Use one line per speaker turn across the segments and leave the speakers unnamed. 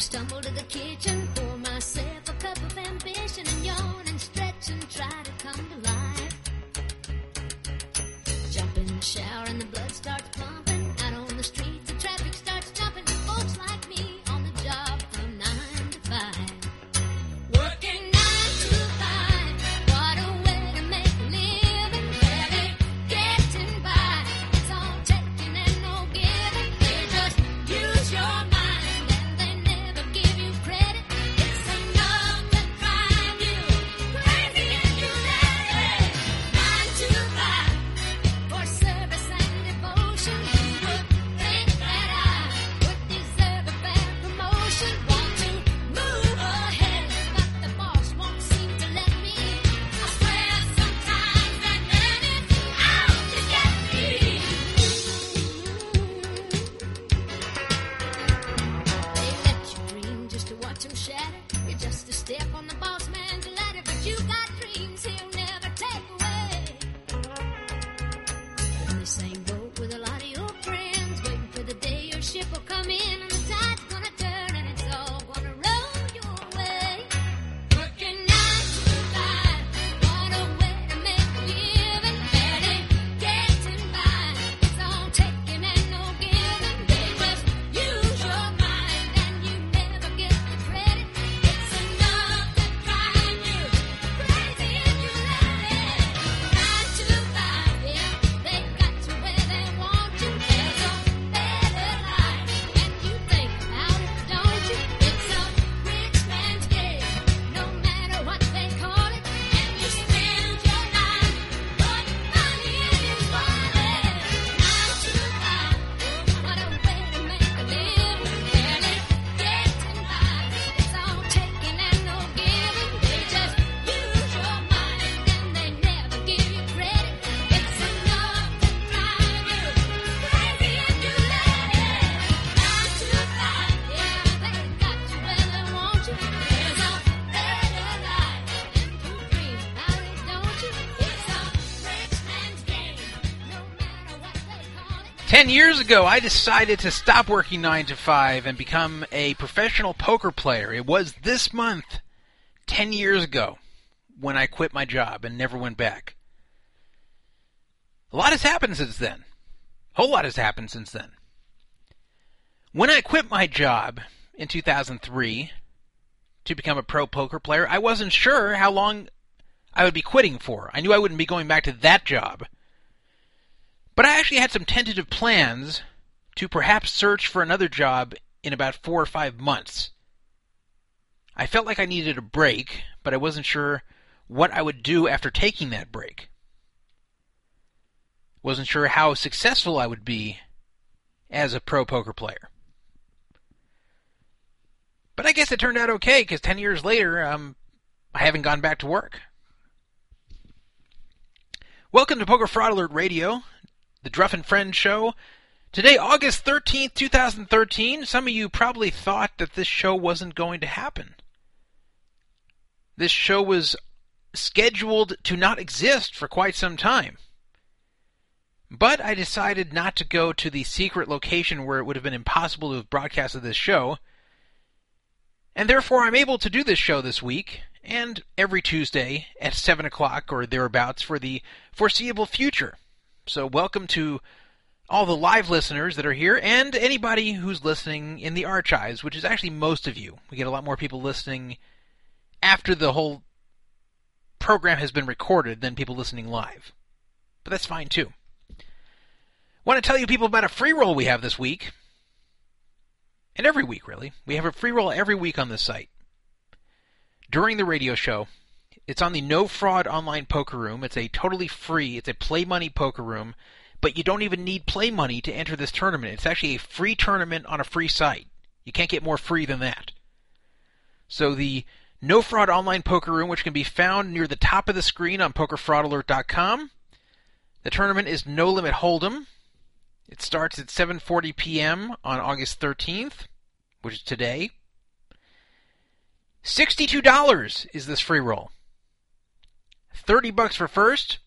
stumble to the kitchen, pour myself a cup of ambition, and yawn
years ago, I decided to stop working 9 to 5 and become a professional poker player. It was this month, 10 years ago, when I quit my job and never went back. A lot has happened since then. A whole lot has happened since then. When I quit my job in 2003 to become a pro poker player, I wasn't sure how long I would be quitting for. I knew I wouldn't be going back to that job. But I actually had some tentative plans to perhaps search for another job in about four or five months. I felt like I needed a break, but I wasn't sure what I would do after taking that break. Wasn't sure how successful I would be as a pro poker player. But I guess it turned out okay because 10 years later, um, I haven't gone back to work. Welcome to Poker Fraud Alert Radio, the Druff and Friends show. Today, August 13th, 2013. Some of you probably thought that this show wasn't going to happen. This show was scheduled to not exist for quite some time. But I decided not to go to the secret location where it would have been impossible to have broadcasted this show. And therefore, I'm able to do this show this week and every Tuesday at 7 o'clock or thereabouts for the foreseeable future. So, welcome to all the live listeners that are here and anybody who's listening in the archives, which is actually most of you. We get a lot more people listening after the whole program has been recorded than people listening live. But that's fine too. Want to tell you people about a free roll we have this week. And every week, really. We have a free roll every week on this site. During the radio show, it's on the No Fraud Online Poker Room. It's a totally free, it's a play money poker room, but you don't even need play money to enter this tournament. It's actually a free tournament on a free site. You can't get more free than that. So the No Fraud Online Poker Room, which can be found near the top of the screen on PokerFraudAlert.com. The tournament is No Limit Hold'em. It starts at 7:40 p.m. on August 13th, which is today. $62 is this free roll. 30 bucks for first,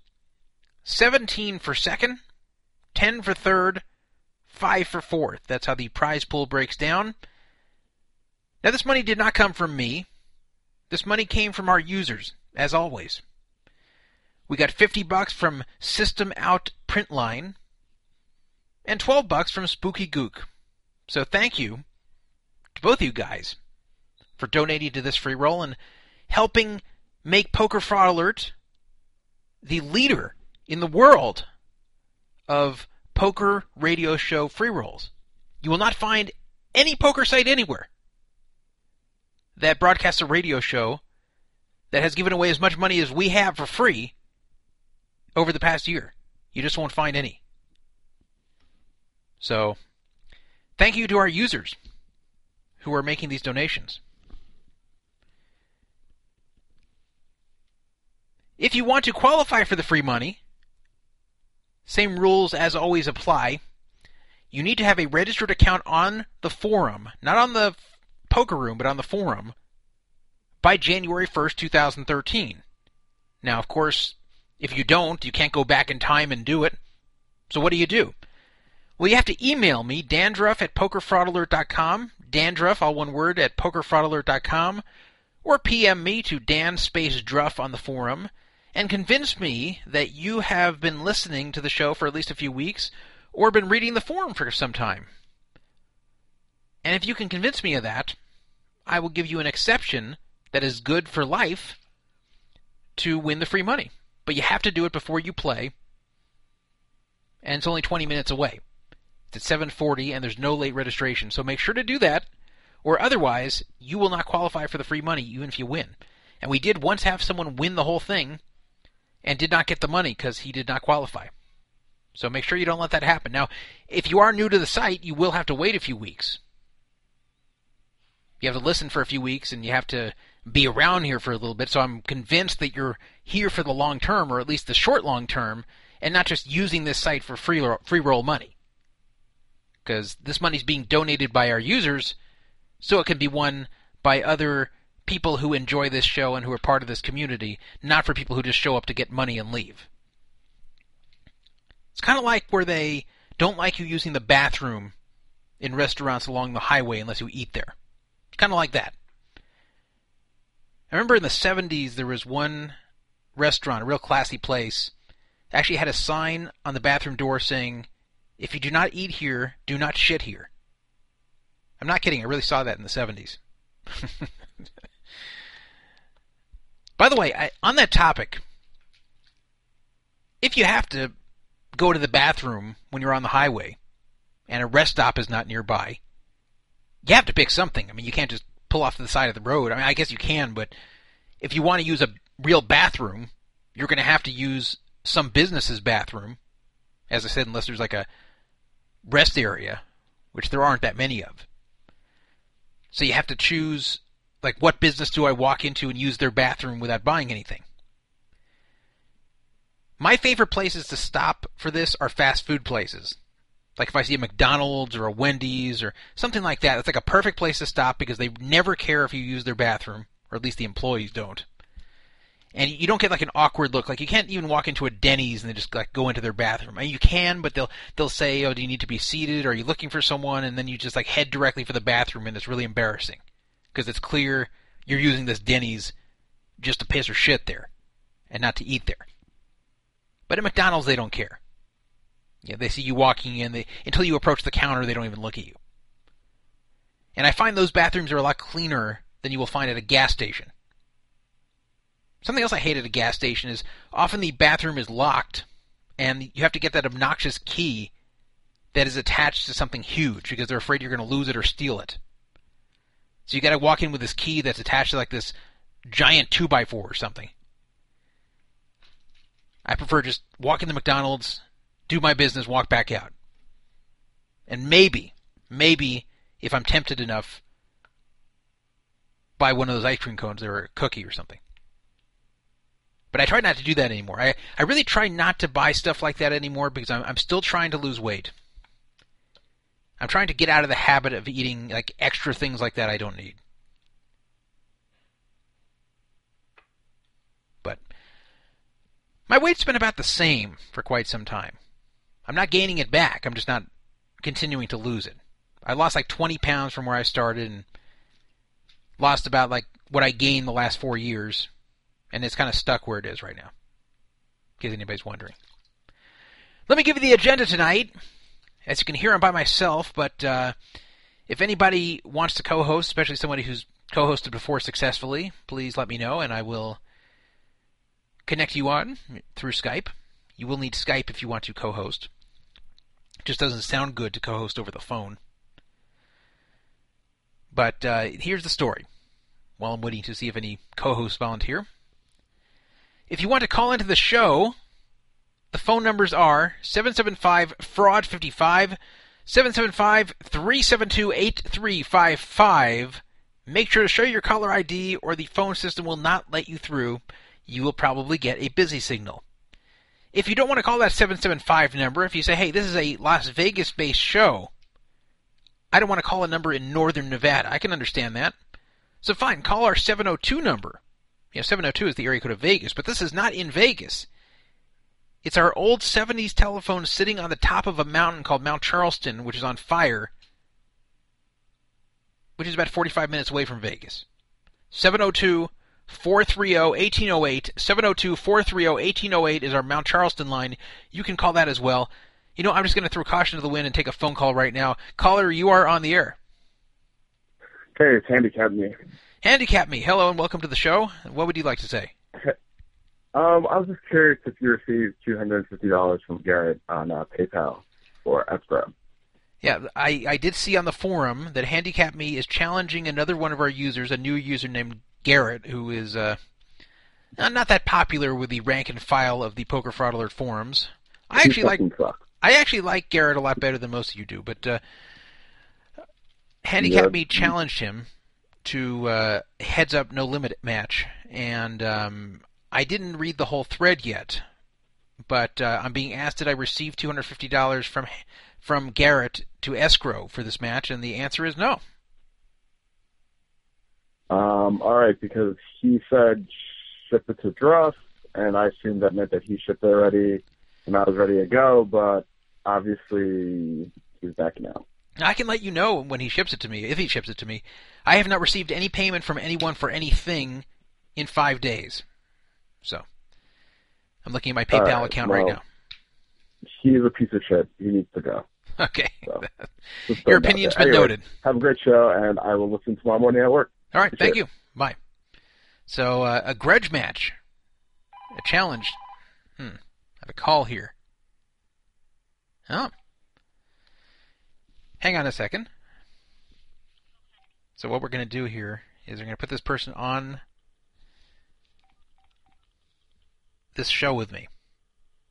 17 for second, 10 for third, 5 for fourth. That's how the prize pool breaks down. Now, this money did not come from me. This money came from our users, as always. We got 50 bucks from System Out Printline and 12 bucks from Spooky Gook. So thank you to both you guys for donating to this free roll and helping make Poker Fraud Alert the leader in the world of poker radio show free rolls. You will not find any poker site anywhere that broadcasts a radio show that has given away as much money as we have for free over the past year. You just won't find any. So, thank you to our users who are making these donations. If you want to qualify for the free money, same rules as always apply. You need to have a registered account on the forum, not on the poker room, but on the forum, by January 1st, 2013. Now, of course, if you don't, you can't go back in time and do it. So what do you do? Well, you have to email me, dandruff at pokerfraudalert.com, dandruff, all one word, at pokerfraudalert.com, or PM me to Dan Space Druff on the forum, and convince me that you have been listening to the show for at least a few weeks, or been reading the forum for some time. And if you can convince me of that, I will give you an exception that is good for life to win the free money. But you have to do it before you play, and it's only 20 minutes away. It's at 7:40 and there's no late registration. So make sure to do that or otherwise you will not qualify for the free money even if you win. And we did once have someone win the whole thing and did not get the money because he did not qualify. So make sure you don't let that happen. Now, if you are new to the site, you will have to wait a few weeks. You have to listen for a few weeks and you have to be around here for a little bit. So I'm convinced that you're here for the long term, or at least the short long term, and not just using this site for free free roll money. Because this money is being donated by our users, so it can be won by other people who enjoy this show and who are part of this community, not for people who just show up to get money and leave. It's kind of like where they don't like you using the bathroom in restaurants along the highway unless you eat there. Kind of like that. I remember in the 70s there was one restaurant, a real classy place, actually had a sign on the bathroom door saying, if you do not eat here, do not shit here. I'm not kidding, I really saw that in the 70s. By the way, I, on that topic, if you have to go to the bathroom when you're on the highway and a rest stop is not nearby, you have to pick something. I mean, you can't just pull off to the side of the road. I mean, I guess you can, but if you want to use a real bathroom, you're going to have to use some business's bathroom. As I said, unless there's like a rest area, which there aren't that many of. So you have to choose like what business do I walk into and use their bathroom without buying anything? My favorite places to stop for this are fast food places. Like if I see a McDonald's or a Wendy's or something like that, it's like a perfect place to stop because they never care if you use their bathroom, or at least the employees don't. And you don't get like an awkward look. Like you can't even walk into a Denny's and they just like go into their bathroom. I mean, you can, but they'll they'll say, "Oh, do you need to be seated? Or are you looking for someone?" And then you just like head directly for the bathroom, and it's really embarrassing because it's clear you're using this Denny's just to piss or shit there, and not to eat there. But at McDonald's, they don't care. Yeah, they see you walking in. They until you approach the counter, they don't even look at you. And I find those bathrooms are a lot cleaner than you will find at a gas station. Something else I hate at a gas station is often the bathroom is locked, and you have to get that obnoxious key that is attached to something huge because they're afraid you're going to lose it or steal it. So you got to walk in with this key that's attached to like this giant two by four or something. I prefer just walk into McDonald's, do my business, walk back out. And maybe, maybe if I'm tempted enough, buy one of those ice cream cones or a cookie or something. But I try not to do that anymore. I, I really try not to buy stuff like that anymore because I'm, I'm still trying to lose weight. I'm trying to get out of the habit of eating like extra things like that I don't need. But my weight's been about the same for quite some time. I'm not gaining it back. I'm just not continuing to lose it. I lost like 20 pounds from where I started, and lost about like what I gained the last four years, and it's kind of stuck where it is right now. In case anybody's wondering. Let me give you the agenda tonight. As you can hear, I'm by myself, but uh, if anybody wants to co-host, especially somebody who's co-hosted before successfully, please let me know, and I will connect you on through Skype. You will need Skype if you want to co-host. It just doesn't sound good to co-host over the phone. But uh, here's the story. While I'm waiting to see if any co-hosts volunteer, if you want to call into the show, the phone numbers are 775 fraud 55 775 372 8355. Make sure to show your caller ID or the phone system will not let you through. You will probably get a busy signal. If you don't want to call that 775 number, if you say, hey, this is a Las Vegas based show, I don't want to call a number in northern Nevada, I can understand that. So fine, call our 702 number. You know, 702 is the area code of Vegas, but this is not in Vegas. It's our old 70s telephone sitting on the top of a mountain called Mount Charleston, which is on fire, which is about 45 minutes away from Vegas. 702 430 1808. 702 430 1808 is our Mount Charleston line. You can call that as well. You know, I'm just going to throw caution to the wind and take a phone call right now. Caller, you are on the air.
Hey, it's Handicap Me.
Handicap me. Hello and welcome to the show. What would you like to say?
Um, I was just curious if you received $250 from Garrett on uh, PayPal for escrow.
Yeah, I, I did see on the forum that Handicap Me is challenging another one of our users, a new user named Garrett, who is uh, not that popular with the rank and file of the Poker Fraud Alert forums. I
He
actually like
sucks.
I actually like Garrett a lot better than most of you do, but uh, Handicap
Yeah.
Me challenged him to uh, heads up no limit match, and um, I didn't read the whole thread yet, but uh, I'm being asked did I receive two hundred fifty dollars from from Garrett to escrow for this match, and the answer is no.
Um, all right, because he said ship it to Druff, and I assumed that meant that he shipped it already, and I was ready to go, but obviously he's back now.
I can let you know when he ships it to me, if he ships it to me. I have not received any payment from anyone for anything in five days. So, I'm looking at my PayPal
right,
account right
well-
now.
He's a piece of shit. He needs to go.
Okay.
So,
Your
it
opinion's been
Anyway,
noted.
Have a great show, and I will listen tomorrow morning at work.
All right, thank
Sure.
you. Bye. So, uh, a grudge match. A challenge. Hmm. I have a call here. Oh. Hang on a second. So, what we're going to do here is we're going to put this person on this show with me.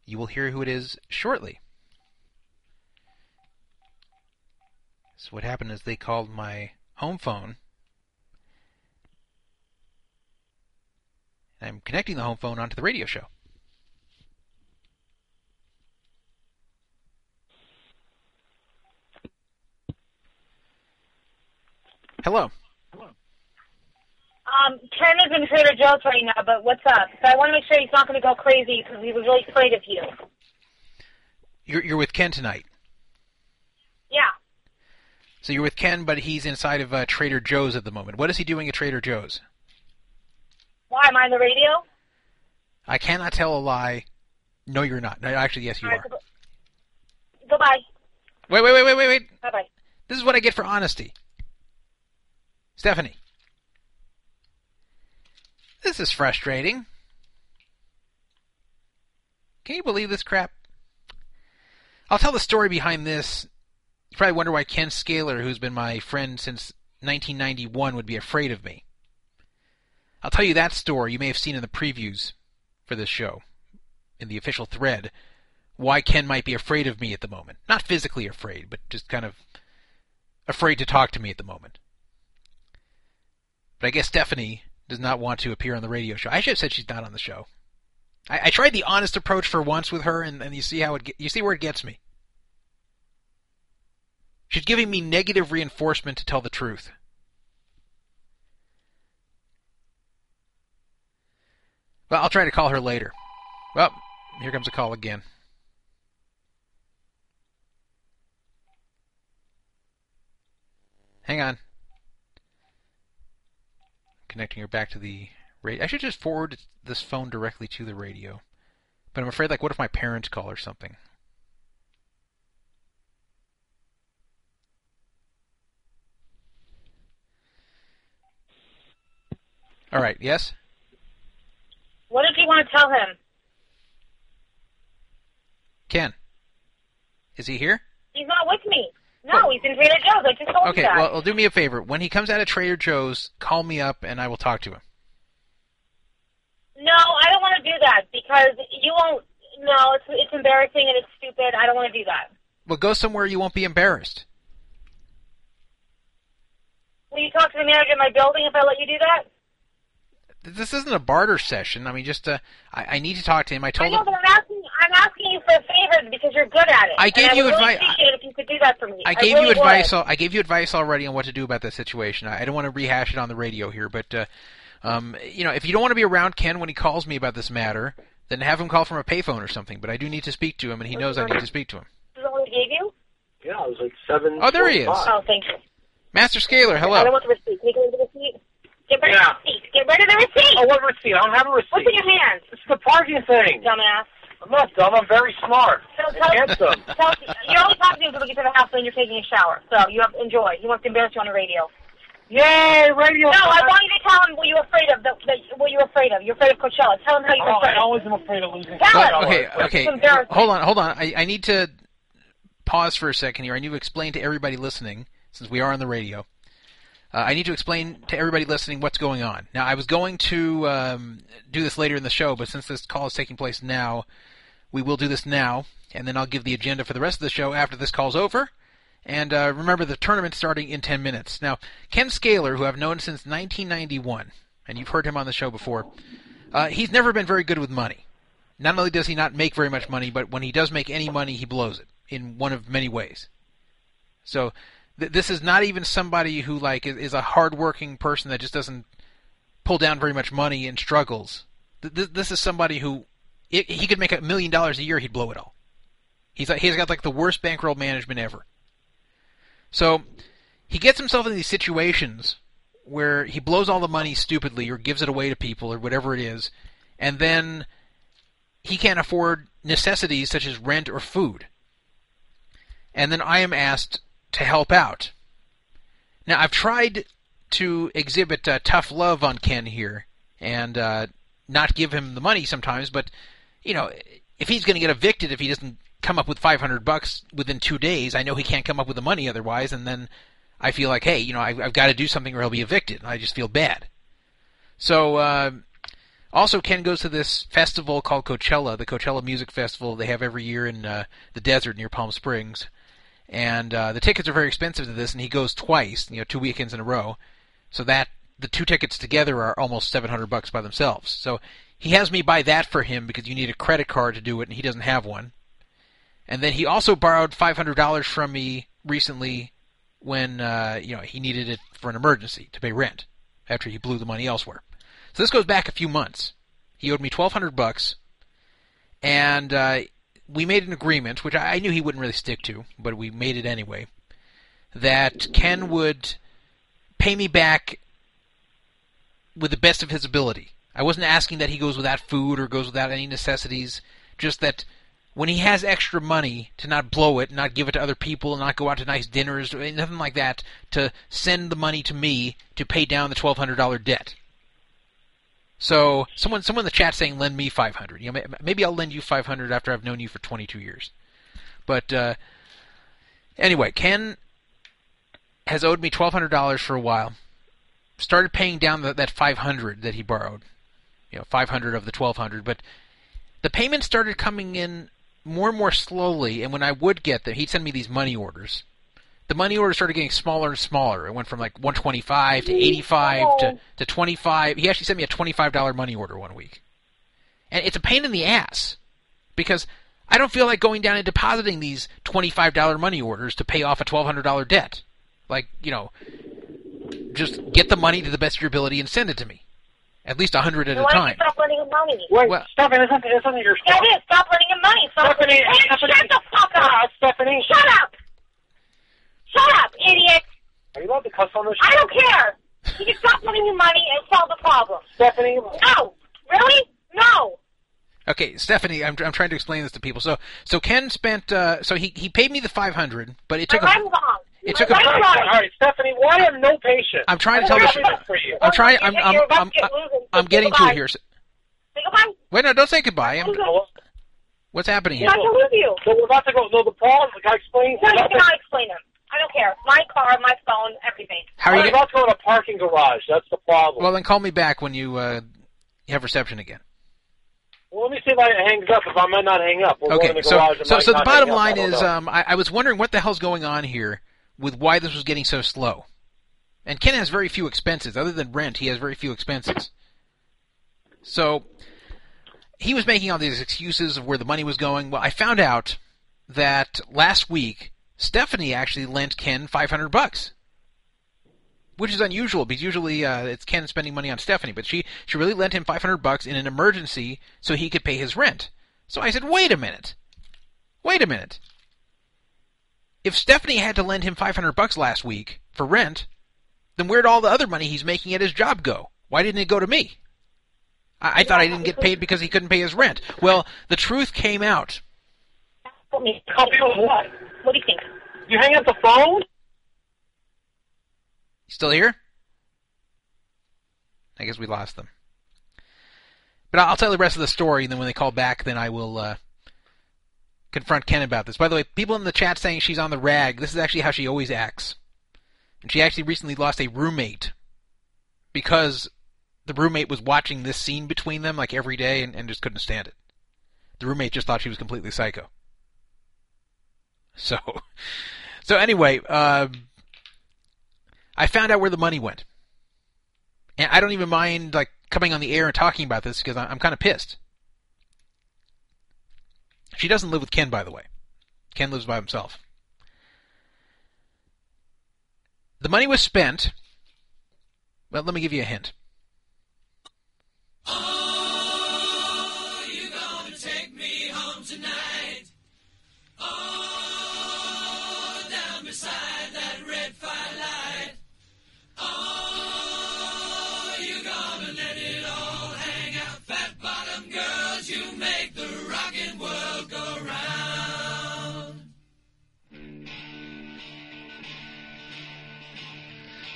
You will hear who it is shortly. So, what happened is they called my home phone I'm connecting the home phone onto the radio show. Hello.
Um, Ken is in Trader Joe's right now, but what's up? So I want to make sure he's not going to go crazy because he was really afraid of you.
You're you're with Ken tonight.
Yeah.
So you're with Ken, but he's inside of uh, Trader Joe's at the moment. What is he doing at Trader Joe's?
Why am I on the radio?
I cannot tell a lie. No, you're not. No, actually, yes, you
right,
are.
goodb- Goodbye.
Wait, wait, wait, wait, wait, wait.
Bye bye.
This is what I get for honesty. Stephanie. This is frustrating. Can you believe this crap? I'll tell the story behind this. You probably wonder why Ken Scaler, who's been my friend since 1991, would be afraid of me. I'll tell you that story you may have seen in the previews for this show, in the official thread, why Ken might be afraid of me at the moment. Not physically afraid, but just kind of afraid to talk to me at the moment. But I guess Stephanie does not want to appear on the radio show. I should have said she's not on the show. I, I tried the honest approach for once with her, and, and you see how it get, you see where it gets me. She's giving me negative reinforcement to tell the truth. Well, I'll try to call her later. Well, here comes a call again. Hang on. Connecting her back to the radio. I should just forward this phone directly to the radio. But I'm afraid, like, what if my parents call or something? All right. Yes.
What did you want to tell him?
Ken. Is he here?
He's not with me. No, he's in Trader Joe's. I just told
Okay.
you that.
Well, well, do me a favor. When he comes out of Trader Joe's, call me up and I will talk to him.
No, I don't want to do that because you won't. No, it's it's embarrassing and it's stupid. I don't want to do that.
Well, go somewhere you won't be embarrassed.
Will you talk to the manager of my building if I let you do that?
This isn't a barter session. I mean, just uh, I, I need to talk to him. I
I
told
know,
him.
But I'm asking. You for a favor because you're good at it.
I gave
and
you
I really
advice-
appreciate if you could do that for me.
I gave
really
you advice.
Would.
al- I gave you advice already on what to do about this situation. I, I don't want to rehash it on the radio here, but uh, um, you know, if you don't want to be around Ken when he calls me about this matter, then have him call from a payphone or something. But I do need to speak to him, and he knows I need to speak to him.
This is all he gave you.
Yeah, it was like seven.
Oh, there he is.
Oh, thank you.
Master Scaler, hello.
I don't want the receipt. Can you get rid of the receipt? Get rid
Yeah.
of the receipt. Get rid of the receipt.
Oh, what receipt? I don't have a receipt.
What's in your hands,
It's the parking thing.
dumbass?
I'm not dumb. I'm very smart.
So
I'm
tell,
handsome.
tell, you only talk to me until we get to the house when you're taking a shower. So you have enjoy. He wants to embarrass you on the radio.
Yay, radio.
No, I want you to tell him what you're afraid of. The, the, what you're afraid of. You're afraid of Coachella. Tell him how you're
Oh,
afraid.
I always am afraid of losing.
Tell him.
okay,
But
okay.
It's embarrassing.
Hold on, hold on. I, I need to pause for a second here. I need to explain to everybody listening, since we are on the radio. Uh, I need to explain to everybody listening what's going on. Now, I was going to um, do this later in the show, but since this call is taking place now, we will do this now, and then I'll give the agenda for the rest of the show after this call's over. And uh, remember, the tournament's starting in 10 minutes. Now, Ken Scaler, who I've known since 1991, and you've heard him on the show before, uh, he's never been very good with money. Not only does he not make very much money, but when he does make any money, he blows it in one of many ways. So th- this is not even somebody who like is, is a hardworking person that just doesn't pull down very much money and struggles. Th- this is somebody who i he could make a million dollars a year, he'd blow it all. He's like, he's got like the worst bankroll management ever. So he gets himself in these situations where he blows all the money stupidly or gives it away to people or whatever it is, and then he can't afford necessities such as rent or food. And then I am asked to help out. Now, I've tried to exhibit uh, tough love on Ken here and uh, not give him the money sometimes, but, you know, if he's going to get evicted if he doesn't come up with 500 bucks within two days, I know he can't come up with the money otherwise, and then I feel like, hey, you know, I've, I've got to do something or he'll be evicted. And I just feel bad. So, uh, also, Ken goes to this festival called Coachella, the Coachella Music Festival they have every year in uh, the desert near Palm Springs. And uh, the tickets are very expensive to this, and he goes twice, you know, two weekends in a row. So that the two tickets together are almost 700 bucks by themselves. So he has me buy that for him because you need a credit card to do it, and he doesn't have one. And then he also borrowed $500 from me recently when uh, you know he needed it for an emergency to pay rent after he blew the money elsewhere. So this goes back a few months. He owed me twelve hundred bucks, and uh, we made an agreement, which I knew he wouldn't really stick to, but we made it anyway. That Ken would pay me back with the best of his ability. I wasn't asking that he goes without food or goes without any necessities, just that when he has extra money to not blow it, not give it to other people, and not go out to nice dinners, nothing like that, to send the money to me to pay down the twelve hundred dollar debt. So someone someone in the chat saying lend me five hundred. You know, maybe I'll lend you five hundred after I've known you for twenty two years. But uh, anyway, Ken has owed me twelve hundred dollars for a while. Started paying down the, that five hundred that he borrowed. You know, five hundred of the twelve hundred, but the payments started coming in more and more slowly. And when I would get them, he'd send me these money orders. The money order started getting smaller and smaller. It went from like 125 to 85 to, to 25. He actually sent me a $25 money order one week. And it's a pain in the ass because I don't feel like going down and depositing these $25 money orders to pay off a $1,200 debt. Like, you know, just get the money to the best of your ability and send it to me. At least a hundred at a time.
stop lending him money?
Wait,
well,
Stephanie, that's not, that's not your fault.
That is, stop lending him money. Stop
Stephanie,
hey,
Stephanie,
shut the fuck up.
Stephanie.
Shut up. Shut up, idiot.
Are you allowed to cuss on this show?
I don't care. You can stop lending him money and solve the problem. Stephanie. No. Really? No.
Okay, Stephanie, I'm I'm trying to explain this to people. So so Ken spent uh, so he he paid me the 500, but it took. But a,
I'm wrong
it took a
I'm
All right, all right, Stephanie, why have no patience?
I'm trying to tell the
this.
I'm trying I'm
You're
I'm I'm,
get.
I'm getting to
goodbye.
it here.
Say goodbye.
Wait, no, don't say goodbye. I'm, what's happening
I'm
here?
not to lose you.
so we're about to go. No, the problem. The guy explains.
No, you cannot explain them. I don't care. My car, my phone, everything.
How are
We're
you?
about to go to a parking garage. That's the problem.
Well, then call me back when you uh, have reception again.
Well, let me see if I hang up. If I might not hang up, we'll go in
Okay,
the
so
garage.
so so the bottom
hang up.
Line is,
know.
um, I, I was wondering what the hell's going on here with why this was getting so slow. And Ken has very few expenses, other than rent. He has very few expenses. So he was making all these excuses of where the money was going. Well, I found out that last week Stephanie actually lent Ken 500 bucks. Which is unusual because usually uh, it's Ken spending money on Stephanie, but she she really lent him 500 bucks in an emergency so he could pay his rent. So I said, "Wait a minute. Wait a minute. If Stephanie had to lend him 500 bucks last week for rent, then where'd all the other money he's making at his job go? Why didn't it go to me? I, I thought I didn't get paid because he couldn't pay his rent. Well, the truth came out.
Help me.
Help you with what?
What do you think?
You hang up the phone?
Still here? I guess we lost them. But I'll tell the rest of the story, and then when they call back, then I will uh, confront Ken about this. By the way, people in the chat saying she's on the rag. This is actually how she always acts. And she actually recently lost a roommate because the roommate was watching this scene between them like every day and, and just couldn't stand it. The roommate just thought she was completely psycho. So, so anyway, uh, I found out where the money went. And I don't even mind like coming on the air and talking about this because I'm kind of pissed. She doesn't live with Ken, by the way. Ken lives by himself. The money was spent. Well, let me give you a hint.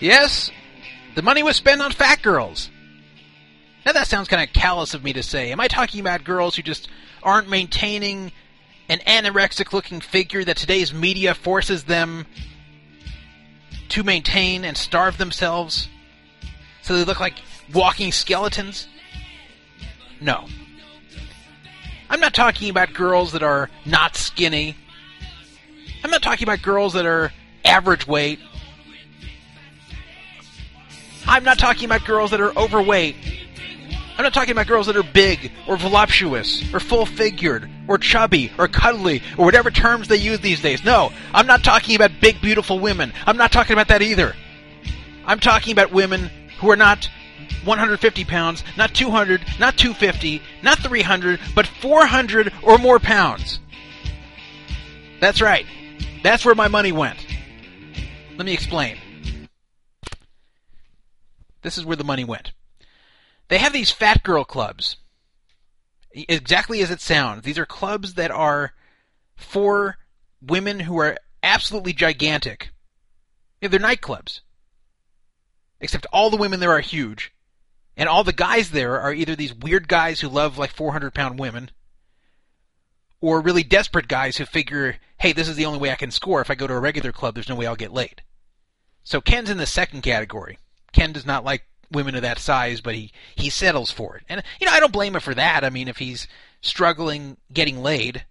Yes, the money was spent on fat girls. Now that sounds kind of callous of me to say. Am I talking about girls who just aren't maintaining an anorexic looking figure that today's media forces them to maintain and starve themselves so they look like walking skeletons? No. I'm not talking about girls that are not skinny. I'm not talking about girls that are average weight. I'm not talking about girls that are overweight. I'm not talking about girls that are big or voluptuous or full figured or chubby or cuddly or whatever terms they use these days. No, I'm not talking about big, beautiful women. I'm not talking about that either. I'm talking about women who are not 150 pounds, not 200, not 250, not 300, but 400 or more pounds. That's right. That's where my money went. Let me explain. This is where the money went. They have these fat girl clubs. Exactly as it sounds. These are clubs that are for women who are absolutely gigantic. Yeah, they're nightclubs. Except all the women there are huge. And all the guys there are either these weird guys who love like 400 pound women, or really desperate guys who figure, hey, this is the only way I can score. If I go to a regular club, there's no way I'll get laid. So Ken's in the second category. Ken does not like women of that size, but he, he settles for it. And, you know, I don't blame him for that. I mean, if he's struggling getting laid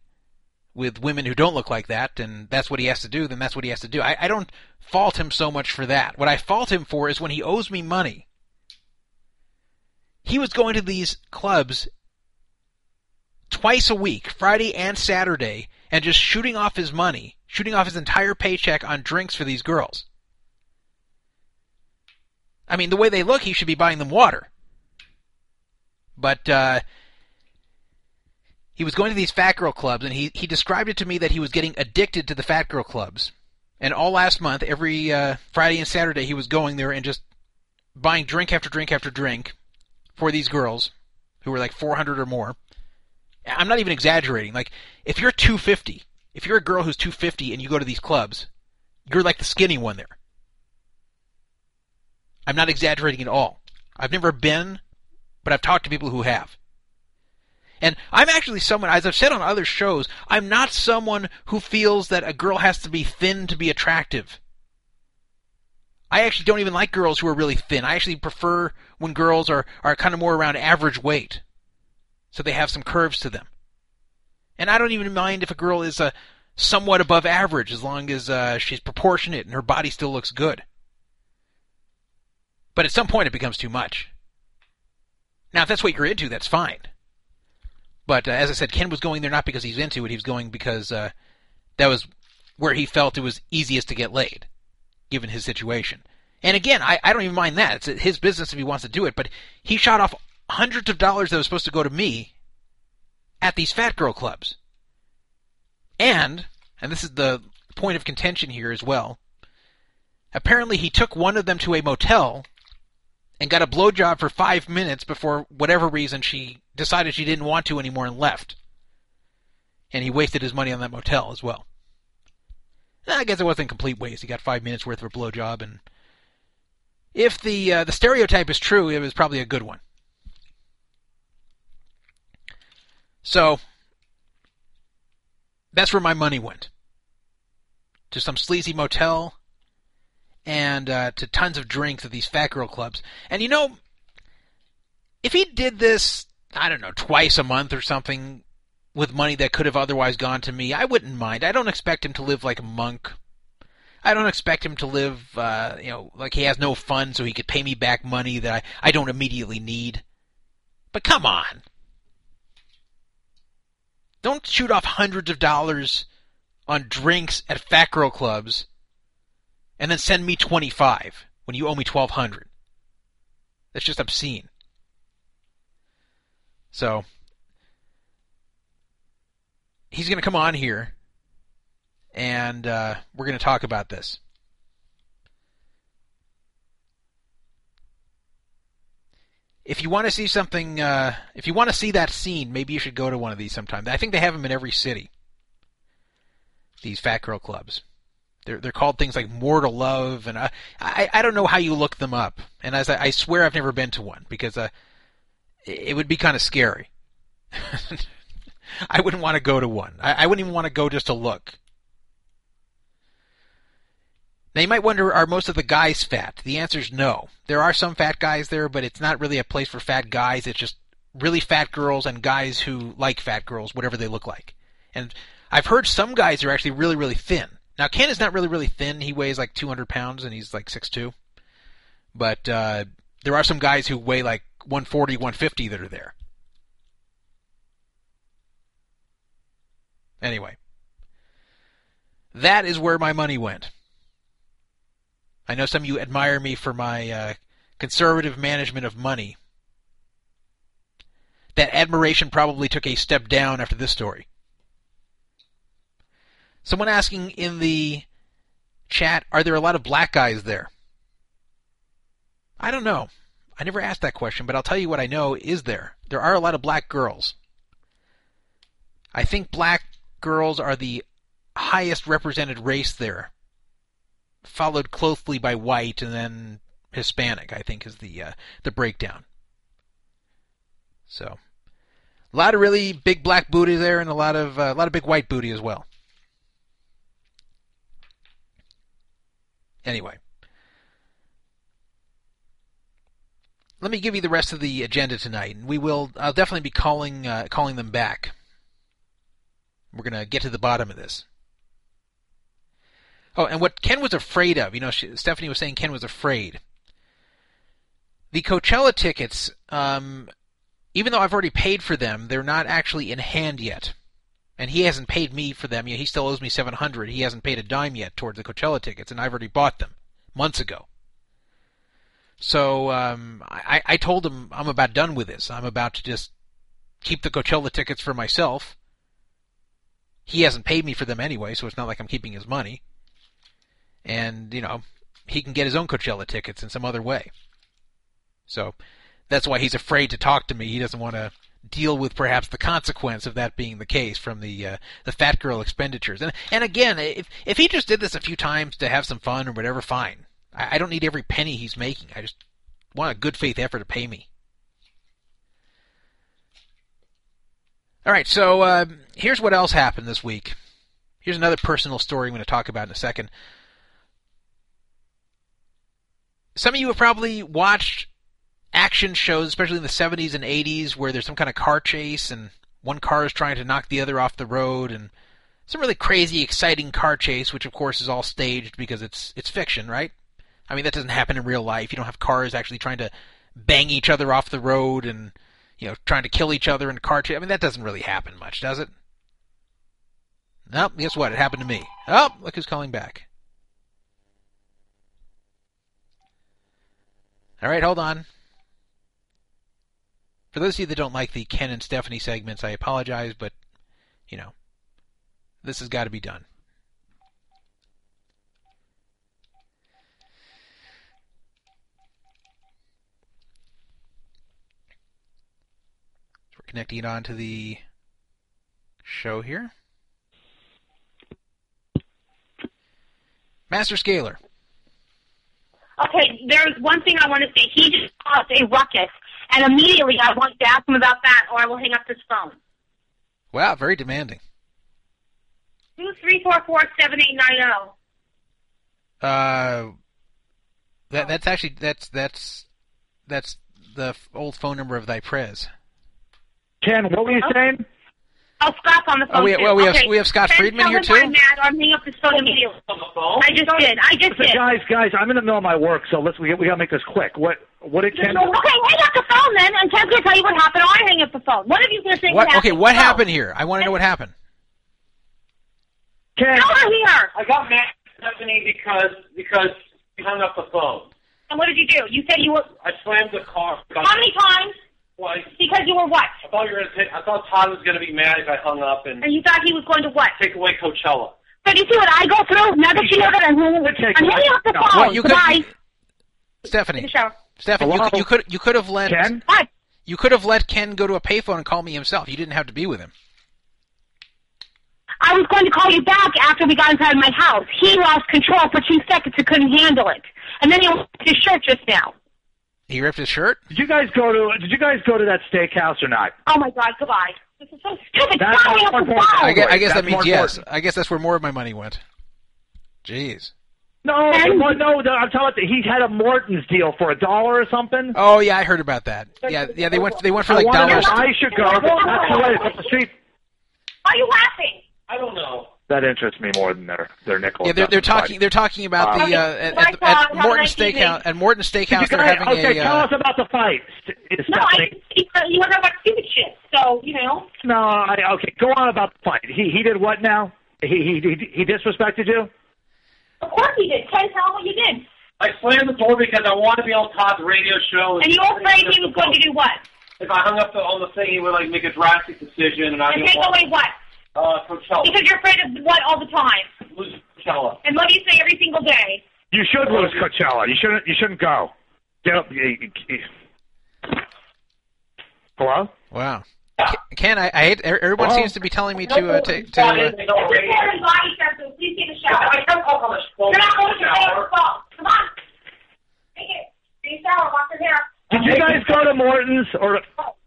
with women who don't look like that, and that's what he has to do, then that's what he has to do. I, I don't fault him so much for that. What I fault him for is when he owes me money. He was going to these clubs twice a week, Friday and Saturday, and just shooting off his money, shooting off his entire paycheck on drinks for these girls. I mean, the way they look, he should be buying them water. But uh, he was going to these fat girl clubs, and he, he described it to me that he was getting addicted to the fat girl clubs. And all last month, every uh, Friday and Saturday, he was going there and just buying drink after drink after drink for these girls, who were like 400 or more, I'm not even exaggerating. Like, if you're 250, if you're a girl who's 250 and you go to these clubs, you're like the skinny one there. I'm not exaggerating at all. I've never been, but I've talked to people who have. And I'm actually someone, as I've said on other shows, I'm not someone who feels that a girl has to be thin to be attractive. I actually don't even like girls who are really thin. I actually prefer when girls are, are kind of more around average weight. So they have some curves to them. And I don't even mind if a girl is uh, somewhat above average as long as uh, she's proportionate and her body still looks good. But at some point it becomes too much. Now, if that's what you're into, that's fine. But uh, as I said, Ken was going there not because he's into it. He was going because uh, that was where he felt it was easiest to get laid, given his situation. And again, I, I don't even mind that. It's his business if he wants to do it. But he shot off hundreds of dollars that was supposed to go to me at these fat girl clubs. And, and this is the point of contention here as well, apparently he took one of them to a motel and got a blowjob for five minutes before whatever reason she decided she didn't want to anymore and left. And he wasted his money on that motel as well. I guess it wasn't complete waste. He got five minutes worth of a blowjob, and if the uh, the stereotype is true, it was probably a good one. So that's where my money went to some sleazy motel and uh, to tons of drinks at these fat girl clubs. And you know, if he did this, I don't know, twice a month or something with money that could have otherwise gone to me, I wouldn't mind. I don't expect him to live like a monk. I don't expect him to live, uh, you know, like he has no funds so he could pay me back money that I, I don't immediately need. But come on. Don't shoot off hundreds of dollars on drinks at fat girl clubs and then send me 25 when you owe me 1200. That's just obscene. So he's going to come on here and uh, we're going to talk about this. If you want to see something, uh, if you want to see that scene, maybe you should go to one of these sometime. I think they have them in every city. These fat girl clubs. They're they're called things like Mortal Love, and I I, I don't know how you look them up. And as I, I swear I've never been to one because uh, it would be kind of scary. I wouldn't want to go to one. I, I wouldn't even want to go just to look. Now you might wonder, are most of the guys fat? The answer is no. There are some fat guys there, but it's not really a place for fat guys. It's just really fat girls and guys who like fat girls, whatever they look like. And I've heard some guys are actually really, really thin. Now Ken is not really, really thin. He weighs like 200 pounds and he's like 6'2". But uh, there are some guys who weigh like 140, 150 that are there. Anyway, that is where my money went. I know some of you admire me for my uh, conservative management of money. That admiration probably took a step down after this story. Someone asking in the chat, are there a lot of black guys there? I don't know. I never asked that question, but I'll tell you what I know is there. There are a lot of black girls. I think black girls are the highest represented race there followed closely by white and then Hispanic. I think is the uh, the breakdown. So, a lot of really big black booty there, and a lot of uh, a lot of big white booty as well. Anyway, let me give you the rest of the agenda tonight, and we will. I'll definitely be calling uh, calling them back. We're gonna get to the bottom of this. Oh, and what Ken was afraid of, you know, she, Stephanie was saying Ken was afraid. The Coachella tickets, um, even though I've already paid for them, they're not actually in hand yet. And he hasn't paid me for them yet. He still owes me 700. He hasn't paid a dime yet towards the Coachella tickets, and I've already bought them months ago. So um, I, I told him I'm about done with this. I'm about to just keep the Coachella tickets for myself. He hasn't paid me for them anyway, so it's not like I'm keeping his money and you know he can get his own Coachella tickets in some other way. So that's why he's afraid to talk to me. He doesn't want to deal with perhaps the consequence of that being the case from the uh, the fat girl expenditures. And and again, if if he just did this a few times to have some fun or whatever, fine. I, I don't need every penny he's making. I just want a good faith effort to pay me. All right, so uh, here's what else happened this week. Here's another personal story I'm going to talk about in a second. Some of you have probably watched action shows, especially in the 70s and 80s, where there's some kind of car chase and one car is trying to knock the other off the road, and some really crazy, exciting car chase, which of course is all staged because it's it's fiction, right? I mean, that doesn't happen in real life. You don't have cars actually trying to bang each other off the road and you know trying to kill each other in a car chase. I mean, that doesn't really happen much, does it? Nope. Guess what? It happened to me. Oh, look who's calling back. All right, hold on. For those of you that don't like the Ken and Stephanie segments, I apologize, but you know, this has got to be done. So we're connecting it onto the show here. Master Scaler.
Okay, there's one thing I want to say. He just caused a ruckus, and immediately I want to ask him about that, or I will hang up this phone.
Wow, very demanding.
Two three four four seven eight nine zero.
Uh, that that's actually that's that's that's the old phone number of thy prez.
Ken, what were you saying?
Oh, Scott's on the phone.
Oh, we,
too.
well, we have we have Scott
Then
Friedman here too.
I'm mad, I'm hanging up this phone immediately.
On the phone?
I just did. I just
Listen,
did.
guys, guys, I'm in the middle of my work, so let's we, we gotta make this quick. What what did Ken?
Okay, hang up the phone then, and Ken's going to tell you what happened, or I hang up the phone. What of you going to say
What?
what
Okay, what
Go.
happened here? I want to know what happened.
Ken,
Tell her here.
I got mad at Stephanie because because he hung up the phone.
And what did you do? You said you were...
I slammed the car.
How many times?
Twice.
Because you were what?
I thought you were gonna take, I thought Todd was gonna be mad if I hung up and
And you thought he was going to what?
take away Coachella.
So do you see what I go through? Now that you know that I'm hanging,
Take-
I'm hanging up the
No.
phone.
What you could,
Goodbye.
Stephanie,
Take a.
Stephanie, you could, you could you could have let
Ken,
What?
you could have let Ken go to a payphone and call me himself. You didn't have to be with him.
I was going to call you back after we got inside my house. He lost control for two seconds and couldn't handle it. And then he lost his shirt just now.
He ripped his shirt.
did you guys go to did you guys go to that steakhouse or not?
Oh my God, goodbye. This is so stupid.
That's
Stop
more important.
I guess, I guess that means yes.
important.
I guess that's where more of my money went. Jeez.
No,
Ken?
no, no, I'm talking about the, he had a Morton's deal for a dollar or something.
Oh yeah, I heard about that. Yeah, yeah. They went they went for like
I
dollars.
I should go. That's the way it's up the street.
Why are you laughing?
I don't know.
That interests me more than their their nickel.
Yeah, they're they're
and dime
talking they're talking about the uh,
Okay,
at, at,
Todd.
at Morton
nice
Steakhouse at Morton
Did you
Steakhouse. They're
guys,
having
okay,
a
tell
uh,
us about the fight, St-
No, I
Stephanie.
didn't see you were about stupid shit. So, you know.
No, I, okay, go on about the fight. He he did what now? He he he, he disrespected you.
Of course he did. Ken, tell him what you did.
I slammed the door because I want to be on Todd's radio show.
And you were afraid he was going to do what?
If I hung up the, on the thing, he would like make a drastic decision, and I
And
didn't
take away what?
Uh, Coachella.
Because you're afraid of what all the time.
Lose Coachella.
And what do you say every single day?
You should lose Coachella. You shouldn't. You shouldn't go. Get up. Hello.
wow. Ke- Ken, I, I er, everyone
Well-
seems to be telling me to uh, to, to
Todd
uh,
is making a
It's your
radio.
parents' body says so. Please take a shower.
I can't talk on the phone.
You're not going to take
shower.
a phone. Come on. Take it. Take a shower. Wash your hair.
Did you guys go to Morton's or?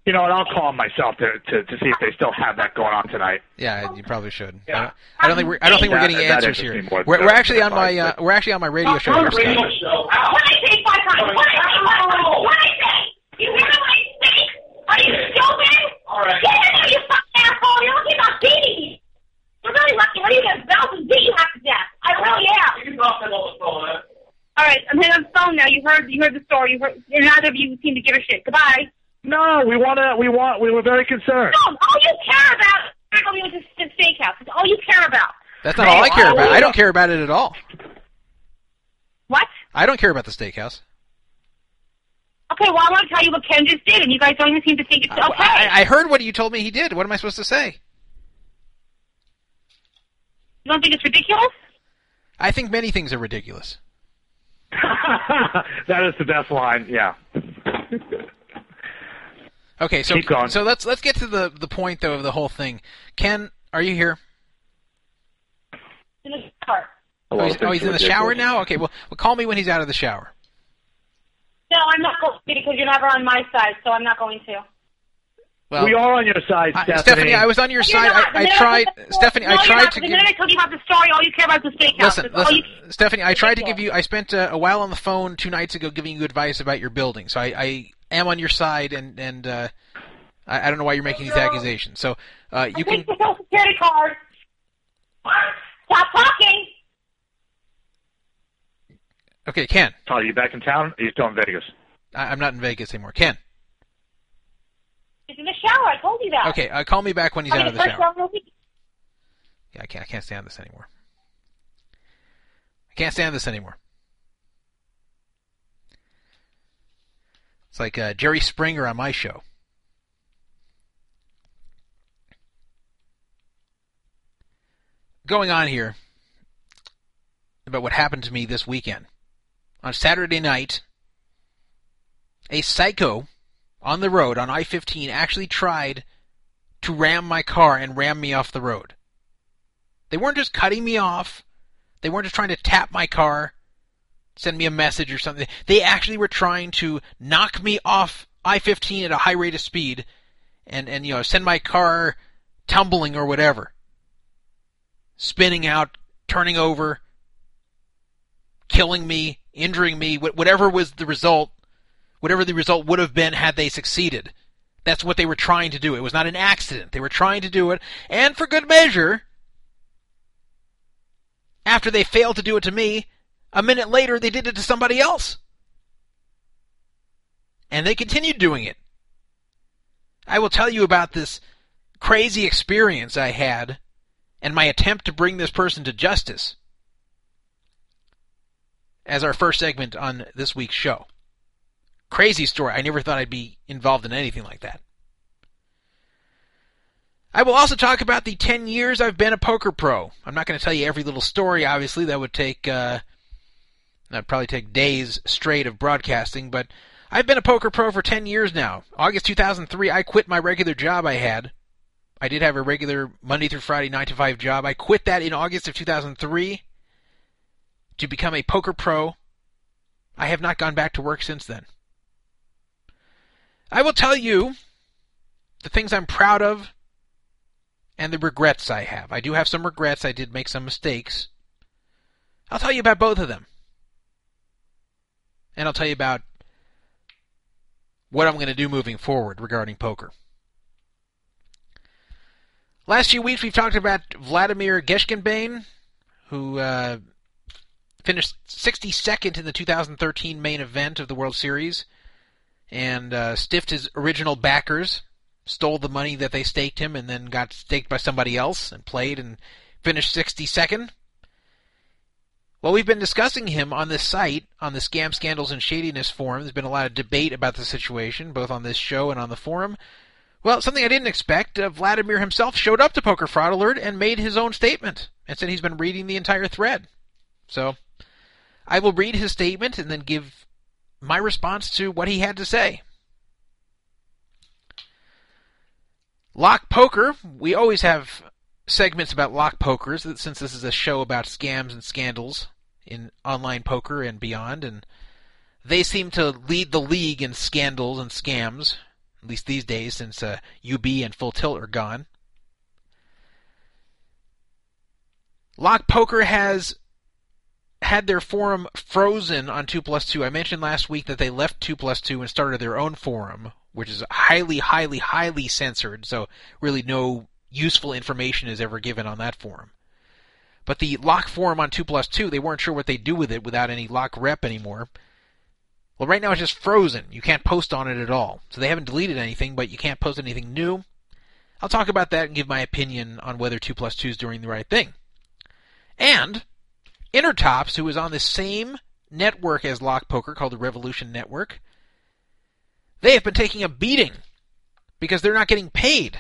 You know, what? I'll call 'em myself to, to to see if they still have that going on tonight.
Yeah, you probably should. I
Yeah.
don't, I don't think we're I don't think we're getting answers here.
me
We're, we're actually on my uh, we're actually on my radio show
On
here.
the radio
Scott.
show. Ow.
What I say five times? What I say five times? What I say? You hear what I say? Are you stupid?
All right.
Get in there, you fucking asshole. You're looking about beating me. You're really lucky. What are you going to bells and beat you half to death? I really am.
You can talk to on the phone. Huh?
All right, I'm hanging up the phone now. You heard, you heard the story. You heard, and neither of you seem to give a shit. Goodbye.
No, we want to. We want. We were very concerned.
No, all you care about is going to the steakhouse. It's all you care about.
That's not all I care about. I don't care about it at all.
What?
I don't care about the steakhouse.
Okay, well, I want to tell you what Ken just did, and you guys don't even seem to think it's okay.
I, I heard what you told me he did. What am I supposed to say?
you don't think it's ridiculous?
I think many things are ridiculous.
that is the best line. Yeah.
Okay, so
Keep going.
so let's let's get to the the point though of the whole thing. Ken, are you here?
In the shower.
Oh, he's, oh, he's in the shower now. Okay, well, well, call me when he's out of the shower.
No, I'm not going to because you're never on my side, so I'm not going to.
Well,
we are on your side,
I-
Stephanie.
Stephanie, I was on your
You're
side.
not.
I, I tried,
put
Stephanie.
no,
I tried
not.
to
The
give.
minute I told you about the story, all you care about is the steakhouse.
Listen, listen,
you-
Stephanie. I tried to give you. I spent uh, a while on the phone two nights ago giving you advice about your building. So I, I am on your side, and and uh, I, I don't know why you're making these accusations. So uh, you
I
can.
take the social security card. Stop talking.
Okay, Ken.
Are you back in town? Are you still in Vegas?
I, I'm not in Vegas anymore. Ken.
He's in the shower. I told you that.
Okay, uh, call me back when he's
Okay,
out of the
first
shower. Yeah, I can't. I can't stand this anymore. I can't stand this anymore. It's like uh, Jerry Springer on my show. Going on here about what happened to me this weekend. On Saturday night, a psycho on the road on I 15 actually tried to ram my car and ram me off the road. They weren't just cutting me off. They weren't just trying to tap my car, send me a message or something. They actually were trying to knock me off I-15 at a high rate of speed and, and, you know, send my car tumbling or whatever. Spinning out, turning over, killing me, injuring me, whatever was the result, whatever the result would have been had they succeeded. That's what they were trying to do. It was not an accident. They were trying to do it, and for good measure, after they failed to do it to me, a minute later they did it to somebody else. And they continued doing it. I will tell you about this crazy experience I had and my attempt to bring this person to justice as our first segment on this week's show. Crazy story. I never thought I'd be involved in anything like that. I will also talk about the 10 years I've been a poker pro. I'm not going to tell you every little story, obviously. That would take, uh, that'd probably take days straight of broadcasting, but I've been a poker pro for 10 years now. August 2003, I quit my regular job I had. I did have a regular Monday through Friday 9 to 5 job. I quit that in August of 2003 to become a poker pro. I have not gone back to work since then. I will tell you the things I'm proud of and the regrets I have. I do have some regrets. I did make some mistakes. I'll tell you about both of them. And I'll tell you about what I'm going to do moving forward regarding poker. Last few weeks we've talked about Vladimir Geshkenbein, who uh, finished 62nd in the 2013 main event of the World Series and uh, stiffed his original backers, stole the money that they staked him, and then got staked by somebody else and played and finished 62nd. Well, we've been discussing him on this site, on the Scam Scandals and Shadiness forum. There's been a lot of debate about the situation, both on this show and on the forum. Well, something I didn't expect, uh, Vladimir himself showed up to Poker Fraud Alert and made his own statement and said he's been reading the entire thread. So, I will read his statement and then give my response to what he had to say. Lock Poker, we always have segments about lock pokers since this is a show about scams and scandals in online poker and beyond and they seem to lead the league in scandals and scams at least these days since uh, UB and Full Tilt are gone. Lock Poker has had their forum frozen on 2 plus 2. I mentioned last week that they left 2 plus 2 and started their own forum, which is highly, highly, highly censored, so really no useful information is ever given on that forum. But the lock forum on 2 plus 2, they weren't sure what they'd do with it without any lock rep anymore. Well, right now it's just frozen. You can't post on it at all. So they haven't deleted anything, but you can't post anything new. I'll talk about that and give my opinion on whether 2 plus 2 is doing the right thing. And Intertops, who is on the same network as Lock Poker called the Revolution Network, they have been taking a beating because they're not getting paid.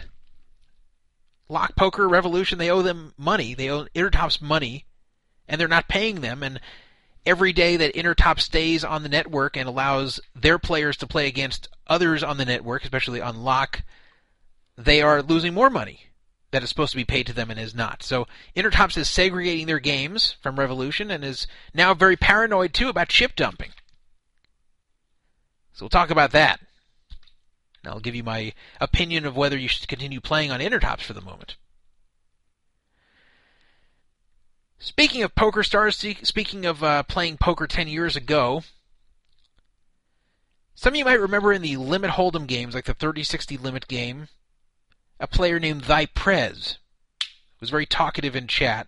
Lock Poker Revolution, they owe them money. They owe Intertops money, and they're not paying them. And every day that Intertop stays on the network and allows their players to play against others on the network, especially on lock, they are losing more money that is supposed to be paid to them and is not. So Intertops is segregating their games from Revolution and is now very paranoid too about chip dumping. So we'll talk about that. And I'll give you my opinion of whether you should continue playing on Intertops for the moment. Speaking of poker stars, speaking of uh, playing poker 10 years ago, some of you might remember in the limit hold'em games, like the 30-60 limit game, a player named Thy Prez was very talkative in chat.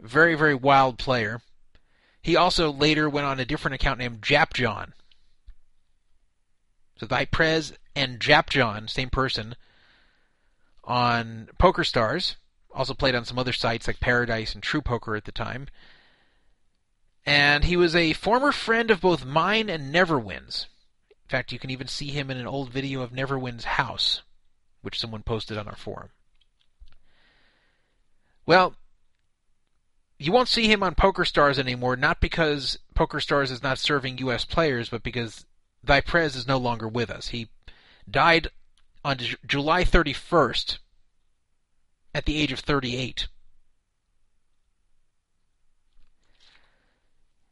Very, very wild player. He also later went on a different account named Japjohn. So Thy Prez and Japjohn, same person, on Poker Stars. Also played on some other sites like Paradise and True Poker at the time. And he was a former friend of both mine and Neverwin's. In fact, you can even see him in an old video of Neverwin's house, which someone posted on our forum. Well, you won't see him on Poker Stars anymore, not because Poker Stars is not serving U.S. players, but because Thy Prez is no longer with us. He died on J- July 31st at the age of 38.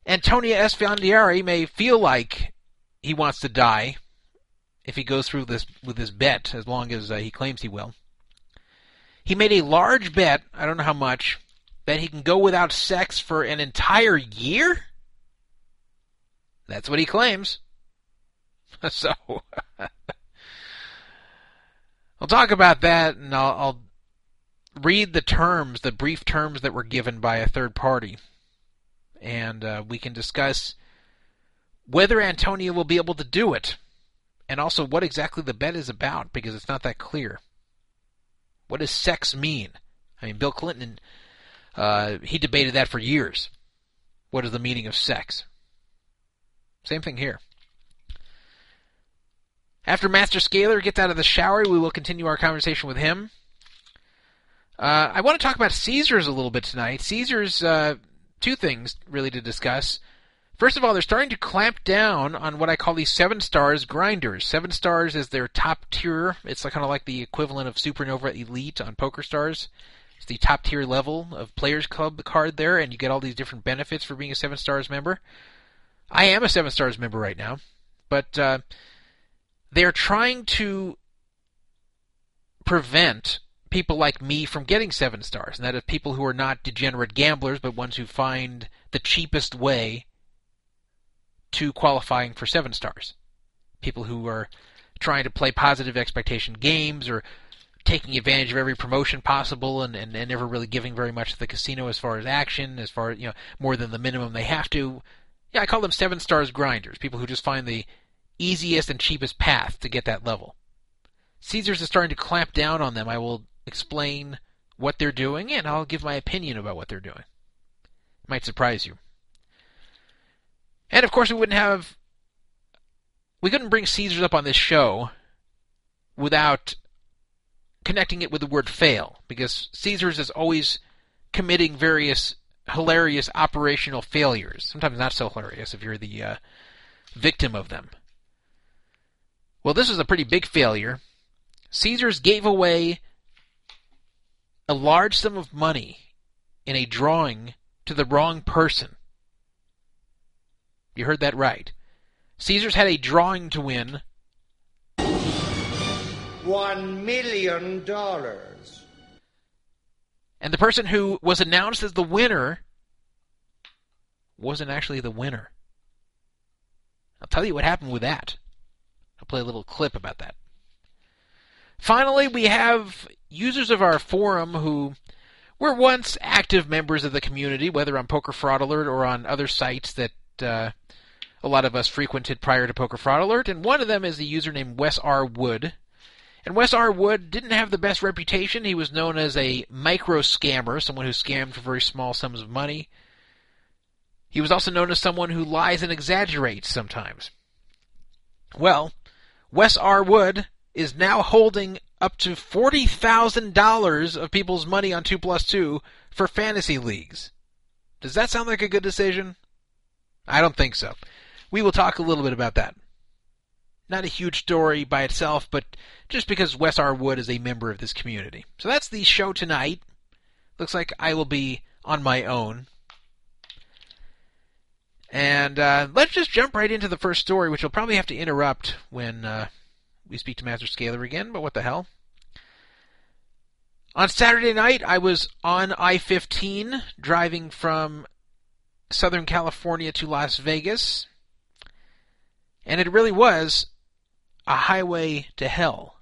Antonio Esfandiari may feel like he wants to die if he goes through this with this bet, as long as uh, he claims he will. He made a large bet, I don't know how much, that he can go without sex for an entire year? That's what he claims. so, I'll talk about that and I'll, I'll read the terms, the brief terms that were given by a third party, and uh, we can discuss whether Antonio will be able to do it, and also what exactly the bet is about, because it's not that clear. What does sex mean? I mean, Bill Clinton, uh, he debated that for years. What is the meaning of sex? Same thing here. After Master Scaler gets out of the shower, we will continue our conversation with him. Uh, I want to talk about Caesars a little bit tonight. Caesars, uh, two things really to discuss. First of all, they're starting to clamp down on what I call these seven stars grinders. Seven stars is their top tier. It's kind of like the equivalent of Supernova Elite on Poker Stars. It's the top tier level of Players Club card there, and you get all these different benefits for being a seven stars member. I am a seven stars member right now, but uh, they're trying to prevent people like me from getting seven stars, and that is people who are not degenerate gamblers, but ones who find the cheapest way to qualifying for seven stars. People who are trying to play positive expectation games or taking advantage of every promotion possible and, and, and never really giving very much to the casino as far as action, as far as, you know, more than the minimum they have to. Yeah, I call them seven stars grinders, people who just find the easiest and cheapest path to get that level. Caesars is starting to clamp down on them. I will explain what they're doing and I'll give my opinion about what they're doing. It might surprise you. And of course, we wouldn't have. We couldn't bring Caesars up on this show without connecting it with the word fail, because Caesars is always committing various hilarious operational failures. Sometimes not so hilarious if you're the uh, victim of them. Well, this is a pretty big failure. Caesars gave away a large sum of money in a drawing to the wrong person. You heard that right. Caesars had a drawing to win.
One million dollars.
And the person who was announced as the winner wasn't actually the winner. I'll tell you what happened with that. I'll play a little clip about that. Finally, we have users of our forum who were once active members of the community, whether on Poker Fraud Alert or on other sites that uh, a lot of us frequented prior to Poker Fraud Alert. And one of them is a user named Wes R. Wood. And Wes R. Wood didn't have the best reputation. He was known as a micro scammer, someone who scammed for very small sums of money. He was also known as someone who lies and exaggerates sometimes. Well, Wes R. Wood is now holding up to $40,000 of people's money on 2 plus 2 for fantasy leagues. Does that sound like a good decision? I don't think so. We will talk a little bit about that. Not a huge story by itself, but just because Wes R. Wood is a member of this community. So that's the show tonight. Looks like I will be on my own. And uh, let's just jump right into the first story, which we'll probably have to interrupt when uh, we speak to Master Scaler again, but what the hell? On Saturday night, I was on I 15 driving from Southern California to Las Vegas, and it really was a highway to hell.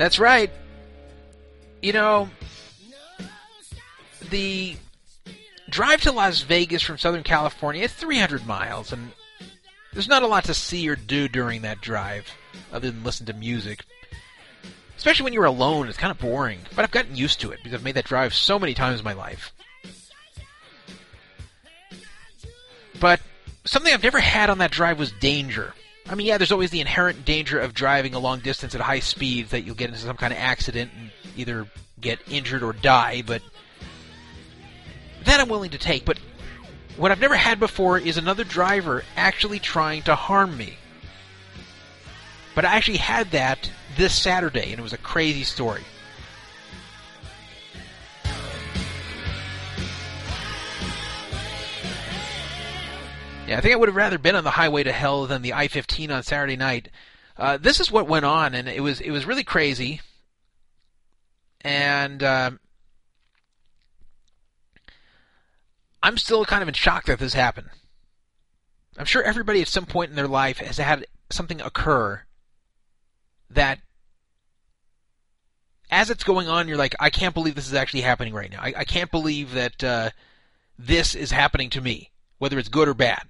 That's right. You know, the drive to Las Vegas from Southern California is 300 miles, and there's not a lot to see or do during that drive other than listen to music. Especially when you're alone, it's kind of boring. But I've gotten used to it because I've made that drive so many times in my life. But something I've never had on that drive was danger. I mean, yeah, there's always the inherent danger of driving a long distance at high speeds that you'll get into some kind of accident and either get injured or die, but that I'm willing to take. But what I've never had before is another driver actually trying to harm me. But I actually had that this Saturday, and it was a crazy story. Yeah, I think I would have rather been on the highway to hell than the I-15 on Saturday night. Uh, this is what went on, and it was it was really crazy. And uh, I'm still kind of in shock that this happened. I'm sure everybody at some point in their life has had something occur that, as it's going on, you're like, I can't believe this is actually happening right now. I, I can't believe that uh, this is happening to me, whether it's good or bad.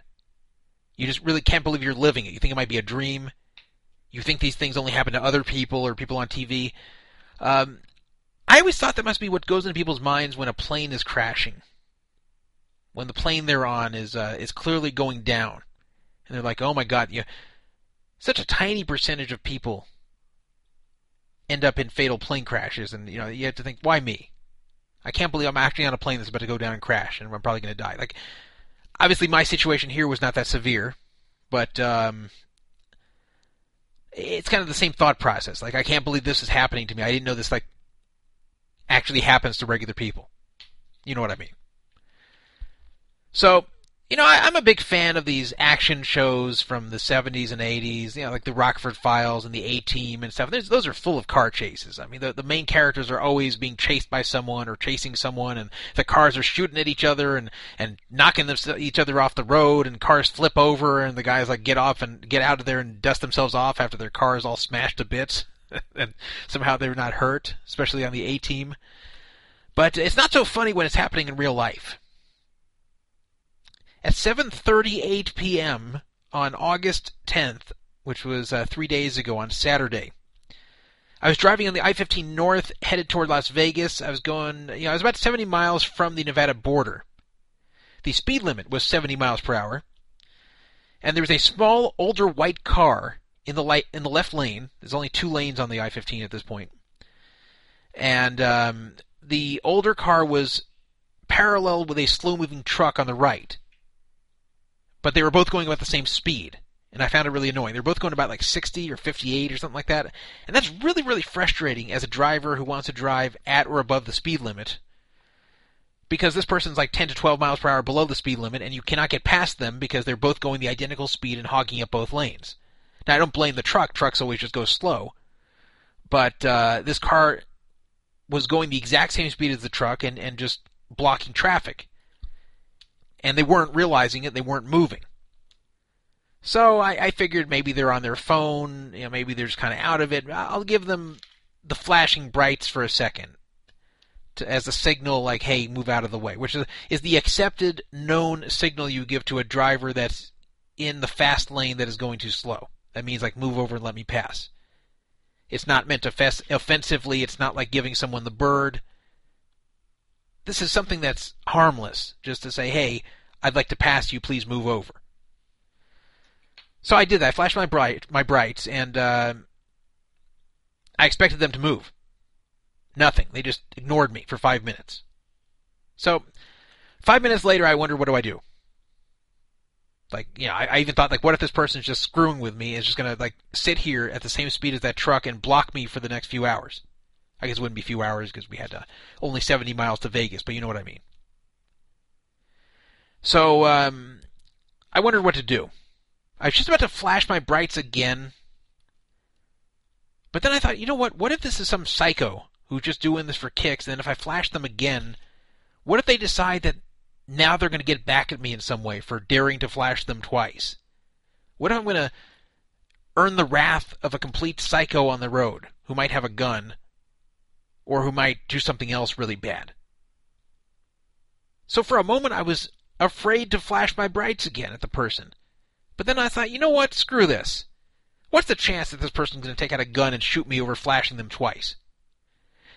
You just really can't believe you're living it. You think it might be a dream. You think these things only happen to other people or people on TV. Um, I always thought that must be what goes into people's minds when a plane is crashing. When the plane they're on is uh, is clearly going down, and they're like, "Oh my God!" You, such a tiny percentage of people end up in fatal plane crashes, and you know you have to think, "Why me?" I can't believe I'm actually on a plane that's about to go down and crash, and I'm probably going to die. Like, obviously, my situation here was not that severe, but um, it's kind of the same thought process. Like, I can't believe this is happening to me. I didn't know this like actually happens to regular people. You know what I mean? So, you know, I, I'm a big fan of these action shows from the 70s and 80s, you know, like the Rockford Files and the A Team and stuff. There's, those are full of car chases. I mean, the, the main characters are always being chased by someone or chasing someone, and the cars are shooting at each other and, and knocking them, each other off the road, and cars flip over, and the guys like get off and get out of there and dust themselves off after their car is all smashed to bits, and somehow they're not hurt, especially on the A Team. But it's not so funny when it's happening in real life. At 7:38 p.m. on August 10th, which was uh, three days ago on Saturday, I was driving on the I-15 north, headed toward Las Vegas. I was going, you know, I was about 70 miles from the Nevada border. The speed limit was 70 miles per hour, and there was a small, older white car in the light in the left lane. There's only two lanes on the I-15 at this point, and um, the older car was parallel with a slow-moving truck on the right but they were both going about the same speed. And I found it really annoying. They're both going about like 60 or 58 or something like that. And that's really, really frustrating as a driver who wants to drive at or above the speed limit. Because this person's like 10 to 12 miles per hour below the speed limit, and you cannot get past them because they're both going the identical speed and hogging up both lanes. Now, I don't blame the truck. Trucks always just go slow. But uh, this car was going the exact same speed as the truck and, and just blocking traffic and they weren't realizing it. They weren't moving. So I, I figured maybe they're on their phone. You know, maybe they're just kind of out of it. I'll give them the flashing brights for a second to, as a signal, like, "Hey, move out of the way," which is is the accepted, known signal you give to a driver that's in the fast lane that is going too slow. That means like, move over and let me pass. It's not meant to offensively. It's not like giving someone the bird. This is something that's harmless, just to say, hey, I'd like to pass you, please move over. So I did that. I flashed my bright my brights, and uh, I expected them to move. Nothing. They just ignored me for five minutes. So five minutes later, I wonder, what do I do? Like, you know, I, I even thought, like, what if this person's just screwing with me? Is just gonna like sit here at the same speed as that truck and block me for the next few hours? I guess it wouldn't be a few hours because we had uh, only 70 miles to Vegas, but you know what I mean. So um, I wondered what to do. I was just about to flash my brights again, but then I thought, you know what? What if this is some psycho who's just doing this for kicks? And then if I flash them again, what if they decide that now they're going to get back at me in some way for daring to flash them twice? What if I'm going to earn the wrath of a complete psycho on the road who might have a gun or who might do something else really bad? So for a moment I was afraid to flash my brights again at the person. But then I thought, you know what? Screw this. What's the chance that this person's going to take out a gun and shoot me over flashing them twice?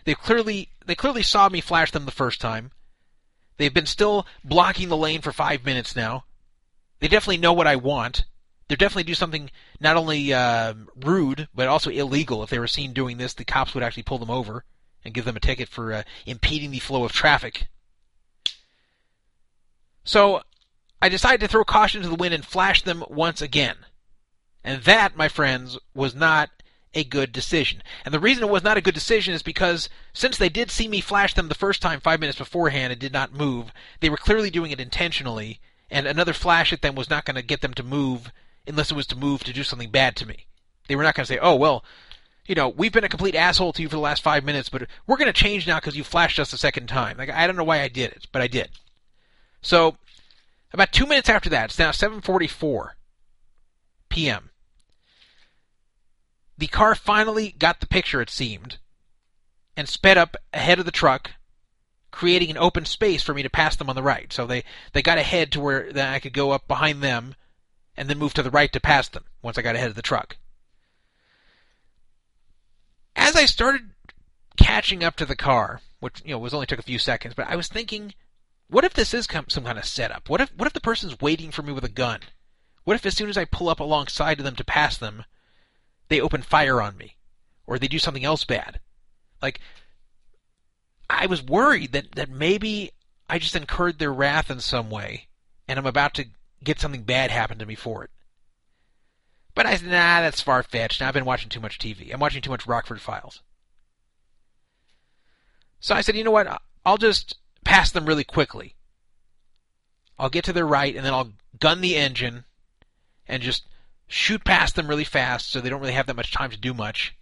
They clearly they clearly saw me flash them the first time. They've been still blocking the lane for five minutes now. They definitely know what I want. They definitely do something not only uh, rude but also illegal. If they were seen doing this, the cops would actually pull them over and give them a ticket for uh, impeding the flow of traffic. So I decided to throw caution to the wind and flash them once again. And that, my friends, was not a good decision. And the reason it was not a good decision is because since they did see me flash them the first time five minutes beforehand and did not move, they were clearly doing it intentionally, and another flash at them was not going to get them to move unless it was to move to do something bad to me. They were not going to say, oh, well, you know, we've been a complete asshole to you for the last five minutes, but we're going to change now because you flashed us a second time. Like, I don't know why I did it, but I did. So, about two minutes after that, it's now 7:44 p.m. The car finally got the picture, it seemed, and sped up ahead of the truck, creating an open space for me to pass them on the right. So they, they got ahead to where I could go up behind them and then move to the right to pass them once I got ahead of the truck. As I started catching up to the car, which you know was only took a few seconds, but I was thinking, what if this is some kind of setup? What if what if the person's waiting for me with a gun? What if as soon as I pull up alongside of them to pass them, they open fire on me, or they do something else bad? Like, I was worried that that maybe I just incurred their wrath in some way, and I'm about to get something bad happen to me for it. But I said, nah, that's far fetched. I've been watching too much TV. I'm watching too much Rockford Files. So I said, you know what? I'll just pass them really quickly. I'll get to their right, and then I'll gun the engine and just shoot past them really fast so they don't really have that much time to do much,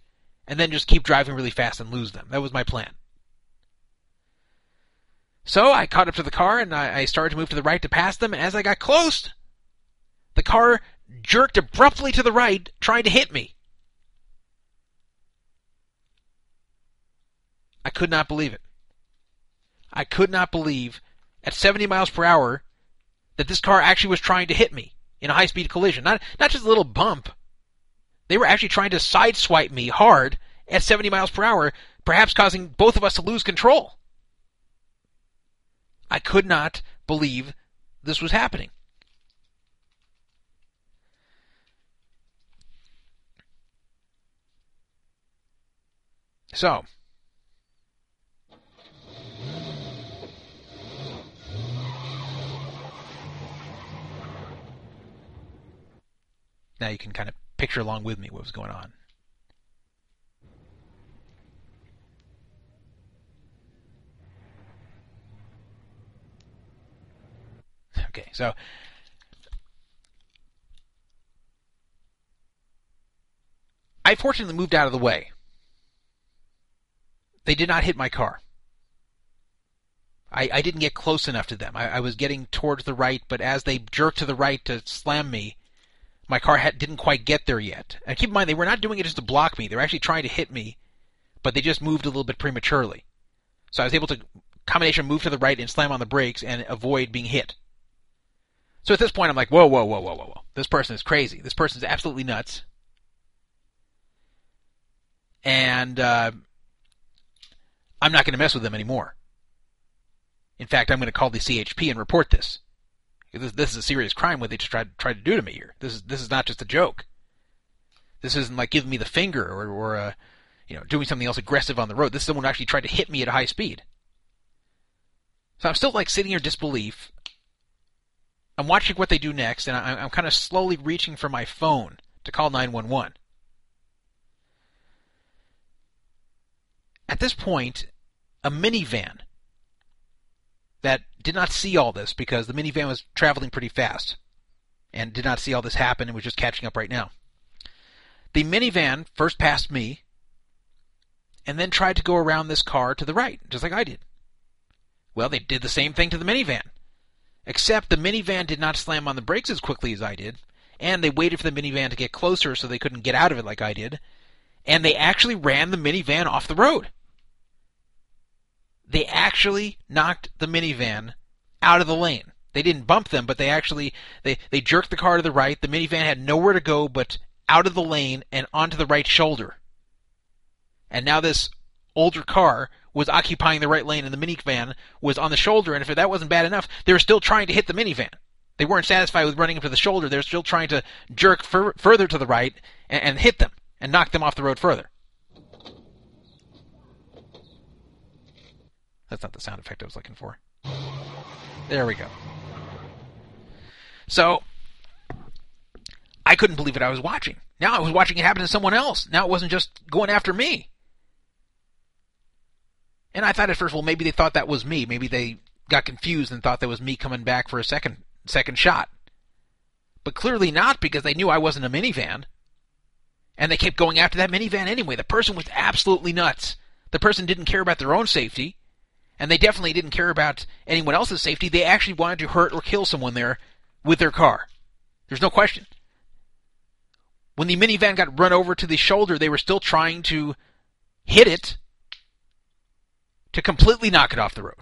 and then just keep driving really fast and lose them. That was my plan. So I caught up to the car and I, I started to move to the right to pass them, and as I got close, the car jerked abruptly to the right, trying to hit me. I could not believe it. I could not believe at 70 miles per hour that this car actually was trying to hit me in a high speed collision. Not, not just a little bump. They were actually trying to sideswipe me hard at 70 miles per hour, perhaps causing both of us to lose control. I could not believe this was happening. So, now you can kind of picture along with me what was going on. Okay, so I fortunately moved out of the way. They did not hit my car. I, I didn't get close enough to them. I, I was getting towards the right, but as they jerked to the right to slam me, my car had, didn't quite get there yet. And keep in mind, they were not doing it just to block me. They were actually trying to hit me, but they just moved a little bit prematurely. So I was able to combination move to the right and slam on the brakes and avoid being hit. So at this point, I'm like, whoa, whoa, whoa, whoa, whoa, whoa. This person is crazy. This person is absolutely nuts. And uh, I'm not going to mess with them anymore. In fact, I'm going to call the CHP and report this. This, this is a serious crime what they just tried, tried to do to me here. This is, this is not just a joke. This isn't like giving me the finger or, or uh, you know, doing something else aggressive on the road. This is someone who actually tried to hit me at a high speed. So I'm still like sitting here in disbelief. I'm watching what they do next, and I, I'm kind of slowly reaching for my phone to call 911. At this point, a minivan that did not see all this because the minivan was traveling pretty fast and did not see all this happen and was just catching up right now. The minivan first passed me and then tried to go around this car to the right, just like I did. Well, they did the same thing to the minivan. Except the minivan did not slam on the brakes as quickly as I did, and they waited for the minivan to get closer so they couldn't get out of it like I did, and they actually ran the minivan off the road. They actually knocked the minivan out of the lane. They didn't bump them, but they actually they, they jerked the car to the right. The minivan had nowhere to go but out of the lane and onto the right shoulder. And now this older car was occupying the right lane and the minivan was on the shoulder. And if that wasn't bad enough, they were still trying to hit the minivan. They weren't satisfied with running into the shoulder. They were still trying to jerk fur- further to the right and, and hit them and knock them off the road further. That's not the sound effect I was looking for. There we go. So, I couldn't believe what I was watching. Now I was watching it happen to someone else. Now it wasn't just going after me. And I thought at first, well, maybe they thought that was me. Maybe they got confused and thought that was me coming back for a second second shot. But clearly not, because they knew I wasn't a minivan. And they kept going after that minivan anyway. The person was absolutely nuts. The person didn't care about their own safety, and they definitely didn't care about anyone else's safety. They actually wanted to hurt or kill someone there with their car. There's no question. When the minivan got run over to the shoulder, they were still trying to hit it to completely knock it off the road.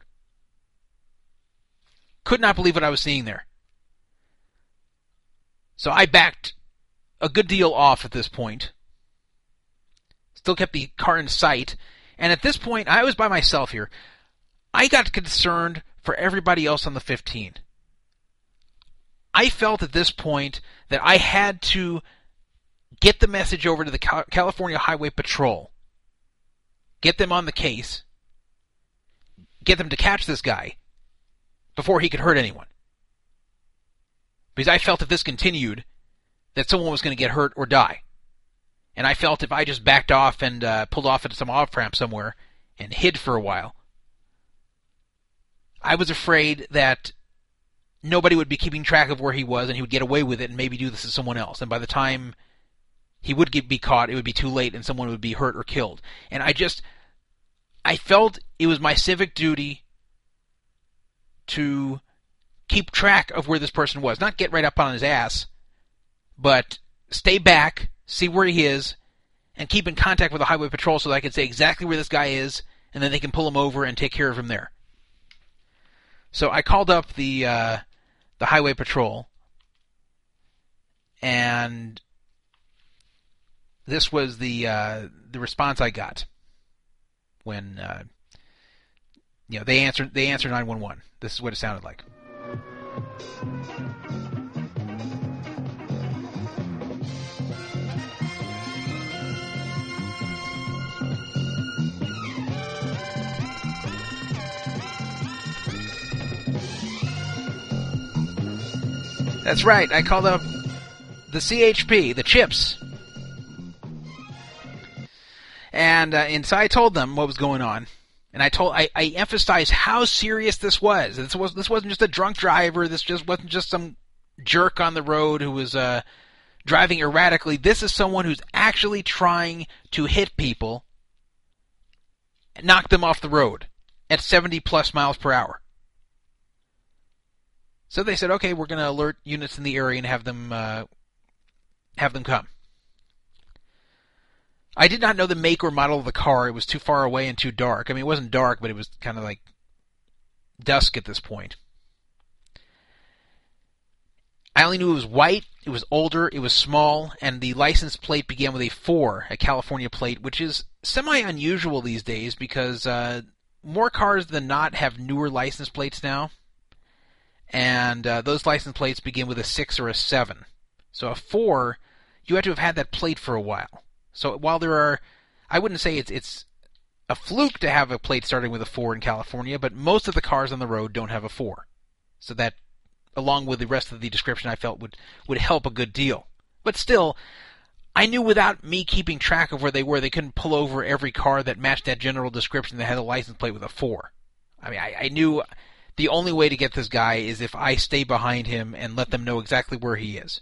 Could not believe what I was seeing there. So I backed a good deal off at this point. Still kept the car in sight. And at this point, I was by myself here. I got concerned for everybody else on the 15. I felt at this point that I had to get the message over to the California Highway Patrol, get them on the case, get them to catch this guy before he could hurt anyone. Because I felt if this continued, that someone was going to get hurt or die. And I felt if I just backed off and uh, pulled off at some off ramp somewhere and hid for a while, I was afraid that nobody would be keeping track of where he was and he would get away with it and maybe do this to someone else. And by the time he would get, be caught, it would be too late and someone would be hurt or killed. And I just, I felt it was my civic duty to keep track of where this person was. Not get right up on his ass, but stay back, see where he is, and keep in contact with the highway patrol so that I can say exactly where this guy is, and then they can pull him over and take care of him there. So I called up the uh, the highway patrol, and this was the uh, the response I got when uh, you know they answered they answered 911. This is what it sounded like. That's right. I called up the CHP, the chips. And, uh, and so I told them what was going on. And I told, I, I emphasized how serious this was. This was, this wasn't just a drunk driver. This just wasn't just some jerk on the road who was, uh, driving erratically. This is someone who's actually trying to hit people, knock them off the road at 70 plus miles per hour. So they said, okay, we're going to alert units in the area and have them uh, have them come. I did not know the make or model of the car. It was too far away and too dark. I mean, it wasn't dark, but it was kind of like dusk at this point. I only knew it was white, it was older, it was small, and the license plate began with a 4, a California plate, which is semi unusual these days because uh, more cars than not have newer license plates now, and uh, those license plates begin with a six or a seven. So a four, you have to have had that plate for a while. So while there are, I wouldn't say it's it's a fluke to have a plate starting with a four in California, but most of the cars on the road don't have a four. So that, along with the rest of the description, I felt would would help a good deal. But still, I knew without me keeping track of where they were, they couldn't pull over every car that matched that general description that had a license plate with a four. I mean, I, I knew the only way to get this guy is if I stay behind him and let them know exactly where he is.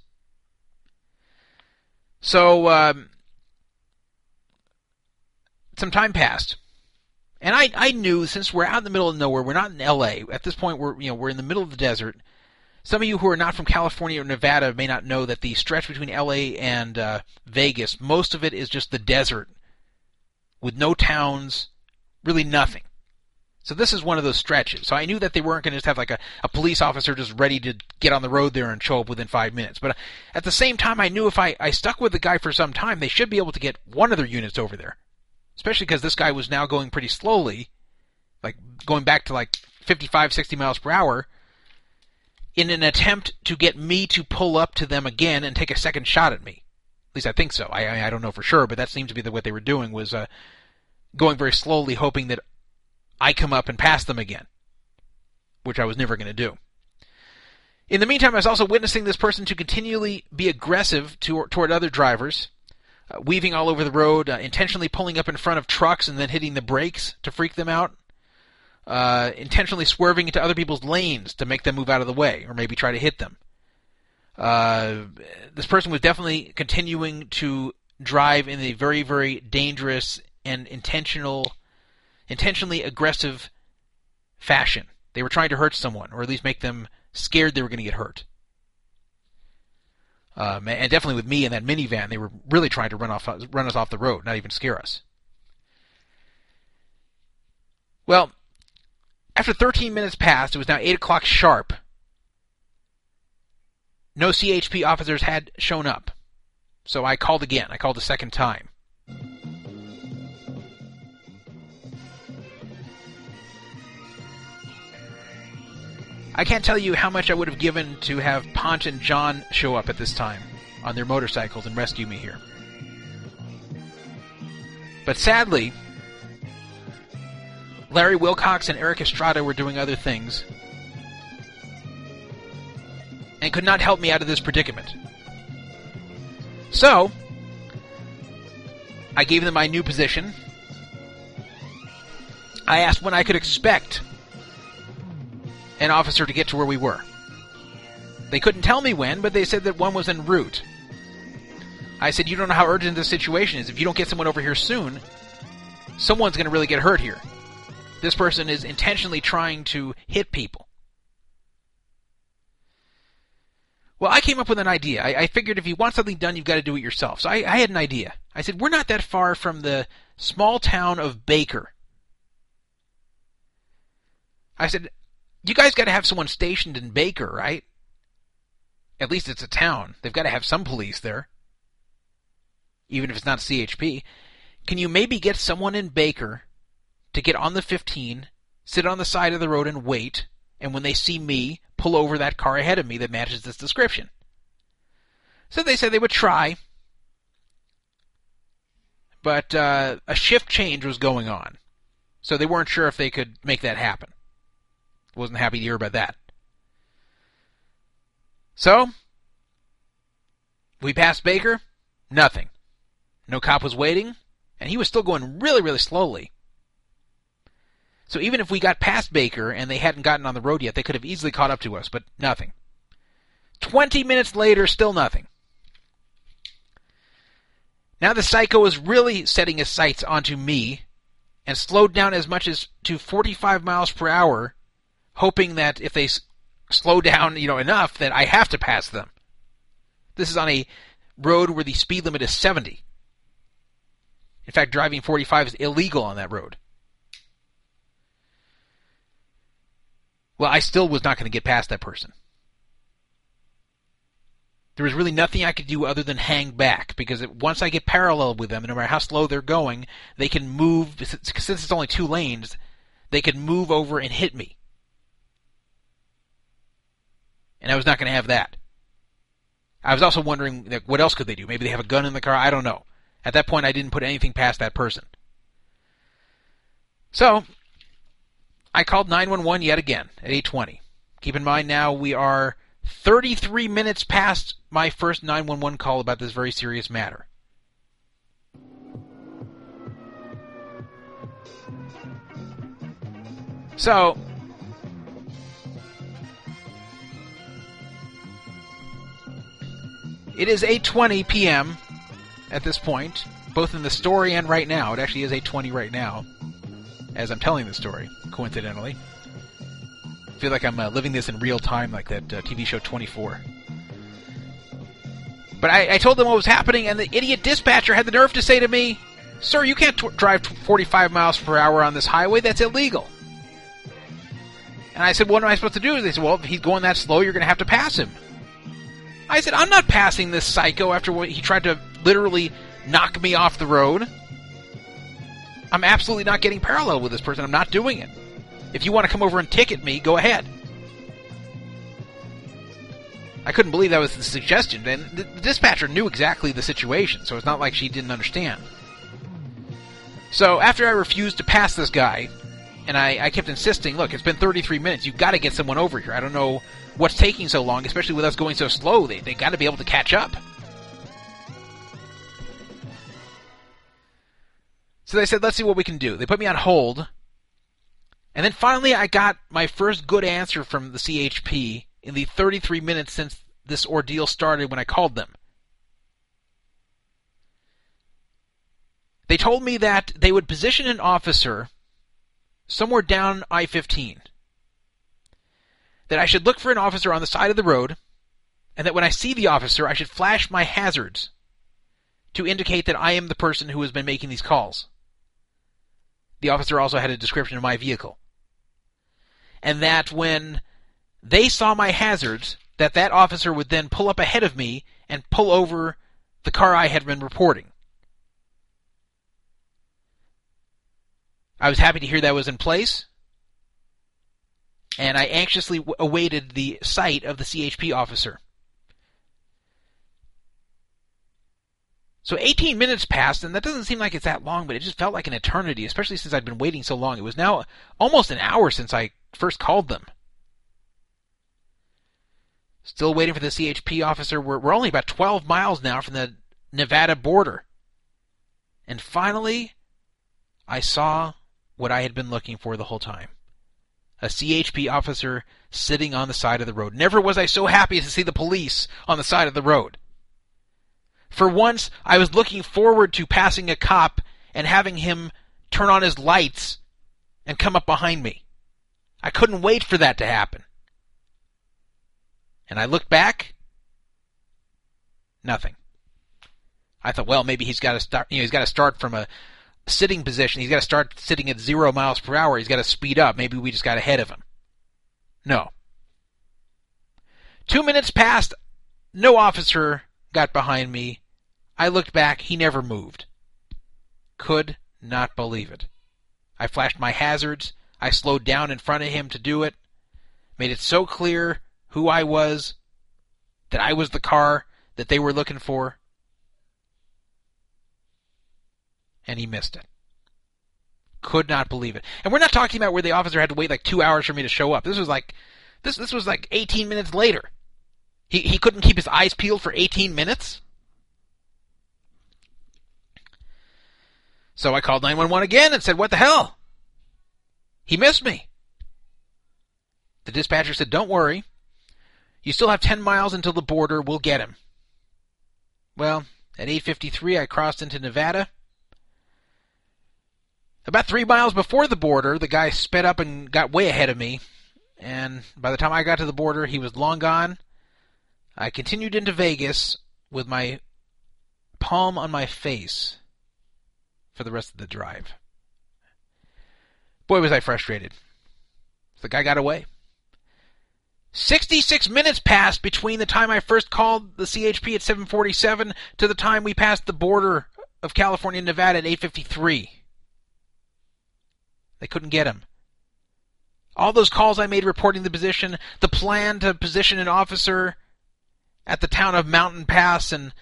So, um, some time passed. And I, I knew since we're out in the middle of nowhere, we're not in LA. At this point, we're you know we're in the middle of the desert. Some of you who are not from California or Nevada may not know that the stretch between LA and uh, Vegas, most of it is just the desert, with no towns, really nothing. So this is one of those stretches. So I knew that they weren't going to just have like a, a police officer just ready to get on the road there and show up within five minutes. But at the same time, I knew if I, I stuck with the guy for some time, they should be able to get one of their units over there especially because this guy was now going pretty slowly, like going back to like 55, 60 miles per hour, in an attempt to get me to pull up to them again and take a second shot at me. At least I think so. I I don't know for sure, but that seems to be the, what they were doing was uh, going very slowly, hoping that I come up and pass them again, which I was never going to do. In the meantime, I was also witnessing this person to continually be aggressive to, toward other drivers, uh, weaving all over the road, uh, intentionally pulling up in front of trucks and then hitting the brakes to freak them out, uh, intentionally swerving into other people's lanes to make them move out of the way or maybe try to hit them. Uh, this person was definitely continuing to drive in a very, very dangerous and intentional, intentionally aggressive fashion. They were trying to hurt someone, or at least make them scared they were going to get hurt. Um, and definitely with me in that minivan, they were really trying to run off run us off the road, not even scare us. Well, after 13 minutes passed, it was now 8 o'clock sharp. No CHP officers had shown up. So I called again. I called a second time. I can't tell you how much I would have given to have Ponch and Jon show up at this time on their motorcycles and rescue me here. But sadly, Larry Wilcox and Erik Estrada were doing other things and could not help me out of this predicament. So, I gave them my new position. I asked when I could expect an officer to get to where we were. They couldn't tell me when, but they said that one was en route. I said, You don't know how urgent this situation is. If you don't get someone over here soon, someone's going to really get hurt here. This person is intentionally trying to hit people. Well, I came up with an idea. I, I figured if you want something done, you've got to do it yourself. So I, I had an idea. I said, We're not that far from the small town of Baker. I said, you guys got to have someone stationed in Baker, right? At least it's a town. They've got to have some police there. Even if it's not CHP. Can you maybe get someone in Baker to get on the 15, sit on the side of the road and wait, and when they see me, pull over that car ahead of me that matches this description? So they said they would try. But uh, a shift change was going on. So they weren't sure if they could make that happen. Wasn't happy to hear about that. So, we passed Baker. Nothing. No cop was waiting, and he was still going really, really slowly. So even if we got past Baker and they hadn't gotten on the road yet, they could have easily caught up to us, but nothing. Twenty minutes later, still nothing. Now the psycho is really setting his sights onto me and slowed down as much as to 45 miles per hour hoping that if they s- slow down, you know, enough that I have to pass them. This is on a road where the speed limit is 70. In fact, driving 45 is illegal on that road. Well, I still was not going to get past that person. There was really nothing I could do other than hang back because it, once I get parallel with them, no matter how slow they're going, they can move. Since it's only two lanes, they could move over and hit me. And I was not going to have that. I was also wondering like, what else could they do? Maybe they have a gun in the car. I don't know. At that point, I didn't put anything past that person. So, I called 911 yet again at 8:20. Keep in mind now we are 33 minutes past my first 911 call about this very serious matter. So, it is 8:20 p.m. at this point, both in the story and right now. It actually is 8:20 right now as I'm telling the story, coincidentally. I feel like I'm uh, living this in real time, like that uh, TV show 24. But I, I, told them what was happening, and the idiot dispatcher had the nerve to say to me, Sir, you can't t- drive 45 miles per hour on this highway. That's illegal. And I said, What am I supposed to do? They said, Well, if he's going that slow, you're going to have to pass him. I said, I'm not passing this psycho after what he tried to literally knock me off the road. I'm absolutely not getting parallel with this person. I'm not doing it. If you want to come over and ticket me, go ahead. I couldn't believe that was the suggestion, and the, dispatcher knew exactly the situation, so it's not like she didn't understand. So after I refused to pass this guy, and I, I kept insisting, look, it's been 33 minutes. You've got to get someone over here. I don't know what's taking so long, especially with us going so slow. They they got to be able to catch up. So they said, let's see what we can do. They put me on hold. And then finally, I got my first good answer from the CHP in the 33 minutes since this ordeal started when I called them. They told me that they would position an officer somewhere down I 15. That I should look for an officer on the side of the road, and that when I see the officer, I should flash my hazards to indicate that I am the person who has been making these calls. The officer also had a description of my vehicle. And that when they saw my hazards, that that officer would then pull up ahead of me and pull over the car I had been reporting. I was happy to hear that was in place, and I anxiously w- awaited the sight of the CHP officer. So 18 minutes passed, and that doesn't seem like it's that long, but it just felt like an eternity, especially since I'd been waiting so long. It was now almost an hour since I first called them. Still waiting for the CHP officer. We're, we're only about 12 miles now from the Nevada border. And finally, I saw what I had been looking for the whole time. A CHP officer sitting on the side of the road. Never was I so happy to see the police on the side of the road. For once, I was looking forward to passing a cop and having him turn on his lights and come up behind me. I couldn't wait for that to happen. And I looked back. Nothing. I thought, well, maybe he's got to start. You know, he's got to start from a sitting position. He's got to start sitting at zero miles per hour. He's got to speed up. Maybe we just got ahead of him. No. Two minutes passed. No officer got behind me. I looked back. He never moved. Could not believe it. I flashed my hazards. I slowed down in front of him to do it. Made it so clear who I was, that I was the car that they were looking for. And he missed it. Could not believe it. And we're not talking about where the officer had to wait like two hours for me to show up. This was like this this was like 18 minutes later. He he couldn't keep his eyes peeled for 18 minutes. So I called 911 again and said, "What the hell? He missed me." The dispatcher said, "Don't worry. You still have 10 miles until the border. We'll get him." Well, at 8:53 I crossed into Nevada. About 3 miles before the border, the guy sped up and got way ahead of me, and by the time I got to the border, he was long gone. I continued into Vegas with my palm on my face for the rest of the drive. Boy, was I frustrated. The guy got away. 66 minutes passed between the time I first called the CHP at 747 to the time we passed the border of California and Nevada at 853. They couldn't get him. All those calls I made reporting the position, the plan to position an officer at the town of Mountain Pass and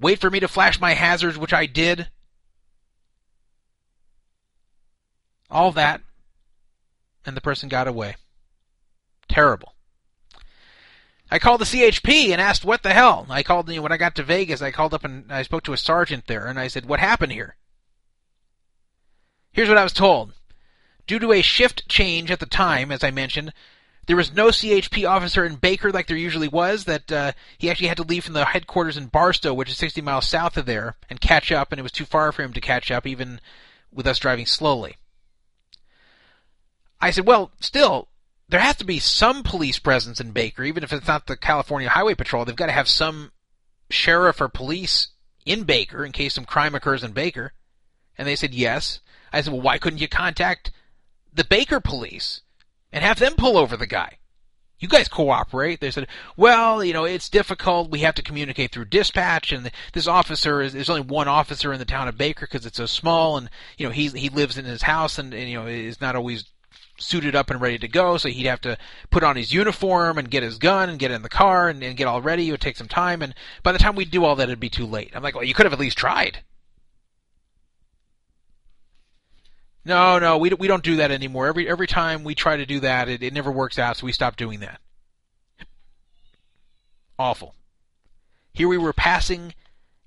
wait for me to flash my hazards, which I did. All that, and the person got away. Terrible. I called the CHP and asked what the hell. I called you know, when I got to Vegas. I called up and I spoke to a sergeant there, and I said, "What happened here?" Here's what I was told. Due to a shift change at the time, as I mentioned, there was no CHP officer in Baker like there usually was. That uh, he actually had to leave from the headquarters in Barstow, which is 60 miles south of there, and catch up. And it was too far for him to catch up, even with us driving slowly. I said, "Well, still, there has to be some police presence in Baker, even if it's not the California Highway Patrol. They've got to have some sheriff or police in Baker in case some crime occurs in Baker." And they said yes. I said, "Well, why couldn't you contact the Baker police and have them pull over the guy?" You guys cooperate. They said, well, you know, it's difficult. We have to communicate through dispatch, and this officer is there's only one officer in the town of Baker because it's so small, and you know he he lives in his house, and, and you know is not always suited up and ready to go, so he'd have to put on his uniform and get his gun and get in the car and, and get all ready. It would take some time, and by the time we do all that, it'd be too late. I'm like, well, you could have at least tried. No, no, we we don't do that anymore. Every every time we try to do that, it, it never works out, so we stop doing that. Awful. Here we were passing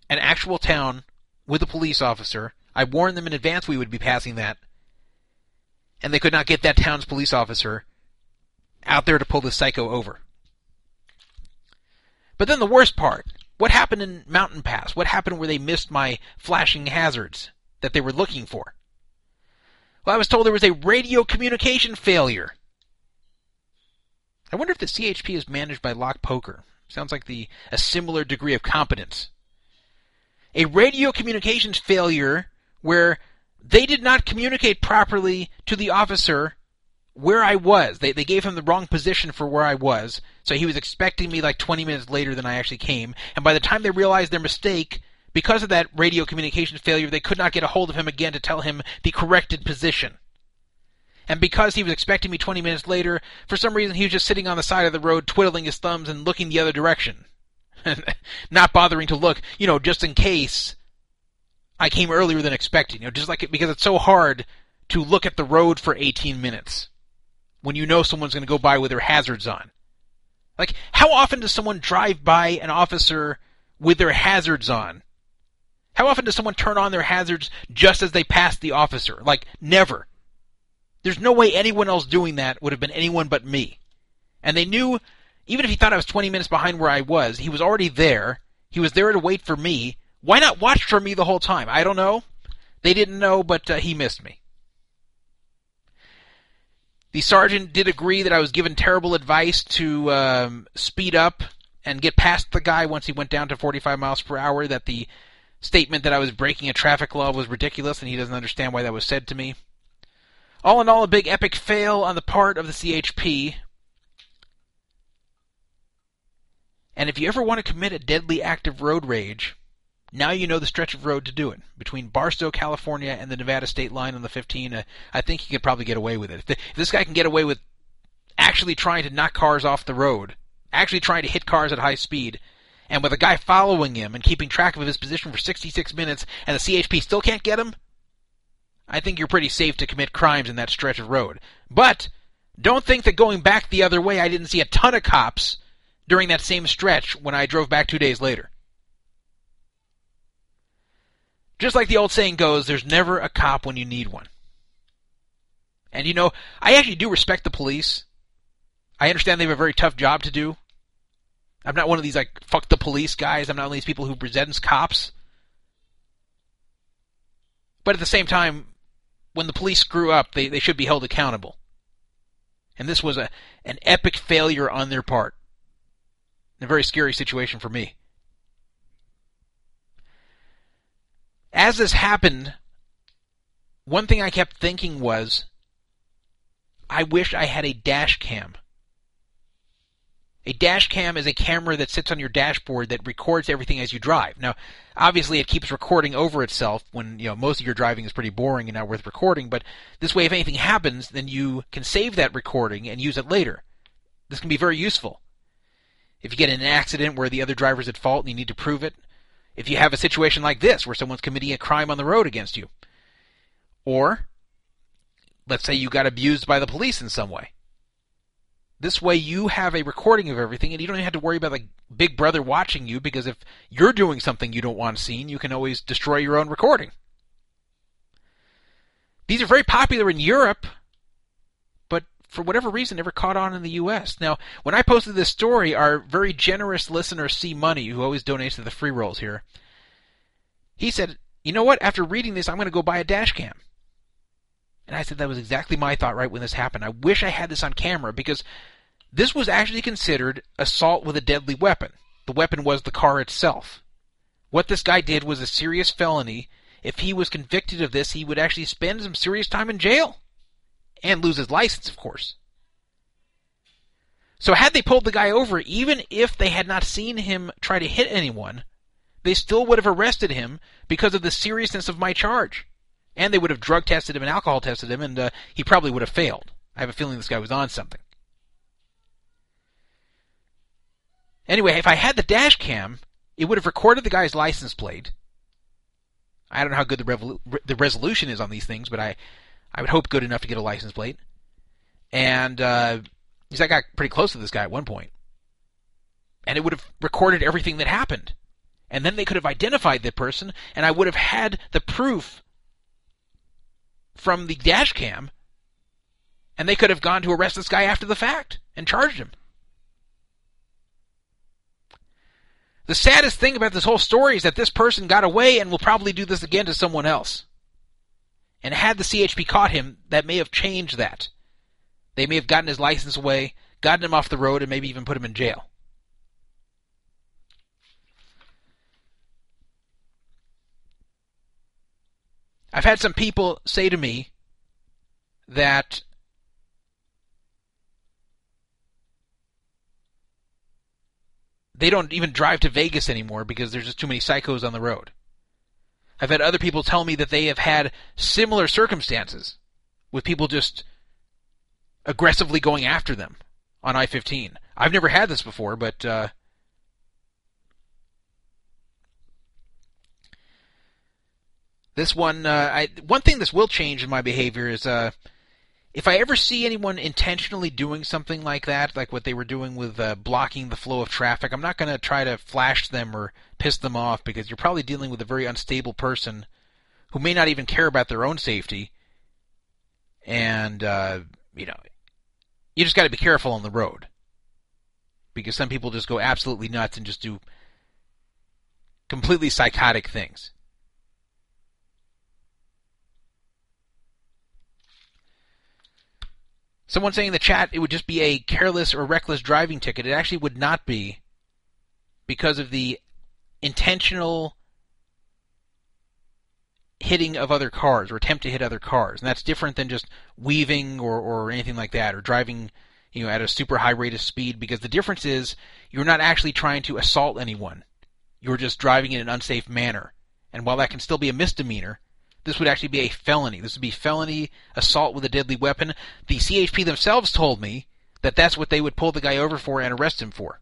an actual town with a police officer. I warned them in advance we would be passing that and they could not get that town's police officer out there to pull the psycho over. But then the worst part what happened in Mountain Pass? What happened where they missed my flashing hazards that they were looking for? Well, I was told there was a radio communication failure. I wonder if the CHP is managed by Lock Poker. Sounds like the a similar degree of competence. A radio communications failure where they did not communicate properly to the officer where I was. They they gave him the wrong position for where I was, so he was expecting me like 20 minutes later than I actually came. And by the time they realized their mistake, because of that radio communication failure, they could not get a hold of him again to tell him the corrected position. And because he was expecting me 20 minutes later, for some reason he was just sitting on the side of the road, twiddling his thumbs and looking the other direction. Not bothering to look, you know, just in case I came earlier than expected. You know, just like it, because it's so hard to look at the road for 18 minutes when you know someone's going to go by with their hazards on. Like, how often does someone drive by an officer with their hazards on? How often does someone turn on their hazards just as they pass the officer? Like, never. There's no way anyone else doing that would have been anyone but me. And they knew, even if he thought I was 20 minutes behind where I was, he was already there. He was there to wait for me, why not watch for me the whole time? I don't know. They didn't know, but uh, he missed me. The sergeant did agree that I was given terrible advice to um, speed up and get past the guy once he went down to 45 miles per hour. That the statement that I was breaking a traffic law was ridiculous, and he doesn't understand why that was said to me. All in all, a big epic fail on the part of the CHP. And if you ever want to commit a deadly act of road rage, now you know the stretch of road to do it. Between Barstow, California, and the Nevada state line on the 15, uh, I think he could probably get away with it. If, the, if this guy can get away with actually trying to knock cars off the road, actually trying to hit cars at high speed, and with a guy following him and keeping track of his position for 66 minutes, and the CHP still can't get him, I think you're pretty safe to commit crimes in that stretch of road. But don't think that going back the other way, I didn't see a ton of cops during that same stretch when I drove back two days later. Just like the old saying goes, there's never a cop when you need one. And you know, I actually do respect the police. I understand they have a very tough job to do. I'm not one of these like fuck the police guys. I'm not one of these people who presents cops. But at the same time, when the police screw up, they, they should be held accountable. And this was a an epic failure on their part. A very scary situation for me. as this happened, one thing I kept thinking was, I wish I had a dash cam. A dash cam is a camera that sits on your dashboard that records everything as you drive. Now, obviously it keeps recording over itself when, you know, most of your driving is pretty boring and not worth recording, but this way if anything happens, then you can save that recording and use it later. This can be very useful. If you get in an accident where the other driver's at fault and you need to prove it, if you have a situation like this where someone's committing a crime on the road against you, or let's say you got abused by the police in some way. This way you have a recording of everything and you don't have to worry about like big brother watching you because if you're doing something you don't want seen, you can always destroy your own recording. These are very popular in Europe, but for whatever reason never caught on in the US. Now, when I posted this story, our very generous listener C Money, who always donates to the free rolls here, he said, "You know what? After reading this, I'm going to go buy a dash cam." And I said that was exactly my thought right when this happened. I wish I had this on camera because this was actually considered assault with a deadly weapon. The weapon was the car itself. What this guy did was a serious felony. If he was convicted of this, he would actually spend some serious time in jail. And lose his license, of course. So had they pulled the guy over, even if they had not seen him try to hit anyone, they still would have arrested him because of the seriousness of my charge and they would have drug tested him and alcohol tested him, and uh, he probably would have failed. I have a feeling this guy was on something. Anyway, if I had the dash cam, it would have recorded the guy's license plate. I don't know how good the, revolu- the resolution is on these things, but I, I would hope good enough to get a license plate. And uh, I got pretty close to this guy at one point. point, and it would have recorded everything that happened, and then they could have identified the person, and I would have had the proof from the dash cam, and they could have gone to arrest this guy after the fact and charged him. The saddest thing about this whole story is that this person got away and will probably do this again to someone else. And had the CHP caught him, that may have changed that. They may have gotten his license away, gotten him off the road, and maybe even put him in jail. I've had some people say to me that they don't even drive to Vegas anymore because there's just too many psychos on the road. I've had other people tell me that they have had similar circumstances with people just aggressively going after them on I 15. I've never had this before, but uh, This one, uh, I, one thing this will change in my behavior is uh, if I ever see anyone intentionally doing something like that, like what they were doing with uh, blocking the flow of traffic, I'm not going to try to flash them or piss them off because you're probably dealing with a very unstable person who may not even care about their own safety. And, uh, you know, you just got to be careful on the road because some people just go absolutely nuts and just do completely psychotic things. Someone saying in the chat it would just be a careless or reckless driving ticket. It actually would not be because of the intentional hitting of other cars or attempt to hit other cars. And that's different than just weaving or, or anything like that or driving you know at a super high rate of speed because the difference is you're not actually trying to assault anyone. You're just driving in an unsafe manner. And while that can still be a misdemeanor, this would actually be a felony. This would be felony assault with a deadly weapon. The CHP themselves told me that that's what they would pull the guy over for and arrest him for.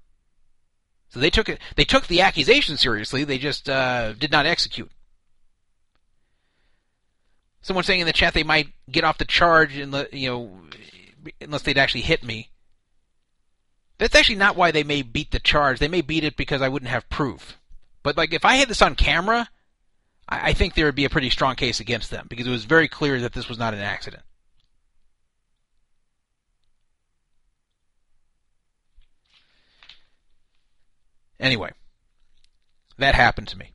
So they took it. They took the accusation seriously. They just uh, did not execute. Someone saying in the chat they might get off the charge, the, you know, unless they'd actually hit me. That's actually not why they may beat the charge. They may beat it because I wouldn't have proof. But like if I had this on camera, I, I think there would be a pretty strong case against them because it was very clear that this was not an accident. Anyway, that happened to me.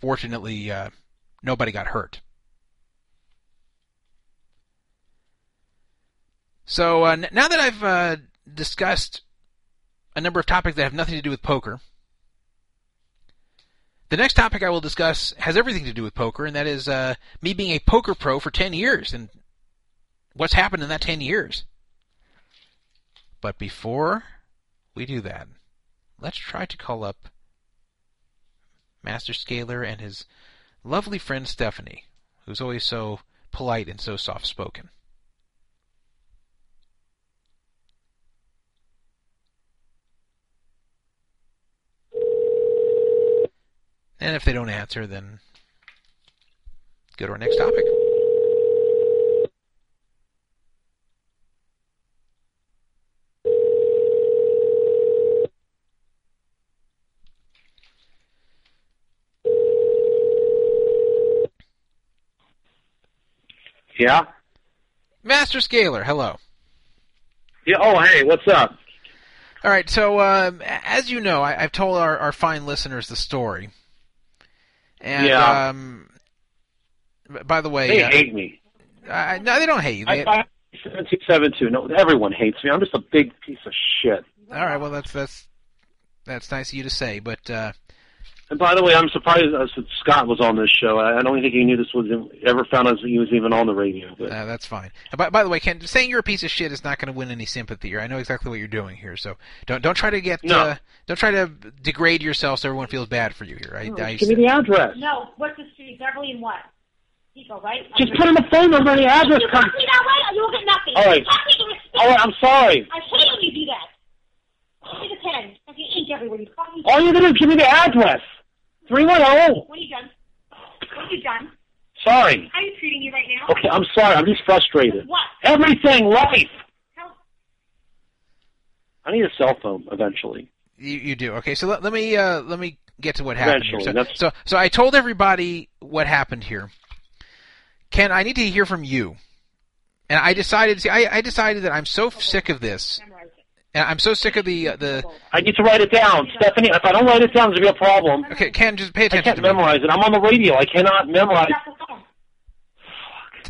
Fortunately, uh, nobody got hurt. So uh, now that I've uh, discussed a number of topics that have nothing to do with poker, the next topic I will discuss has everything to do with poker, and that is uh, me being a poker pro for 10 years and what's happened in that 10 years. But before we do that, let's try to call up Master Scaler and his lovely friend Stephanie, who's always so polite and so soft spoken. And if they don't answer, then go to our next topic.
Yeah?
Master Scaler, hello.
Yeah, oh, hey, what's up?
All right, so um, as you know, I, I've told our, our fine listeners the story. And
Yeah.
um, by the way,
They
uh,
hate me.
I, no, they don't hate you. They,
I, I, 7272. No, everyone hates me. I'm just a big piece of shit.
all right, well that's that's that's nice of you to say, but uh,
And by the way, I'm surprised uh, Scott was on this show. I, I don't think he knew this was ever found out that he was even on the radio. But
uh, that's fine. By, by the way, Ken, saying you're a piece of shit is not going to win any sympathy here. I know exactly what you're doing here, so don't don't try to get
No.
uh, don't try to degrade yourself so everyone feels bad for you here. I, I,
give me the address.
No, what's the street? Beverly and what? Eagle, right?
Just put in the phone number and the address. Card.
You
Come.
me that way, or you will get nothing.
All right.
Talk to me with respect.
All right, I'm sorry.
I hate when you do that. Give me the pen. Fucking ink everywhere. You fucking.
All you have to do is give me the address. 310.
What are you done? What have you done?
Sorry.
How are you treating me right now?
Okay, I'm sorry. I'm just frustrated.
What?
Everything, life.
How?
I need a cell phone eventually.
You, you do okay. So let, let me uh, let me get to what happened here.
Eventually,
So,
that's-
so so I told everybody what happened here. Ken, I need to hear from you. And I decided. See, I, I decided that I'm so sick of this.
Memorize it.
And I'm so sick of the uh, the.
I need to write it down, Stephanie. If I don't write it down, there's gonna be a problem.
Okay, Ken, just pay attention.
I can't
to me.
memorize it. I'm on the radio. I cannot memorize.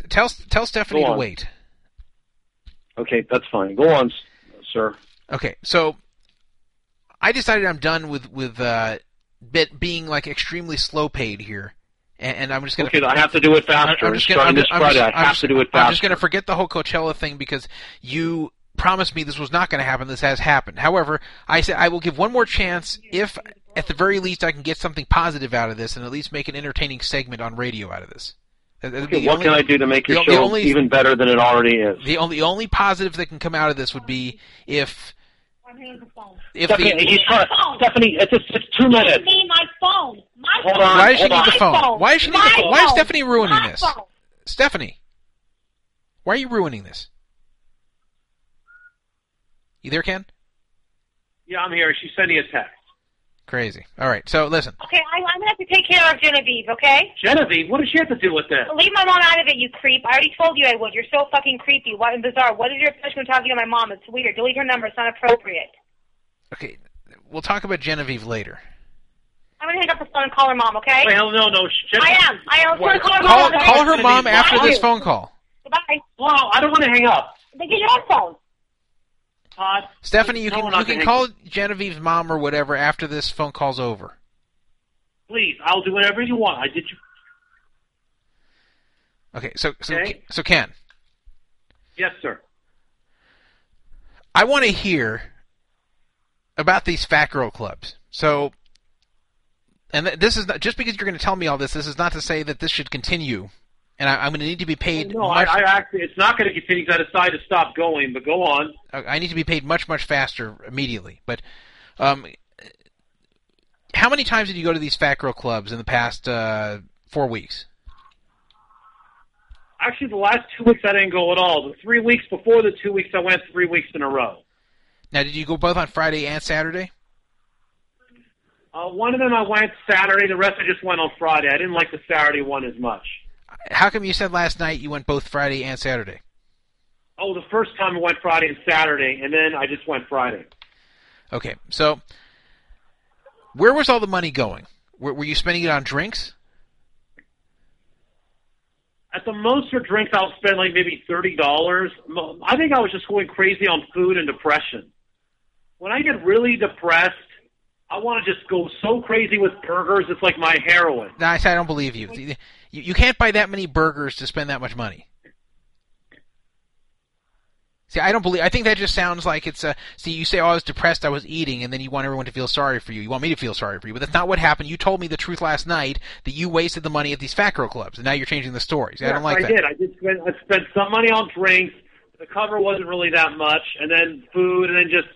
Tell tell Stephanie to wait.
Okay, that's fine. Go on, sir.
Okay, so I decided I'm done with with uh, bit being like extremely slow paid here, and, and I'm just gonna.
Okay, I have to do it faster.
I'm just gonna. I'm just, I'm, just,
I have to do it
I'm just gonna forget the whole Coachella thing because you promised me this was not going to happen. This has happened. However, I said I will give one more chance if, at the very least, I can get something positive out of this and at least make an entertaining segment on radio out of this. That- that'd be
Okay, what
only-
can I do to make your
the- the
show
only-
even better than it already is?
The only the only positive that can come out of this would be if
I'm the phone.
if
Stephanie,
the
he's trying. Stephanie, it's just it's two
Give
minutes.
me my phone. My
Hold
phone.
on,
why does she need the phone?
phone.
Why does she need the phone? Why is. Stephanie ruining
My
this?
phone.
Stephanie, why are you ruining this? You there, Ken?
Yeah, I'm here. She's sending a text.
Crazy. All right. So listen.
Okay, I, I'm gonna have to take care of Genevieve. Okay.
Genevieve, what does she have to do with this?
Leave my mom out of it, you creep. I already told you I would. You're so fucking creepy. What and bizarre. What is your obsession with talking to my mom? It's weird. Delete her number. It's not appropriate.
Okay, we'll talk about Genevieve later.
I'm gonna hang up the phone and call her mom. Okay.
Wait, hell no, no.
I am. I am. I'm gonna call her
Call
mom.
call her mom after
Why?
this phone call.
Goodbye.
Wow, I don't want to hang up.
Then get your own phone.
Todd.
Stephanie, you can you can call Genevieve's mom or whatever after this phone call's over.
Please, I'll do whatever you want. I did you.
Okay. So so
Okay.
so Ken,
Yes, sir.
I want to hear about these fat girl clubs. So. And th- this is not just because you're going to tell me all this. This is not to say that this should continue, and I, I'm going to need to be paid.
No, I,
much,
I actually, it's not going to continue because I decided to stop going. But go on.
I need to be paid much much faster immediately. But um, how many times did you go to these fat girl clubs in the past uh, four weeks?
Actually, the last two weeks I didn't go at all. The three weeks before the two weeks I went three weeks in a row.
Now, did you go both on Friday and Saturday?
Uh, one of them I went Saturday. The rest I just went on Friday. I didn't like the Saturday one as much.
How come you said last night you went both Friday and Saturday?
Oh, the first time I went Friday and Saturday, and then I just went Friday.
Okay, so where was all the money going? Were, were you spending it on drinks?
At the most for drinks, I'll spend like maybe thirty dollars. I think I was just going crazy on food and depression. When I get really depressed, I want to just go so crazy with burgers. It's like my heroin.
No, I said I don't believe you. You. You can't buy that many burgers to spend that much money. See, I don't believe. I think that just sounds like it's a. See, you say, "Oh, I was depressed. I was eating," and then you want everyone to feel sorry for you. You want me to feel sorry for you, but that's not what happened. You told me the truth last night that you wasted the money at these fat girl clubs, and now you're changing the story. See, I don't like
I
that.
did. I did spend I spent some money on drinks. The cover wasn't really that much, and then food, and then just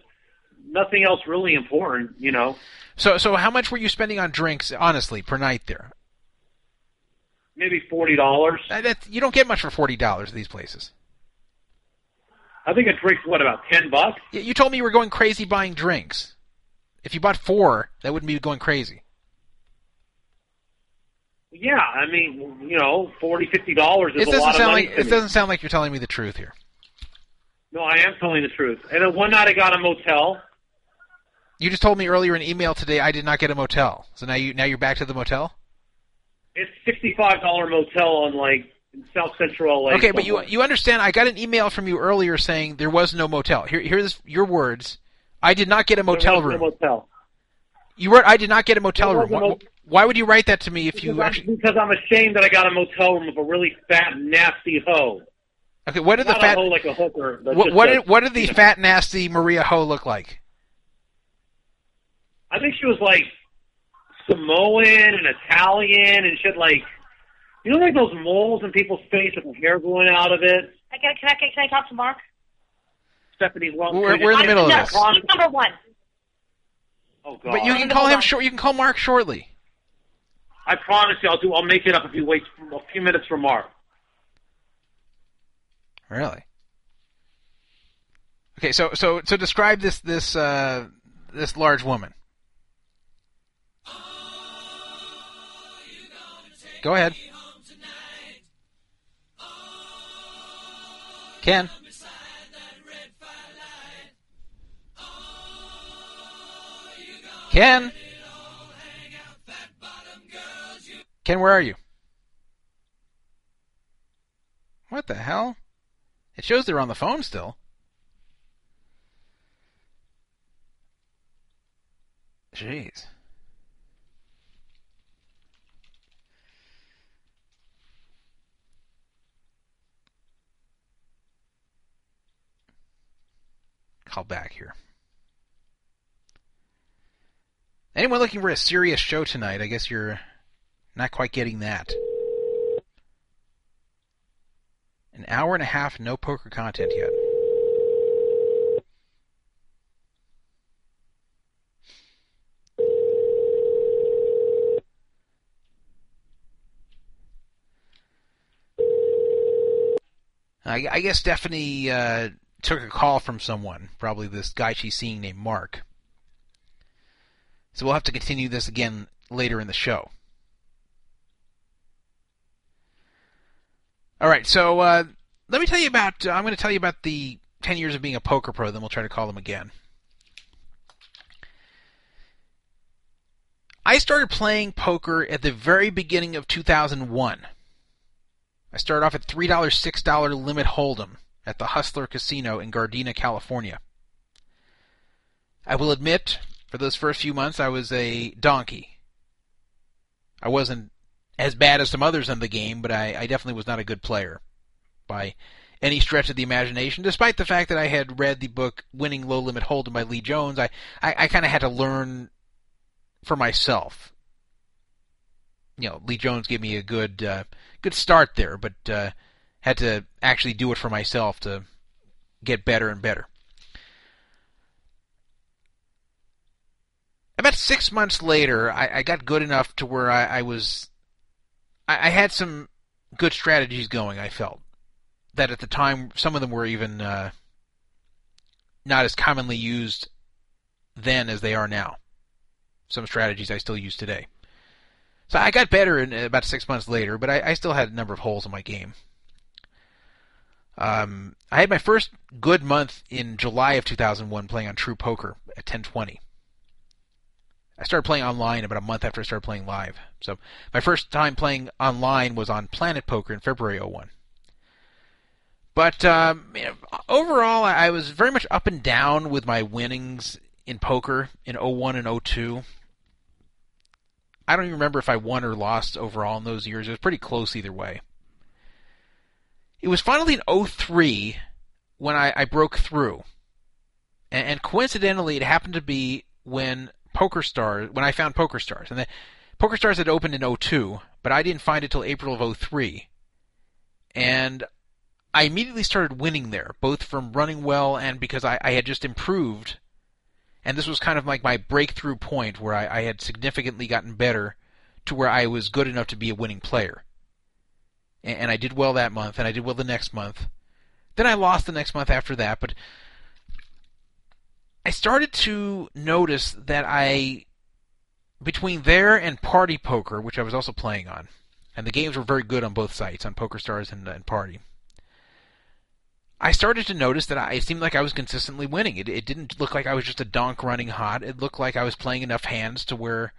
nothing else really important. You know,
So, so how much were you spending on drinks, honestly, per night there?
Maybe forty dollars.
You don't get much for forty dollars at these places.
I think a drink's what about ten bucks?
Y- You told me you were going crazy buying drinks. If you bought four, that wouldn't be going crazy.
Yeah, I mean, you know, forty, fifty dollars is
It
a
doesn't
lot of
sound
money
like it
me.
doesn't sound like you're telling me the truth here.
No, I am telling the truth. And then one night I got a motel.
You just told me earlier in email today I did not get a motel. So now you now you're back to the motel.
It's sixty-five dollar motel on like in South Central LA.
Okay, but you you understand? I got an email from you earlier saying there was no motel. Here here's your words. I did not get a motel
wasn't a
room.
motel.
You wrote I did not get a motel room.
a
Why,
mo-
why would you write that to me if
Because
you actually?
because I'm ashamed that I got a motel room of a really fat, nasty hoe.
Okay, what did the fat
a hoe like a hooker.
what what did what did the fat nasty Maria Ho look like?
I think she was like Samoan and Italian and shit. Like, you know, like those moles in people's face with the hair going out of it.
I can, can I can I talk to Mark?
Stephanie, well,
We're- we're in the middle of
no,
this.
he's number one.
Oh God!
But you can call him short. You can call Mark shortly.
I promise you, I'll do. I'll make it up if you wait a few minutes for Mark.
Really? Okay, so so so describe this this uh, this large woman. Go ahead. Ken. Ken. Ken, where are you? What the hell? It shows they're on the phone still. Jeez. Call back here. Anyone looking for a serious show tonight? I guess you're not quite getting that. An hour and a half, no poker content yet. I, I guess Stephanie uh, took a call from someone, probably this guy she's seeing named Mark. So we'll have to continue this again later in the show. All right, so uh, let me tell you about. Uh, I'm going to tell you about the 10 years of being a poker pro. Then we'll try to call them again. I started playing poker at the very beginning of 2001. I started off at $3, $6 limit hold'em at the Hustler Casino in Gardena, California. I will admit, for those first few months, I was a donkey. I wasn't as bad as some others in the game, but I, I definitely was not a good player by any stretch of the imagination. Despite the fact that I had read the book Winning Low Limit Hold'em by Lee Jones, I, I, I kind of had to learn for myself. You know, Lee Jones gave me a good uh, good start there, but uh, had to actually do it for myself to get better and better. About six months later, I, I got good enough to where I, I was. I, I had some good strategies going. I felt that at the time, some of them were even uh, not as commonly used then as they are now. Some strategies I still use today. So I got better in about six months later, but I, I still had a number of holes in my game. Um, I had my first good month in July of 2001 playing on True Poker at 1020. I started playing online about a month after I started playing live. So my first time playing online was on Planet Poker in February 01. But um, you know, overall, I I was very much up and down with my winnings in poker in 01 and 02. I don't even remember if I won or lost overall in those years. It was pretty close either way. It was finally in 03 when I, I broke through. And, and coincidentally, it happened to be when Poker Stars, when I found Poker Stars. And the, Poker Stars had opened in 02, but I didn't find it till April of 03. And I immediately started winning there, both from running well and because I, I had just improved. And this was kind of like my breakthrough point where I, I had significantly gotten better to where I was good enough to be a winning player. And, I did well that month, and I did well the next month. Then I lost the next month after that, but I started to notice that I, between there and Party Poker, which I was also playing on, and the games were very good on both sites, on PokerStars and, and Party. I started to notice that I, seemed like I was consistently winning. It, it didn't look like I was just a donk running hot. It looked like I was playing enough hands to where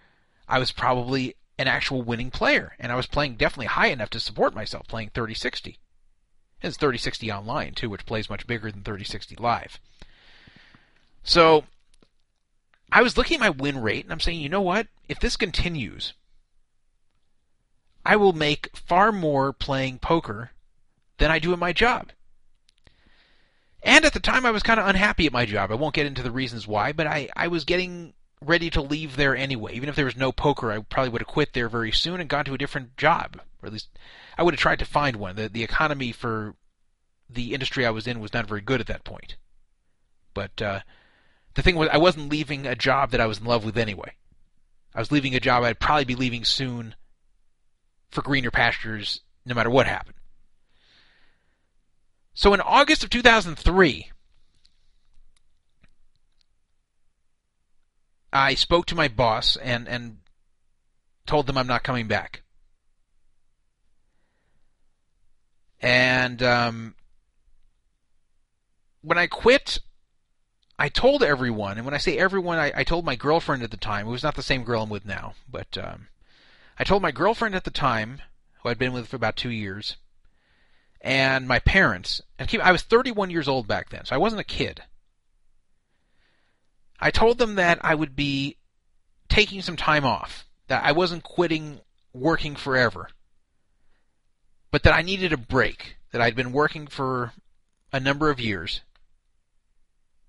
I was probably an actual winning player, and I was playing definitely high enough to support myself, playing 3060. It's 3060 online too, which plays much bigger than 3060 live. So I was looking at my win rate, and I'm saying, you know what? If this continues, I will make far more playing poker than I do in my job. And at the time, I was kind of unhappy at my job. I won't get into the reasons why, but I, I was getting ready to leave there anyway. Even if there was no poker, I probably would have quit there very soon and gone to a different job. Or at least I would have tried to find one. The, the economy for the industry I was in was not very good at that point. But uh, the thing was, I wasn't leaving a job that I was in love with anyway. I was leaving a job I'd probably be leaving soon for greener pastures no matter what happened. So in August of 2003, I spoke to my boss and, and told them I'm not coming back. And um, when I quit, I told everyone, and when I say everyone, I, I, told my girlfriend at the time, who was not the same girl I'm with now, but um, I told my girlfriend at the time, who I'd been with for about two years, and my parents, and keep, I was 31 years old back then, so I wasn't a kid. I told them that I would be taking some time off, that I wasn't quitting working forever, but that I needed a break, that I'd been working for a number of years,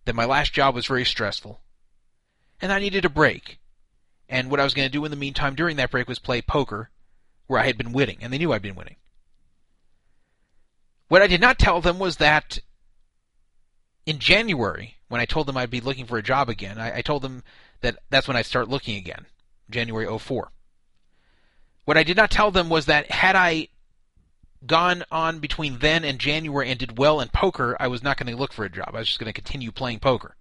that my last job was very stressful, and I needed a break. And what I was going to do in the meantime during that break was play poker, where I had been winning, and they knew I'd been winning. What I did not tell them was that in January, when I told them I'd be looking for a job again, I, I told them that that's when I'd start looking again, January 04. What I did not tell them was that had I gone on between then and January and did well in poker, I was not going to look for a job. I was just going to continue playing poker.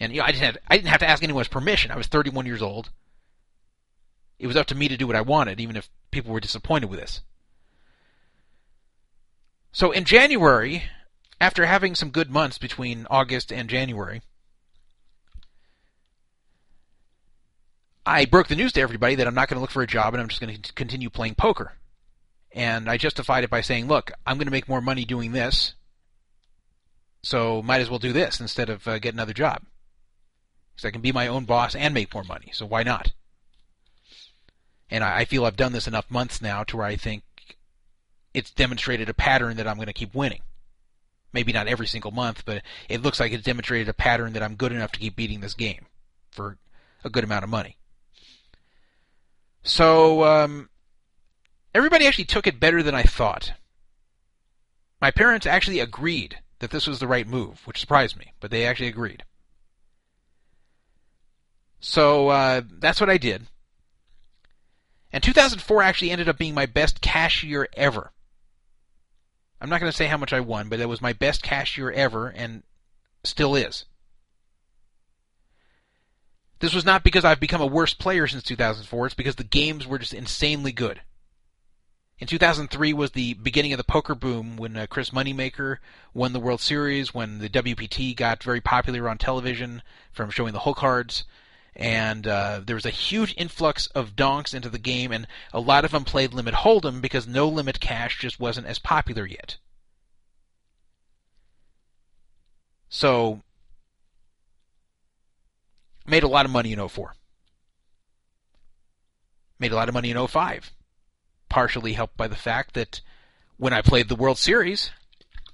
And you know, I didn't have I didn't have to ask anyone's permission. I was 31 years old. It was up to me to do what I wanted, even if people were disappointed with this. So in January, after having some good months between August and January, I broke the news to everybody that I'm not going to look for a job and I'm just going to continue playing poker. And I justified it by saying, look, I'm going to make more money doing this, so might as well do this instead of uh, get another job. Because I can be my own boss and make more money, so why not? And I, I feel I've done this enough months now to where I think it's demonstrated a pattern that I'm going to keep winning. Maybe not every single month, but it looks like it's demonstrated a pattern that I'm good enough to keep beating this game for a good amount of money. So, um, everybody actually took it better than I thought. My parents actually agreed that this was the right move, which surprised me, but they actually agreed. So, uh, that's what I did. And 2004 actually ended up being my best cash year ever. I'm not going to say how much I won, but it was my best cash year ever and still is. This was not because I've become a worse player since 2004, it's because the games were just insanely good. In 2003 was the beginning of the poker boom when uh, Chris Moneymaker won the World Series, when the WPT got very popular on television from showing the hole cards, and uh, there was a huge influx of donks into the game, and a lot of them played limit hold'em because no limit cash just wasn't as popular yet. So, made a lot of money in 04. Made a lot of money in 05. Partially helped by the fact that when I played the World Series,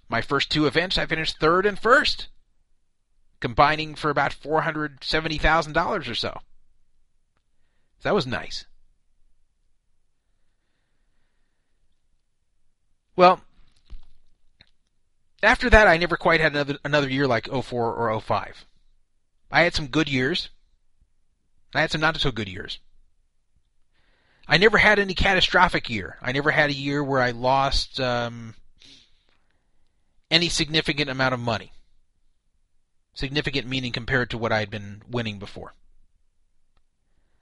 My first two events, I finished third and first, combining for about $470,000 or so. That was nice. Well, after that, I never quite had another another year like 04 or 05. I had some good years. I had some not so good years. I never had any catastrophic year. I never had a year where I lost um, any significant amount of money. Significant meaning compared to what I had been winning before.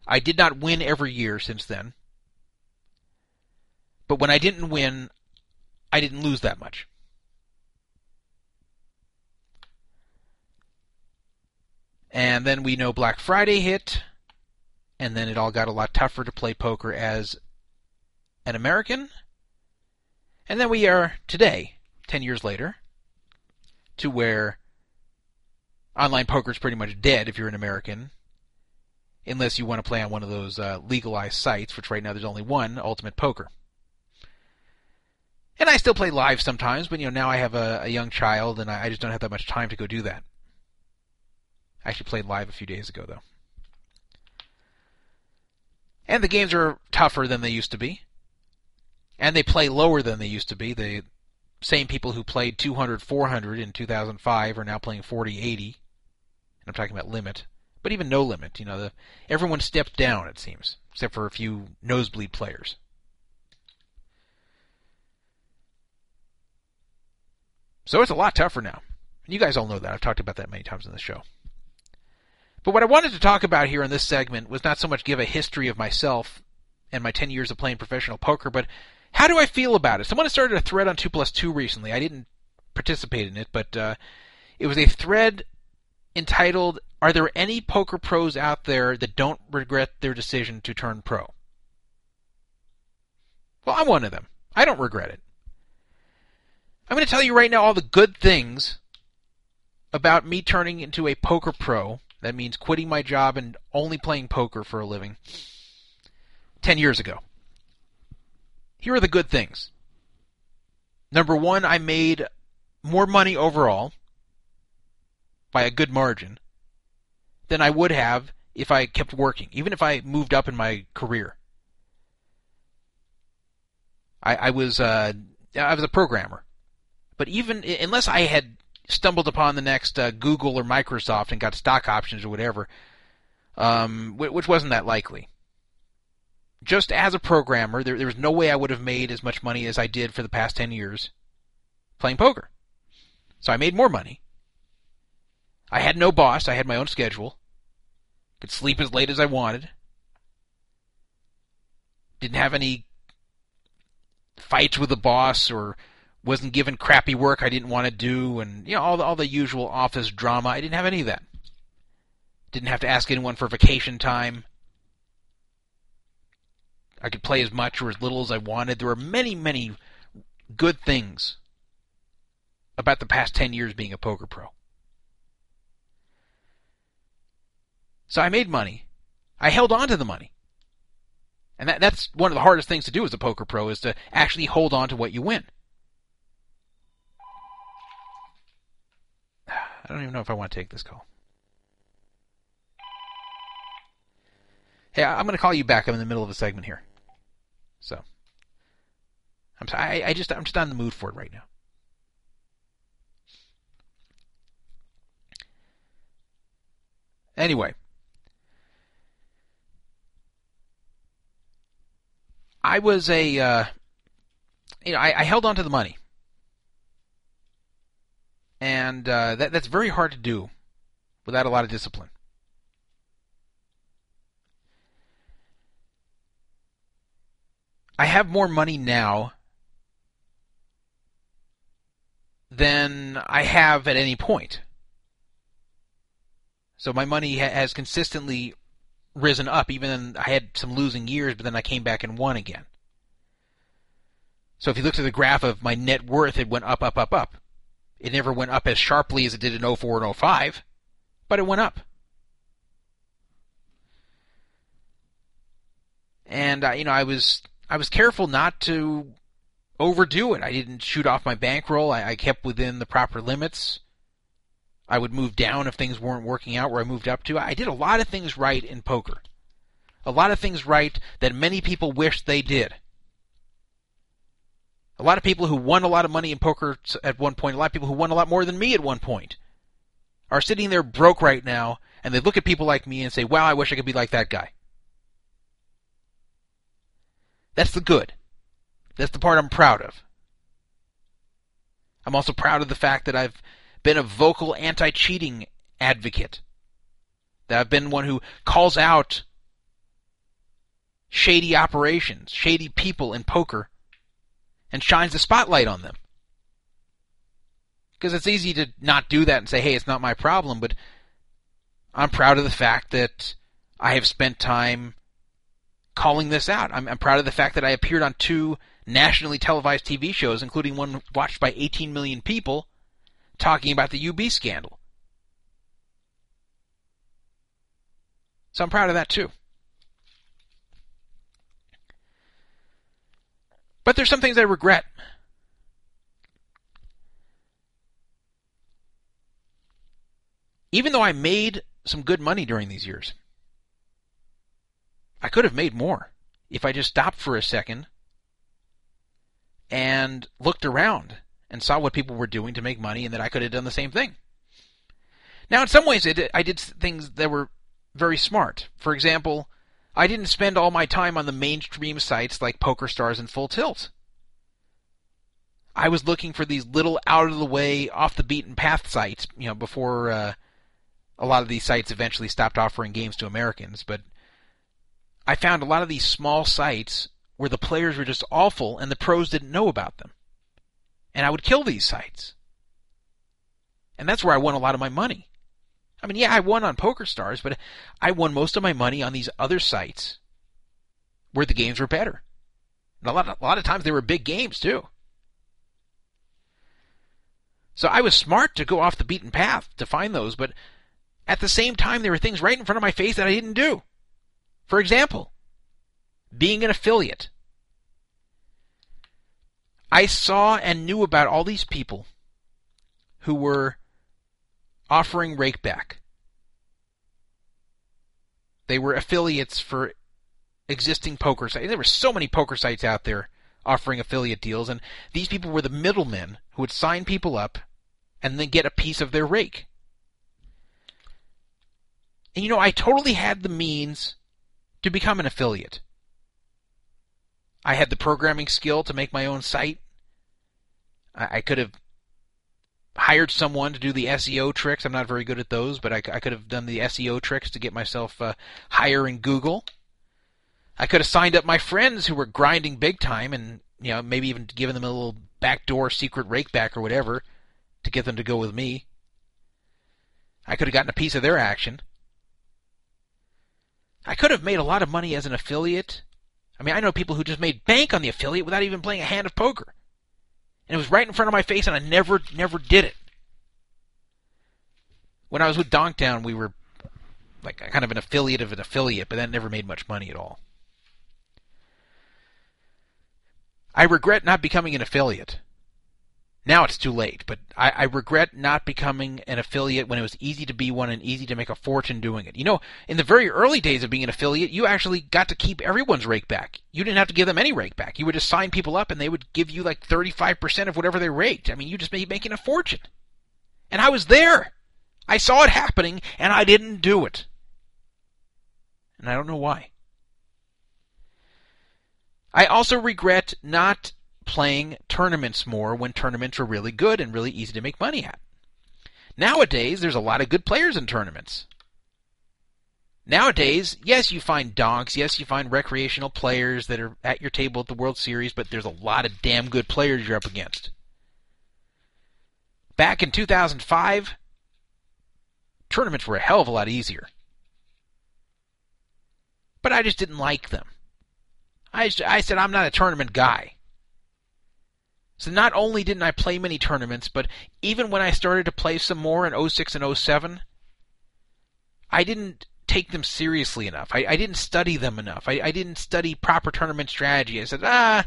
I did not win every year since then. But when I didn't win, I didn't lose that much. And then we know Black Friday hit, and then it all got a lot tougher to play poker as an American. And then we are today, 10 years later, to where online poker is pretty much dead if you're an American, unless you want to play on one of those uh, legalized sites, which right now there's only one, Ultimate Poker. And I still play live sometimes, but you know now I have a, a young child, and I, I just don't have that much time to go do that. I actually played live a few days ago, though. And the games are tougher than they used to be. And they play lower than they used to be. The same people who played 200, 400 in 2005 are now playing 40, 80. And I'm talking about limit. But even no limit, you know, the, everyone stepped down, it seems, except for a few nosebleed players. So it's a lot tougher now. You guys all know that. I've talked about that many times in the show. But what I wanted to talk about here in this segment was not so much give a history of myself and my 10 years of playing professional poker, but how do I feel about it? Someone started a thread on 2 plus 2 recently. I didn't participate in it, but uh, it was a thread entitled, Are there any poker pros out there that don't regret their decision to turn pro? Well, I'm one of them. I don't regret it. I'm going to tell you right now all the good things about me turning into a poker pro that means quitting my job and only playing poker for a living 10 years ago. Here are the good things. Number one, I made more money overall by a good margin than I would have if I kept working, even if I moved up in my career. I, I was uh, I was a programmer, but even unless I had stumbled upon the next uh, Google or Microsoft and got stock options or whatever, um, which wasn't that likely. Just as a programmer, there, there was no way I would have made as much money as I did for the past 10 years playing poker. So I made more money. I had no boss, I had my own schedule. Could sleep as late as I wanted. Didn't have any fights with the boss or wasn't given crappy work I didn't want to do, and you know all the, all the usual office drama. I didn't have any of that. Didn't have to ask anyone for vacation time. I could play as much or as little as I wanted. There were many, many good things about the past 10 years being a poker pro. So I made money. I held on to the money. And that, that's one of the hardest things to do as a poker pro is to actually hold on to what you win. I don't even know if I want to take this call. Hey, I'm going to call you back. I'm in the middle of a segment here. So, I'm I just I'm just not in the mood for it right now. Anyway, I was a uh, you know I, I held on to the money and uh, that that's very hard to do without a lot of discipline. I have more money now than I have at any point. So my money ha- has consistently risen up, even I had some losing years, but then I came back and won again. So if you looked at the graph of my net worth, it went up, up, up, up. It never went up as sharply as it did in 04 and 05, but it went up. And uh, you know, I was I was careful not to overdo it. I didn't shoot off my bankroll. I, I kept within the proper limits. I would move down if things weren't working out where I moved up to. I did a lot of things right in poker. A lot of things right that many people wish they did. A lot of people who won a lot of money in poker at one point, a lot of people who won a lot more than me at one point, are sitting there broke right now, and they look at people like me and say, wow, I wish I could be like that guy. That's the good. That's the part I'm proud of. I'm also proud of the fact that I've been a vocal anti cheating advocate. That I've been one who calls out shady operations, shady people in poker, and shines the spotlight on them. Because it's easy to not do that and say, hey, it's not my problem, but I'm proud of the fact that I have spent time calling this out. I'm, I'm proud of the fact that I appeared on two nationally televised TV shows, including one watched by 18 million people, talking about the UB scandal. So I'm proud of that too. But there's some things I regret. Even though I made some good money during these years, I could have made more if I just stopped for a second and looked around and saw what people were doing to make money and that I could have done the same thing. Now, in some ways, I did things that were very smart. For example, I didn't spend all my time on the mainstream sites like PokerStars and Full Tilt. I was looking for these little out of the way, off the beaten path sites, you know, before uh, a lot of these sites eventually stopped offering games to Americans. But I found a lot of these small sites where the players were just awful and the pros didn't know about them. And I would kill these sites. And that's where I won a lot of my money. I mean, yeah, I won on PokerStars, but I won most of my money on these other sites where the games were better. And a lot, a lot of times they were big games too. So I was smart to go off the beaten path to find those, but at the same time, there were things right in front of my face that I didn't do. For example, being an affiliate. I saw and knew about all these people who were offering rakeback. They were affiliates for existing poker sites. There were so many poker sites out there offering affiliate deals, and these people were the middlemen who would sign people up and then get a piece of their rake. And you know, I totally had the means to become an affiliate. I had the programming skill to make my own site. I, I could have hired someone to do the SEO tricks. I'm not very good at those, but I, I could have done the SEO tricks to get myself uh, higher in Google. I could have signed up my friends who were grinding big time and you know maybe even given them a little backdoor secret rakeback or whatever to get them to go with me. I could have gotten a piece of their action. I could have made a lot of money as an affiliate. I mean, I know people who just made bank on the affiliate without even playing a hand of poker. And it was right in front of my face, and I never, never did it. When I was with Donkdown, we were like kind of an affiliate of an affiliate, but that never made much money at all. I regret not becoming an affiliate. Now it's too late, but I, I, regret not becoming an affiliate when it was easy to be one and easy to make a fortune doing it. You know, in the very early days of being an affiliate, you actually got to keep everyone's rake back. You didn't have to give them any rake back. You would just sign people up and they would give you like 35% of whatever they raked. I mean, you just be making a fortune. And I was there. I saw it happening and I didn't do it. And I don't know why. I also regret not playing tournaments more when tournaments are really good and really easy to make money at. Nowadays, there's a lot of good players in tournaments. Nowadays, yes, you find donks, yes, you find recreational players that are at your table at the World Series, but there's a lot of damn good players you're up against. Back in 2005, tournaments were a hell of a lot easier. But I just didn't like them. I, I said, I'm not a tournament guy. So not only didn't I play many tournaments, but even when I started to play some more in 06 and 07, I didn't take them seriously enough. I, I didn't study them enough. I, I didn't study proper tournament strategy. I said, ah,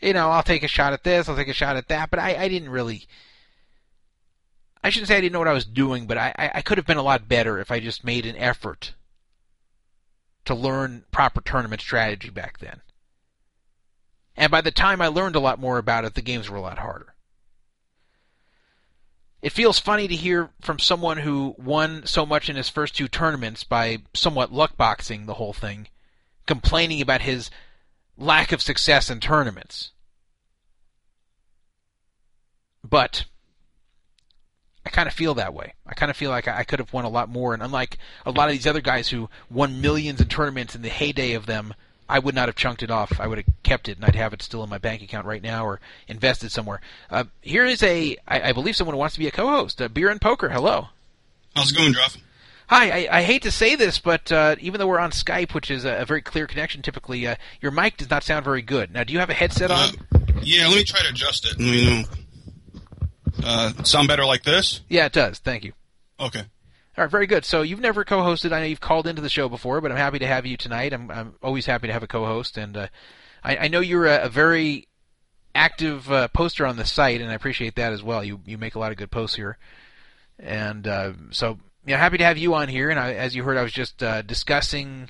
You know, I'll take a shot at this, I'll take a shot at that, but I, I didn't really. I shouldn't say I didn't know what I was doing, but I, I, I could have been a lot better if I just made an effort to learn proper tournament strategy back then. And by the time I learned a lot more about it, the games were a lot harder. It feels funny to hear from someone who won so much in his first two tournaments by somewhat luckboxing the whole thing, complaining about his lack of success in tournaments. But I kind of feel that way. I kind of feel like I could have won a lot more. And unlike a lot of these other guys who won millions in tournaments in the heyday of them, I would not have chunked it off. I would have kept it, and I'd have it still in my bank account right now or invested somewhere. Uh, here is a, I, I believe someone who wants to be a co-host. Uh, Beer and Poker, hello.
How's it going, Druff?
Hi, I, I hate to say this, but uh, even though we're on Skype, which is a, a very clear connection typically, uh, your mic does not sound very good. Now, do you have a headset on?
Uh, yeah, let me try to adjust it. Let me know. Uh, sound better like this?
Yeah, it does. Thank you.
Okay.
All right, very good. So you've never co-hosted. I know you've called into the show before, but I'm happy to have you tonight. I'm I'm always happy to have a co-host, and uh, I, I know you're a, a very active uh, poster on the site, and I appreciate that as well. You you make a lot of good posts here, and uh, so yeah, happy to have you on here. And I, as you heard, I was just uh, discussing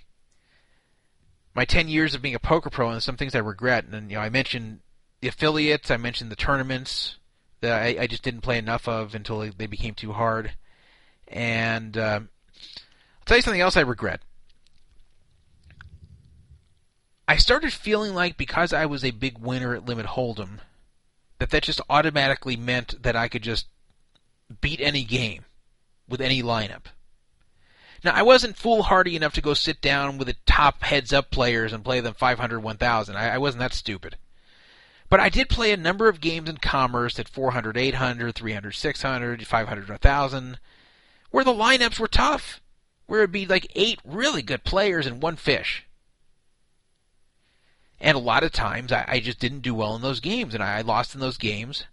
my 10 years of being a poker pro and some things I regret. And you know, I mentioned the affiliates, I mentioned the tournaments that I, I just didn't play enough of until they became too hard. And uh, I'll tell you something else I regret. I started feeling like because I was a big winner at Limit Hold'em, that that just automatically meant that I could just beat any game with any lineup. Now, I wasn't foolhardy enough to go sit down with the top heads up players and play them 500, 1000. I, I wasn't that stupid. But I did play a number of games in Commerce at 400, 800, 300, 600, 500, 1000 where the lineups were tough, where it'd be like eight really good players and one fish. And a lot of times I, I just didn't do well in those games, and I, I lost in those games.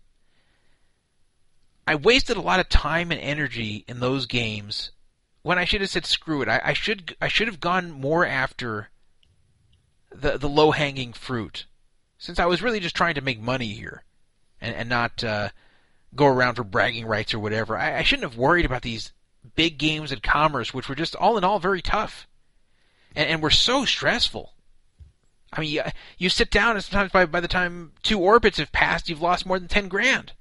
I wasted a lot of time and energy in those games when I should have said screw it. I, I should I should have gone more after the the low hanging fruit, since I was really just trying to make money here, and and not uh, go around for bragging rights or whatever. I, I shouldn't have worried about these big games at Commerce, which were just all in all very tough, and, and were so stressful. I mean, you, you sit down, and sometimes by by the time two orbits have passed, you've lost more than ten grand.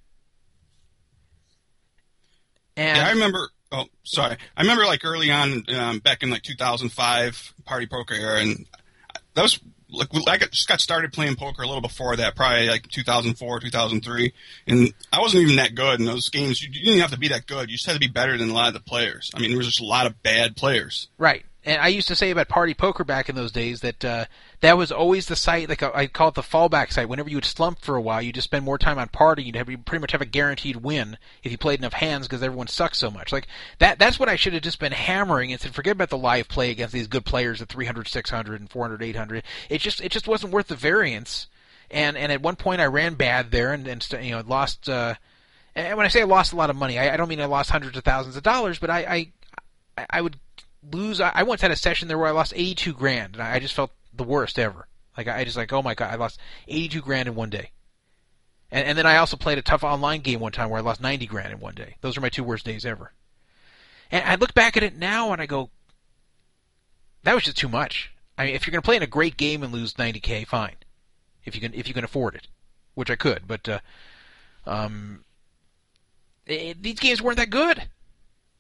And
yeah, I remember. Oh, sorry. I remember like early on, um, back in like 2005 Party Poker era, and that was like I got, just got started playing poker a little before that, probably like 2004, 2003, and I wasn't even that good in those games. You, you didn't have to be that good; you just had to be better than a lot of the players. I mean, there was just a lot of bad players.
Right. And I used to say about Party Poker back in those days that uh, that was always the site, like I call it the fallback site. Whenever you would slump for a while, you just spend more time on Party. You'd have you pretty much have a guaranteed win if you played enough hands because everyone sucks so much. Like that. That's what I should have just been hammering and said, forget about the live play against these good players at 300, 600, and 400, 800. It just it just wasn't worth the variance. And and at one point I ran bad there and and you know lost. Uh, and when I say I lost a lot of money, I, I don't mean I lost hundreds of thousands of dollars, but I I, I would lose. I once had a session there where I lost 82 grand, and I just felt the worst ever. Like I just like, oh my god, I lost 82 grand in one day. And, and then I also played a tough online game one time where I lost 90 grand in one day. Those are my two worst days ever. And I look back at it now and I go, that was just too much. I mean, if you're going to play in a great game and lose 90k, fine. If you can, if you can afford it, which I could, but uh, um, it, these games weren't that good.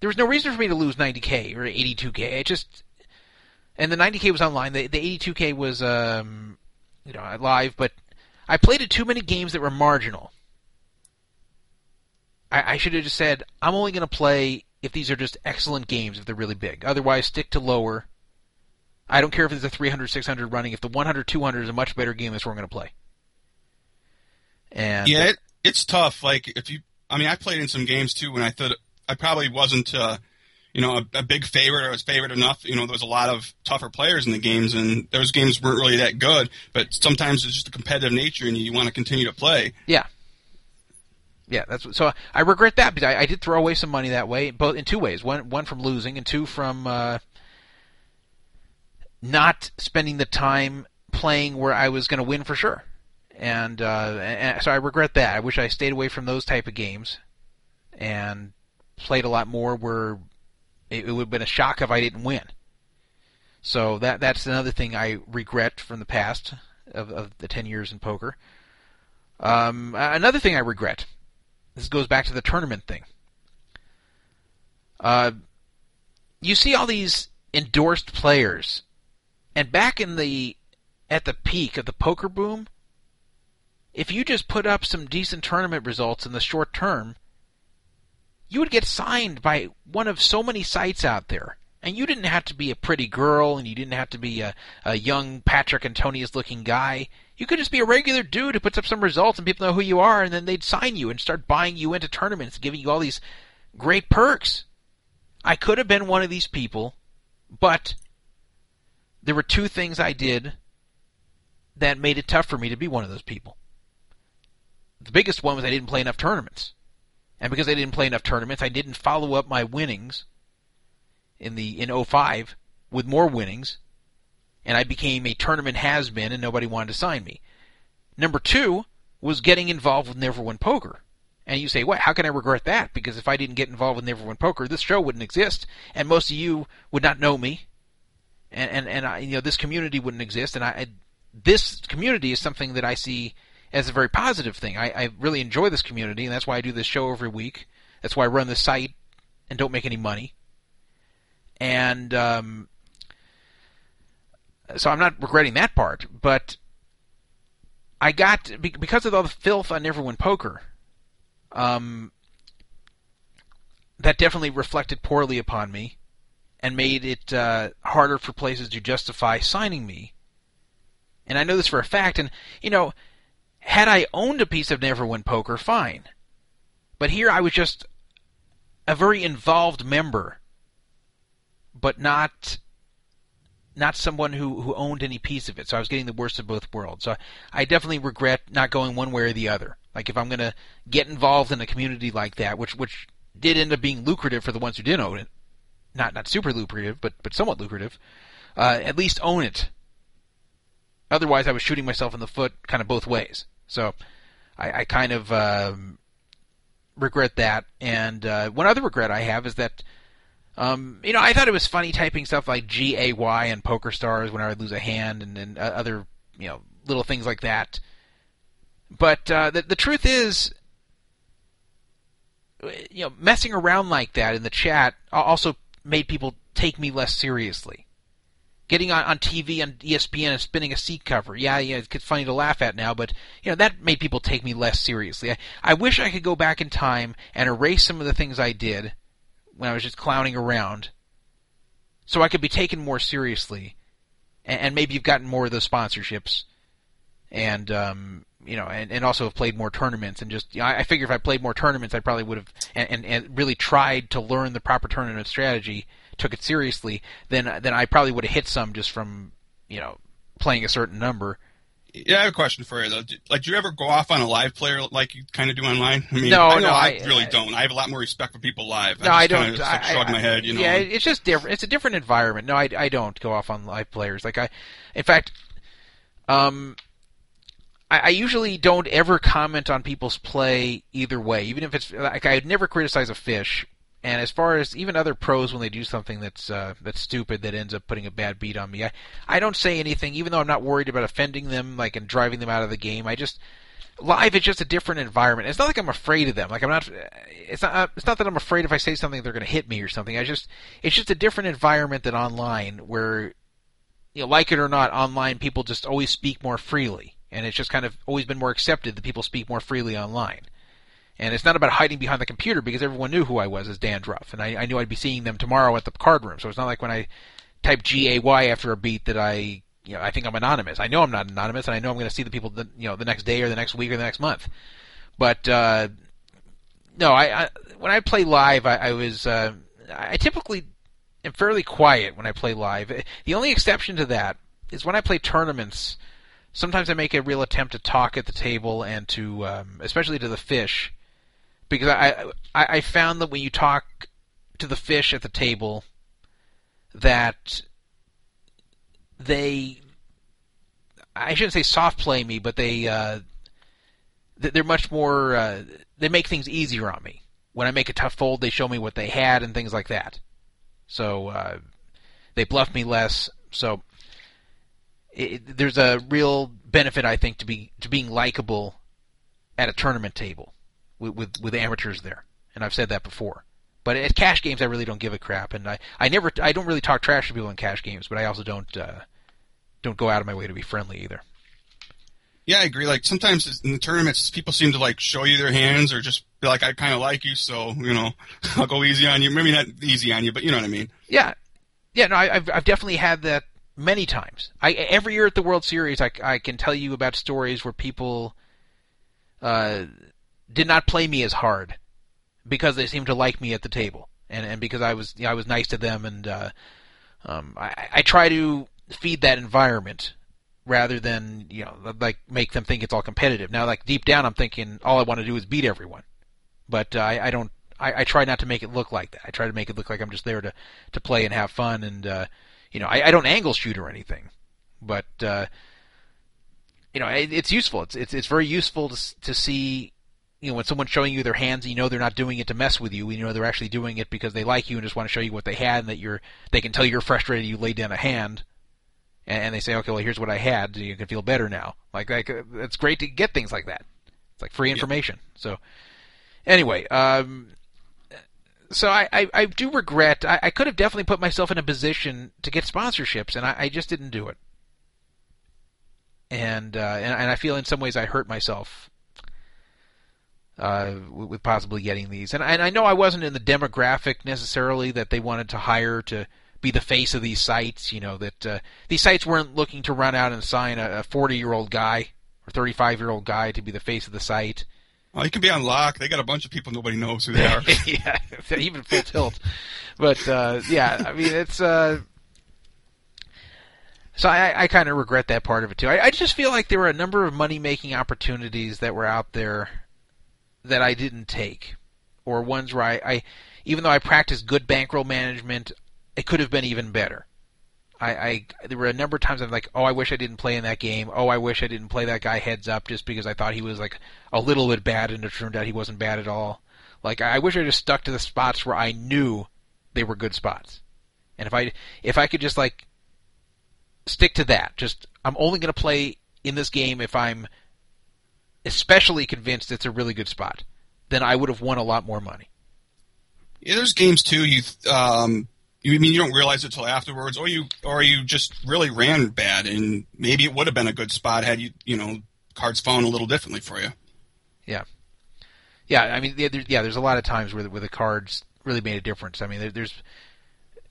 There was no reason for me to lose 90k or 82k. It just and the 90k was online. The the 82k was um, you know live, but I played at too many games that were marginal. I, I should have just said I'm only going to play if these are just excellent games if they're really big. Otherwise, stick to lower. I don't care if there's a 300, 600 running. If the 100, 200 is a much better game, that's where I'm going to play. And
yeah, it, it's tough. Like if you, I mean, I played in some games too when I thought I probably wasn't, uh, you know, a, a, big favorite or was favorite enough. You know, there was a lot of tougher players in the games, and those games weren't really that good. But sometimes it's just a competitive nature, and you want to continue to play.
Yeah. Yeah, that's what, so. I regret that because I, I did throw away some money that way, both in two ways. One, one from losing, and two from uh, not spending the time playing where I was going to win for sure. and, uh, and so I regret that. I wish I stayed away from those type of games and played a lot more where it, it would have been a shock if I didn't win. So that that's another thing I regret from the past of, of the 10 years in poker. Um, another thing I regret. This goes back to the tournament thing. Uh, you see all these endorsed players, and back in the at the peak of the poker boom, if you just put up some decent tournament results in the short term, you would get signed by one of so many sites out there. And you didn't have to be a pretty girl, and you didn't have to be a, a young Patrik Antonius looking guy. You could just be a regular dude who puts up some results, and people know who you are, and then they'd sign you and start buying you into tournaments, giving you all these great perks. I could have been one of these people, but there were two things I did that made it tough for me to be one of those people. The biggest one was I didn't play enough tournaments. And because I didn't play enough tournaments, I didn't follow up my winnings in the in 05 with more winnings, and I became a tournament has been and nobody wanted to sign me. Number two was getting involved with Never Win Poker. And you say, what? How can I regret that? Because if I didn't get involved with Never Win Poker, this show wouldn't exist, and most of you would not know me, and and and I, you know this community wouldn't exist. And I, I this community is something that I see as a very positive thing. I, I really enjoy this community, and that's why I do this show every week. That's why I run the site and don't make any money. And um, so I'm not regretting that part, but I got because of all the filth on Never Win Poker. Um, that definitely reflected poorly upon me, and made it uh, harder for places to justify signing me. And I know this for a fact. And you know, had I owned a piece of Never Win Poker, fine. But here I was just a very involved member, but not not someone who, who owned any piece of it. So I was getting the worst of both worlds. So I definitely regret not going one way or the other. Like if I'm going to get involved in a community like that, which which did end up being lucrative for the ones who did own it, not not super lucrative, but but somewhat lucrative. Uh, at least own it. Otherwise, I was shooting myself in the foot, kind of both ways. So I, I kind of um, regret that. And uh, one other regret I have is that um, you know, I thought it was funny typing stuff like G A Y and PokerStars when I would lose a hand, and, and uh, other you know little things like that. But uh, the the truth is, you know, messing around like that in the chat also made people take me less seriously. Getting on, on TV on ESPN and spinning a seat cover, yeah, yeah, it's funny to laugh at now, but you know that made people take me less seriously. I, I wish I could go back in time and erase some of the things I did when I was just clowning around, so I could be taken more seriously, and, and maybe you've gotten more of those sponsorships, and um, you know, and, and also have played more tournaments, and just you know, I, I figure if I played more tournaments, I probably would have and, and, and really tried to learn the proper tournament strategy, took it seriously, then then I probably would have hit some just from you know playing a certain number.
Yeah, I have a question for you though. Like, do you ever go off on a live player like you kind of do online? I mean,
No,
I
no,
I,
I-
really
I-
don't. I have a lot more respect for people live.
No,
I,
don't.
Kinda, just, like, shrug my head, you know.
Yeah, it's just different. It's a different environment. No, I, I don't go off on live players. Like I, in fact, um, I, I usually don't ever comment on people's play either way, even if it's like I'd never criticize a fish. And as far as even other pros when they do something that's uh, that's stupid that ends up putting a bad beat on me, I, I don't say anything, even though I'm not worried about offending them, like and driving them out of the game. I just live it's just a different environment. It's not like I'm afraid of them. Like I'm not. It's not. It's not that I'm afraid if I say something they're going to hit me or something. I just. It's just a different environment than online, where, you know, like it or not, online people just always speak more freely, and it's just kind of always been more accepted that people speak more freely online. And it's not about hiding behind the computer because everyone knew who I was as Dan Druff, and I, I knew I'd be seeing them tomorrow at the card room. So it's not like when I type G A Y after a beat that I you know, I think I'm anonymous. I know I'm not anonymous, and I know I'm going to see the people, the, you know, the next day or the next week or the next month. But uh, no, I, I when I play live, I, I was uh, I typically am fairly quiet when I play live. The only exception to that is when I play tournaments. Sometimes I make a real attempt to talk at the table and to, um, especially to the fish, because I, I I found that when you talk to the fish at the table, that they I shouldn't say soft play me, but they uh, they're much more. Uh, they make things easier on me. When I make a tough fold, they show me what they had and things like that. So uh, they bluff me less. So it, there's a real benefit, I think, to be to being likable at a tournament table with, with with amateurs there. And I've said that before. But at cash games, I really don't give a crap, and I, I never I don't really talk trash to people in cash games, but I also don't uh, don't go out of my way to be friendly either.
Yeah, I agree. Like sometimes in the tournaments, people seem to like show you their hands or just be like, "I kind of like you, so you know, I'll go easy on you." Maybe not easy on you, but you know what I mean.
Yeah, yeah. No, I, I've I've definitely had that many times. I every year at the World Series, I I can tell you about stories where people uh, did not play me as hard because they seemed to like me at the table, and and because I was you know, I was nice to them, and uh, um, I I try to feed that environment rather than you know like make them think it's all competitive. Now, like deep down, I'm thinking all I want to do is beat everyone, but uh, I, I don't. I, I try not to make it look like that. I try to make it look like I'm just there to to play and have fun, and uh, you know I, I don't angle shoot or anything, but uh, you know it, it's useful. It's it's it's very useful to to see. You know, when someone's showing you their hands, you know they're not doing it to mess with you. You know they're actually doing it because they like you and just want to show you what they had, and that you're they can tell you're frustrated. You laid down a hand, and they say, okay, well, here's what I had. You can feel better now. Like, like it's great to get things like that. It's like free information. So, anyway, um, so I, I, I do regret. I, I, could have definitely put myself in a position to get sponsorships, and I, I just didn't do it. And, uh, and and I feel in some ways I hurt myself uh, with possibly getting these. And and I know I wasn't in the demographic necessarily that they wanted to hire to be the face of these sites. You know that uh, these sites weren't looking to run out and sign a 40 year old guy or 35 year old guy to be the face of the site.
Well, you can be on lock. They got a bunch of people nobody knows who they are.
yeah, even full tilt. But uh, yeah, I mean it's. Uh, so I, I kind of regret that part of it too. I, I just feel like there were a number of money making opportunities that were out there that I didn't take, or ones where I, I even though I practiced good bankroll management, it could have been even better. I, I there were a number of times I'm like, oh, I wish I didn't play in that game. Oh, I wish I didn't play that guy heads up just because I thought he was like a little bit bad, and it turned out he wasn't bad at all. Like I wish I just stuck to the spots where I knew they were good spots, and if I if I could just like stick to that, just I'm only going to play in this game if I'm especially convinced it's a really good spot, then I would have won a lot more money.
Yeah, there's games too. You um, you mean you don't realize it till afterwards, or you or you just really ran bad, and maybe it would have been a good spot had you you know cards fallen a little differently for you.
Yeah, yeah. I mean, yeah, there, yeah there's a lot of times where the, where the cards really made a difference. I mean, there, there's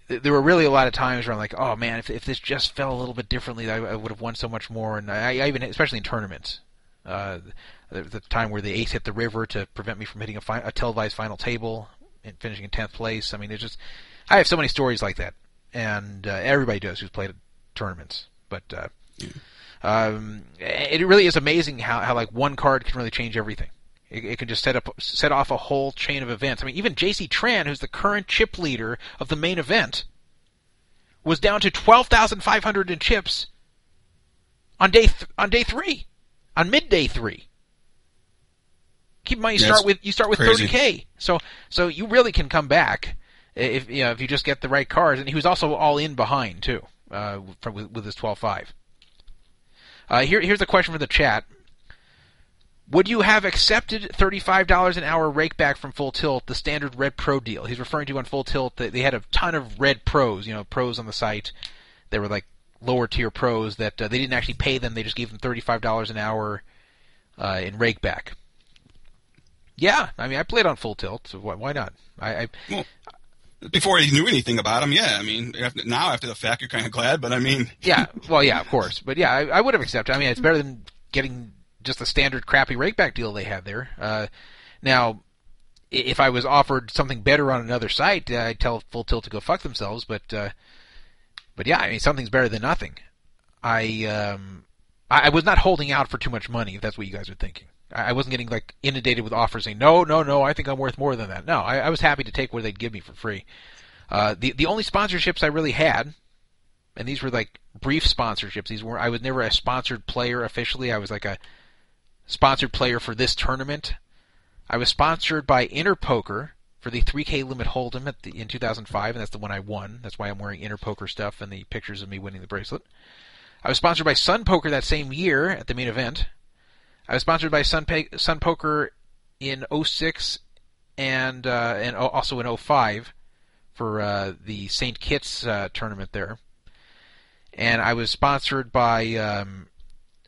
there were really a lot of times where I'm like, oh man, if if this just fell a little bit differently, I, I would have won so much more. And I, I even, especially in tournaments, uh, the, the time where the ace hit the river to prevent me from hitting a, fi- a televised final table and finishing in tenth place. I mean, it's just I have so many stories like that, and uh, everybody does who's played at tournaments. But uh, um, it really is amazing how, how like one card can really change everything. It, it can just set up set off a whole chain of events. I mean, even J.C. Tran, who's the current chip leader of the main event, was down to twelve thousand five hundred in chips on day th- on day three, on midday three. Keep in mind, you
That's
start with you start with thirty k. So so you really can come back if you know if you just get the right cards. And he was also all in behind too, uh, from, with, with his twelve five. Uh, here here's a question for the chat. Would you have accepted $35 an hour rakeback from Full Tilt, the standard Red Pro deal? He's referring to on Full Tilt that they had a ton of Red Pros, you know, pros on the site. They were like lower tier pros that uh, they didn't actually pay them; they just gave them $35 an hour uh, in rakeback. Yeah, I mean, I played on Full Tilt, so why, why not? I, I
Well, before you knew anything about him, yeah. I mean, after, now after the fact, you're kind of glad, but I mean,
yeah, well, yeah, of course, but yeah, I, I would have accepted. I mean, it's better than getting just the standard crappy rakeback deal they had there. Uh, now, if I was offered something better on another site, I'd tell Full Tilt to go fuck themselves. But, uh, but yeah, I mean, something's better than nothing. I, um, I, I was not holding out for too much money, if that's what you guys are thinking. I, wasn't getting like inundated with offers saying, no, no, no, I think I'm worth more than that. No, I, I was happy to take what they'd give me for free. Uh, the the only sponsorships I really had and these were like brief sponsorships. These were I was never a sponsored player officially. I was like a sponsored player for this tournament. I was sponsored by Interpoker for the 3K Limit Hold'em at the, in 2005, and that's the one I won. That's why I'm wearing Interpoker stuff and the pictures of me winning the bracelet. I was sponsored by Sun Poker that same year at the main event. I was sponsored by Sun, Sun Poker in 06 and uh, and also in 05 for uh, the St. Kitts uh, tournament there. And I was sponsored by, um,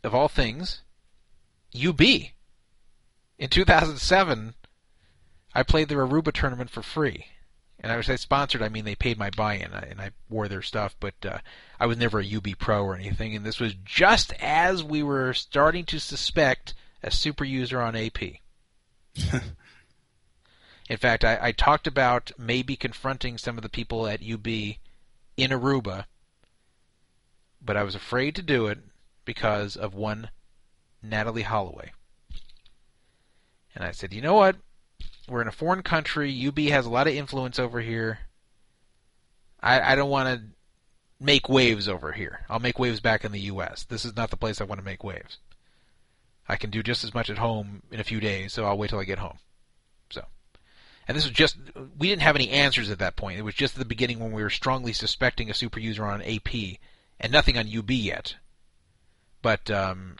of all things, UB. In 2007, I played the Aruba tournament for free. And I was say sponsored, I mean they paid my buy-in, and I wore their stuff, but uh, I was never a UB pro or anything. And this was just as we were starting to suspect a super user on AP. In fact, I, I talked about maybe confronting some of the people at UB in Aruba, but I was afraid to do it because of one Natalee Holloway. And I said, you know what? We're in a foreign country. UB has a lot of influence over here. I, I don't want to make waves over here. I'll make waves back in the U.S. This is not the place I want to make waves. I can do just as much at home in a few days, so I'll wait till I get home. So, and this was just we didn't have any answers at that point. It was just at the beginning when we were strongly suspecting a super user on AP, and nothing on UB yet. But um,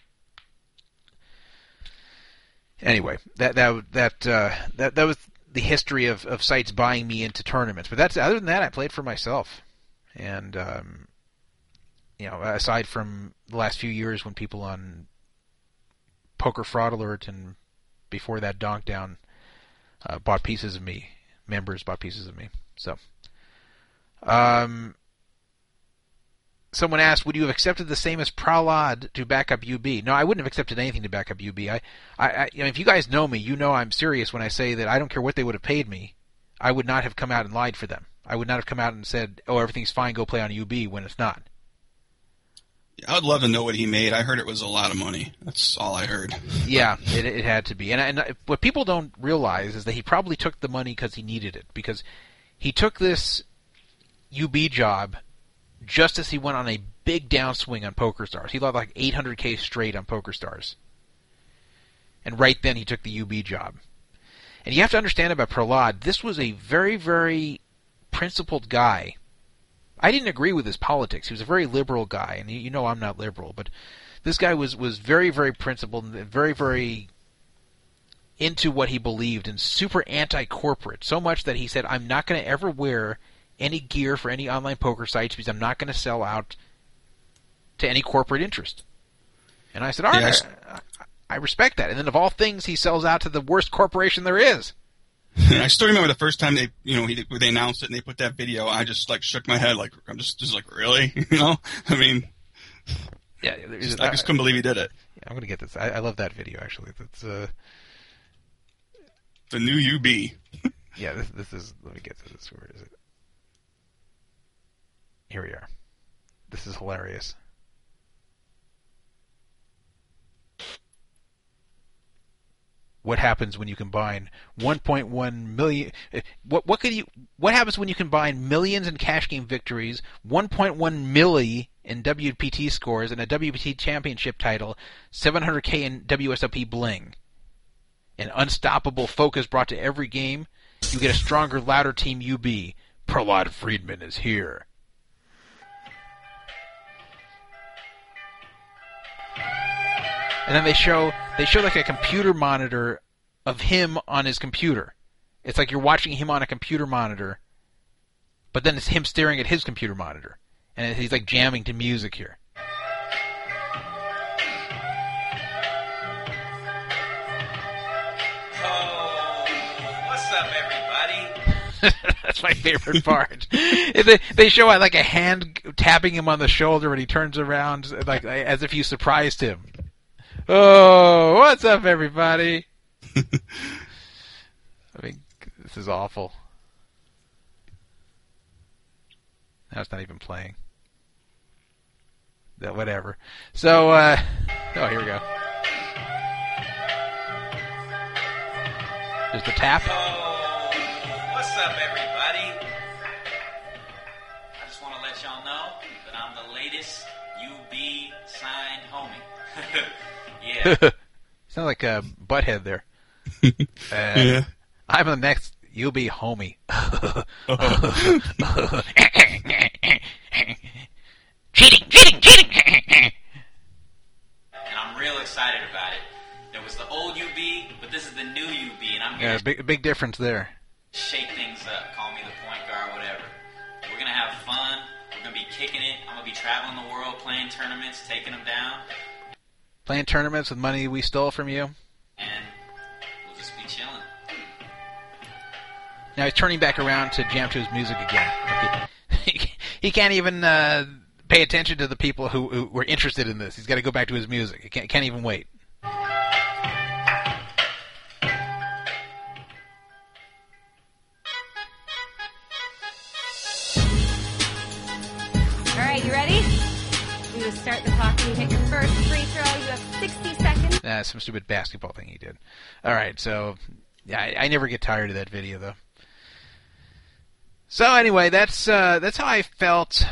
anyway, that that that uh, that that was the history of, of sites buying me into tournaments. But that's other than that, I played for myself, and um, you know, aside from the last few years when people on Poker Fraud Alert and before that Donk Down uh, bought pieces of me, members bought pieces of me. So, um, someone asked, would you have accepted the same as Prahlad to back up UB? No, I wouldn't have accepted anything to back up UB. I, I, I you know, if you guys know me, you know I'm serious when I say that I don't care what they would have paid me. I would not have come out and lied for them. I would not have come out and said, "Oh, everything's fine, go play on UB" when it's not.
I would love to know what he made. I heard it was a lot of money. That's all I heard.
Yeah, it, it had to be. And, and uh, what people don't realize is that he probably took the money because he needed it. Because he took this UB job just as he went on a big downswing on PokerStars. He lost like 800k straight on PokerStars. And right then he took the UB job. And you have to understand about Prahlad, this was a very, very principled guy. I didn't agree with his politics. He was a very liberal guy, and you know I'm not liberal, but this guy was was very, very principled and very, very into what he believed and super anti-corporate. So much that he said, "I'm not going to ever wear any gear for any online poker sites because I'm not going to sell out to any corporate interest." And I said, "All right. I, I respect that." And then, of all things, he sells out to the worst corporation there is.
I still remember the first time they, you know, he, they announced it and they put that video. I just like shook my head, like I'm just, just like really, you know. I mean,
Yeah,
just, I just couldn't believe he did it.
Yeah, I'm gonna get this. I, I love that video actually. That's uh,
The new UB.
yeah. This this is. Let me get to this. Where is it? Here we are. This is hilarious. What happens when you combine 1.1 million? eh, What what could you? What happens when you combine millions in cash game victories, 1.1 milli in WPT scores, and a WPT championship title, 700k in WSOP bling? An unstoppable focus brought to every game. You get a stronger, louder team UB. Prahlad Friedman is here. And then they show they show like a computer monitor of him on his computer. It's like you're watching him on a computer monitor, but then it's him staring at his computer monitor, and he's like jamming to music here.
Oh, what's up, everybody?
That's my favorite part. they, they show like a hand tapping him on the shoulder when he turns around, like as if you surprised him. Oh, what's up, everybody? I mean, this is awful. Now it's not even playing. That whatever. So, uh, oh, here we go. Is the tap.
Oh, what's up, everybody? I just want to let y'all know that I'm the latest UB signed homie. yeah.
Sound like a butthead there. Uh,
Yeah.
I'm the next. You'll be homie. cheating, cheating, cheating.
and I'm real excited about it. There was the old UB, but this is the new UB, and I'm here
yeah, big big difference there.
shake things up. Call me the point guard, whatever. We're gonna have fun. We're gonna be kicking it. I'm gonna be traveling the world, playing tournaments, taking them down,
Playing tournaments with money we stole from you.
and we'll just be chilling.
Now he's turning back around to jam to his music again. He, he can't even uh, pay attention to the people who, who were interested in this. He's got to go back to his music. He can't, can't even wait.
Start the clock when you hit your first free throw. You have 60 seconds.
Uh, some stupid basketball thing he did. All right, so yeah, I, I never get tired of that video though. So anyway, that's uh, that's how I felt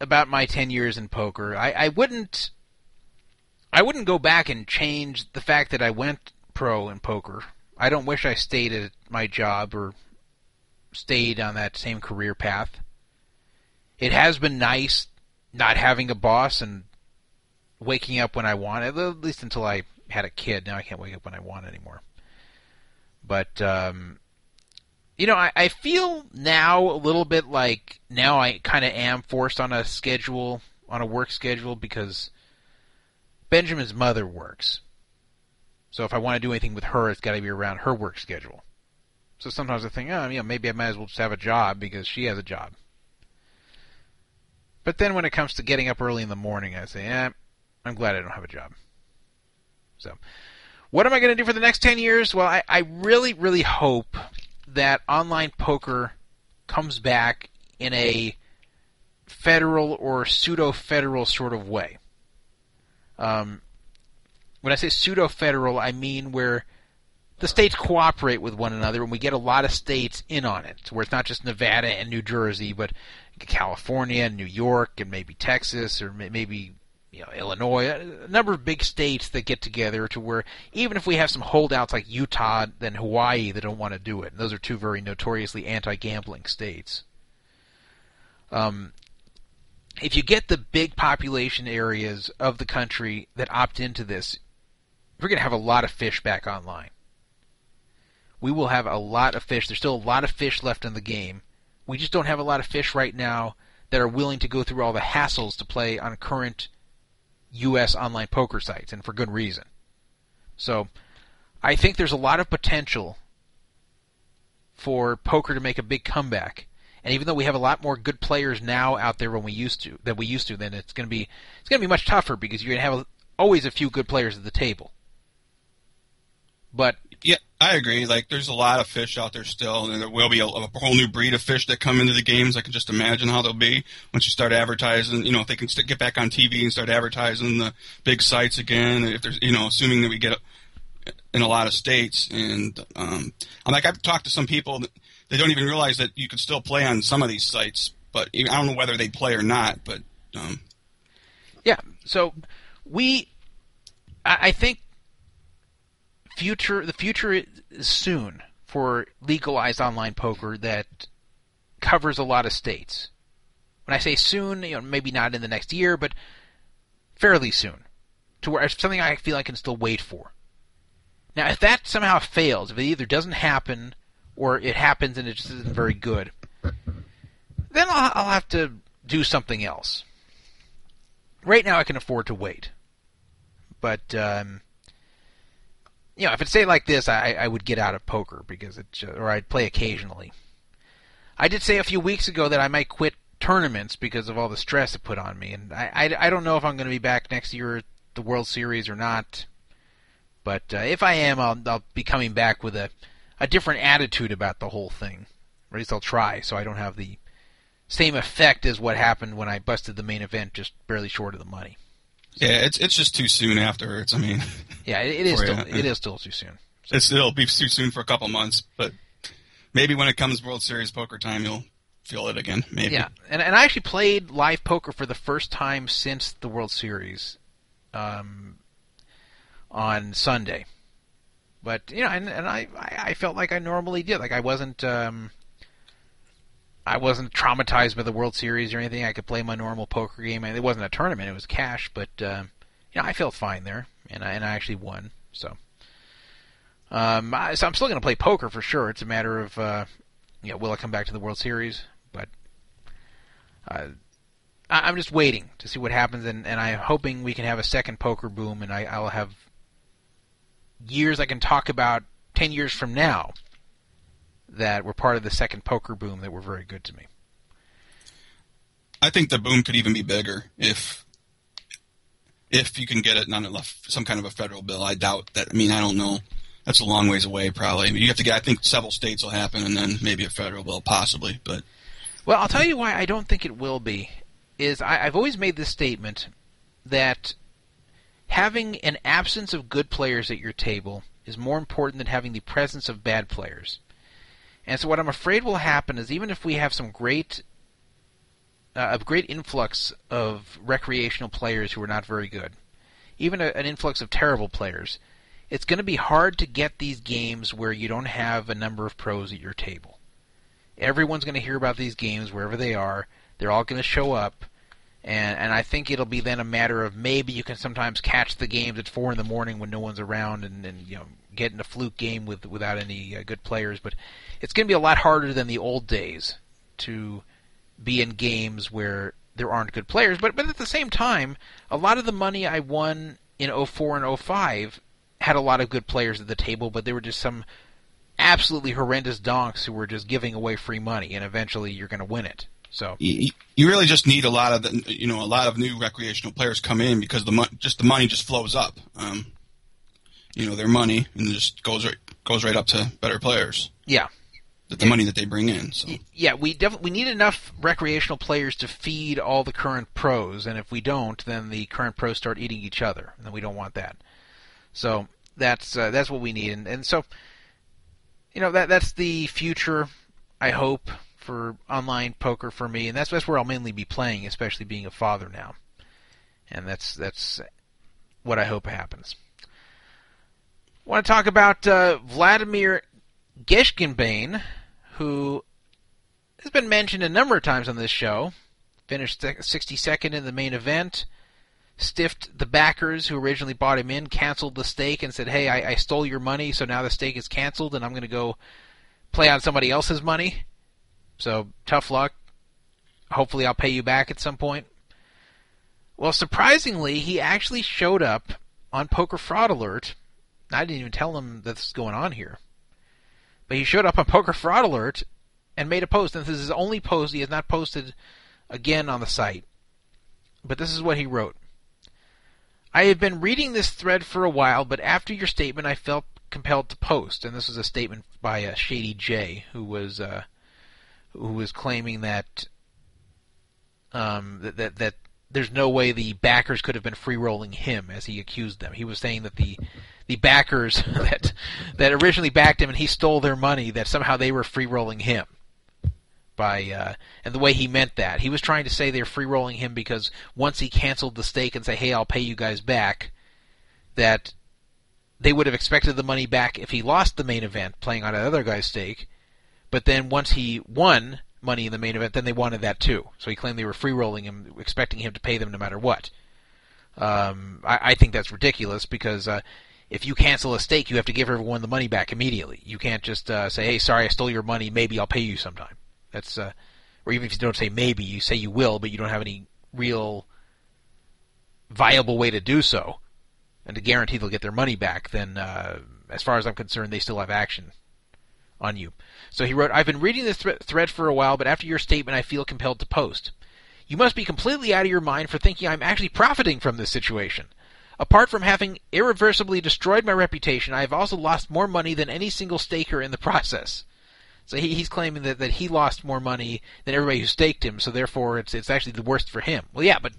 about my ten years in poker. I, I wouldn't I wouldn't go back and change the fact that I went pro in poker. I don't wish I stayed at my job or stayed on that same career path. It has been nice not having a boss and waking up when I want, at least until I had a kid. Now I can't wake up when I want anymore. But um, you know, I, I feel now a little bit like now I kind of am forced on a schedule, on a work schedule, because Benjamin's mother works. So if I want to do anything with her, it's got to be around her work schedule. So sometimes I think, oh, you know, maybe I might as well just have a job because she has a job. But then when it comes to getting up early in the morning, I say, eh, I'm glad I don't have a job. So, what am I going to do for the next 10 years? Well, I, I really, really hope that online poker comes back in a federal or pseudo federal sort of way. Um, when I say pseudo federal, I mean where the states cooperate with one another and we get a lot of states in on it, where it's not just Nevada and New Jersey, but California and New York and maybe Texas or maybe you know Illinois, a number of big states that get together to where even if we have some holdouts like Utah and Hawaii that don't want to do it, and those are two very notoriously anti-gambling states. Um, if you get the big population areas of the country that opt into this, we're going to have a lot of fish back online. We will have a lot of fish. There's still a lot of fish left in the game. We just don't have a lot of fish right now that are willing to go through all the hassles to play on current U.S. online poker sites, and for good reason. So, I think there's a lot of potential for poker to make a big comeback. And even though we have a lot more good players now out there than we used to, than we used to, then it's going to be it's going to be much tougher because you're going to have always a few good players at the table. But
Yeah, I agree. Like, there's a lot of fish out there still, and there will be a, a whole new breed of fish that come into the games. I can just imagine how they'll be once you start advertising. You know, if they can st- get back on TV and start advertising the big sites again. If there's, you know, assuming that we get in a lot of states, and um, I'm like, I've talked to some people that they don't even realize that you could still play on some of these sites, but I don't know whether they play or not. But um,
Yeah. So we, I I think, future the future is soon for legalized online poker that covers a lot of states. When I say soon, you know, maybe not in the next year, but fairly soon, to where it's something I feel I can still wait for. Now, if that somehow fails, if it either doesn't happen or it happens and it just isn't very good, then I'll, I'll have to do something else. Right now, I can afford to wait, but um, you know, if it stayed like this, I, I would get out of poker because it, or I'd play occasionally. I did say a few weeks ago that I might quit tournaments because of all the stress it put on me, and I, I, I don't know if I'm going to be back next year at the World Series or not. But uh, if I am, I'll, I'll be coming back with a, a different attitude about the whole thing. Or at least I'll try, so I don't have the same effect as what happened when I busted the main event just barely short of the money.
yeah, it's it's just too soon after. It's I mean,
Yeah, it, is still it is still too soon.
it's, it'll be too soon for a couple months, but maybe when it comes World Series poker time, you'll feel it again. Maybe.
Yeah, and and I actually played live poker for the first time since the World Series. Um, on Sunday. But you know, and, and I, I felt like I normally did. Like I wasn't um, I wasn't traumatized by the World Series or anything. I could play my normal poker game. And it wasn't a tournament; it was cash. But uh, you know, I felt fine there, and I and I actually won. So, um, I, so I'm still going to play poker for sure. It's a matter of uh, you know, will I come back to the World Series? But uh, I, I'm just waiting to see what happens, and, and I'm hoping we can have a second poker boom, and I, I'll have years I can talk about ten years from now that were part of the second poker boom that were very good to me.
I think the boom could even be bigger if if you can get it on some kind of a federal bill. I doubt that. I mean, I don't know. That's a long ways away, probably. I mean, you have to get. I think several states will happen, and then maybe a federal bill, possibly. But
Well, I'll tell you why I don't think it will be. Is I, I've always made this statement that having an absence of good players at your table is more important than having the presence of bad players. And so, what I'm afraid will happen is even if we have some great, uh, a great influx of recreational players who are not very good, even a, an influx of terrible players, it's going to be hard to get these games where you don't have a number of pros at your table. Everyone's going to hear about these games wherever they are. They're all going to show up, and and I think it'll be then a matter of maybe you can sometimes catch the games at four in the morning when no one's around, and, and you know get in a fluke game with without any uh, good players. But it's going to be a lot harder than the old days to be in games where there aren't good players. But but at the same time, a lot of the money I won in 04 and 05 had a lot of good players at the table, but there were just some absolutely horrendous donks who were just giving away free money, and eventually you're going to win it. So
you, you really just need a lot of the, you know a lot of new recreational players come in because the mon- just the money just flows up. Um, you know their money and just goes right goes right up to better players.
yeah,
The, the money that they bring in. So
yeah, we definitely we need enough recreational players to feed all the current pros, and if we don't, then the current pros start eating each other, and we don't want that. So that's uh, that's what we need, and, and so you know that that's the future. I hope for online poker for me, and that's that's where I'll mainly be playing, especially being a father now, and that's that's what I hope happens. want to talk about uh, Vladimir Geshkenbein, who has been mentioned a number of times on this show. Finished 62nd in the main event. Stiffed the backers who originally bought him in, canceled the stake, and said, "Hey, I, I stole your money, so now the stake is canceled, and I'm going to go play on somebody else's money." So tough luck. Hopefully, I'll pay you back at some point. Well, surprisingly, he actually showed up on Poker Fraud Alert. I didn't even tell him that this was going on here. But he showed up on Poker Fraud Alert and made a post, and this is his only post. He has not posted again on the site. But this is what he wrote. I have been reading this thread for a while, but after your statement, I felt compelled to post. And this was a statement by uh, Shady J, who was uh, who was claiming that um, that, that that there's no way the backers could have been free rolling him, as he accused them. He was saying that the the backers that that originally backed him and he stole their money, that somehow they were free rolling him by uh, and the way he meant that he was trying to say they're free rolling him because once he canceled the stake and say hey I'll pay you guys back that they would have expected the money back if he lost the main event playing on another guy's stake but then once he won money in the main event then they wanted that too. So he claimed they were free rolling him expecting him to pay them no matter what. Um, I, I think that's ridiculous because uh, if you cancel a stake you have to give everyone the money back immediately. You can't just uh, say hey sorry I stole your money. Maybe I'll pay you sometime. That's uh, or even if you don't say maybe, you say you will, but you don't have any real viable way to do so, and to guarantee they'll get their money back. Then, uh, as far as I'm concerned, they still have action on you. So he wrote, "I've been reading this thre- thread for a while, but after your statement, I feel compelled to post. You must be completely out of your mind for thinking I'm actually profiting from this situation." Apart from having irreversibly destroyed my reputation, I have also lost more money than any single staker in the process. So he, he's claiming that, that he lost more money than everybody who staked him, so therefore it's it's actually the worst for him. Well, yeah, but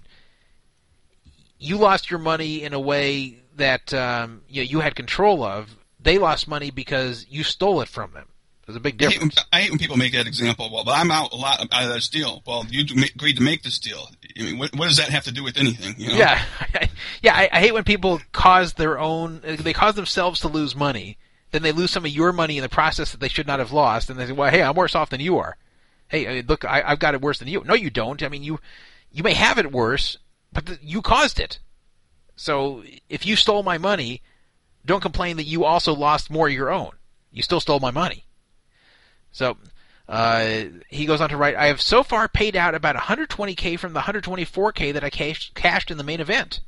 you lost your money in a way that um, you know, you had control of. They lost money because you stole it from them. There's a big
I hate,
difference.
when, I hate when people make that example. Well, but I'm out a lot out of this deal. Well, you agreed to make this deal. I mean, what, what does that have to do with anything? You know?
Yeah, yeah. I, I hate when people cause their own. They cause themselves to lose money. Then they lose some of your money in the process that they should not have lost. And they say, "Well, hey, I'm worse off than you are. Hey, uh, look, I, I've got it worse than you." No, you don't. I mean, you you may have it worse, but the, you caused it. So if you stole my money, don't complain that you also lost more of your own. You still stole my money. So uh, he goes on to write, I have so far paid out about 120k from the 124k that I cashed, in the main event.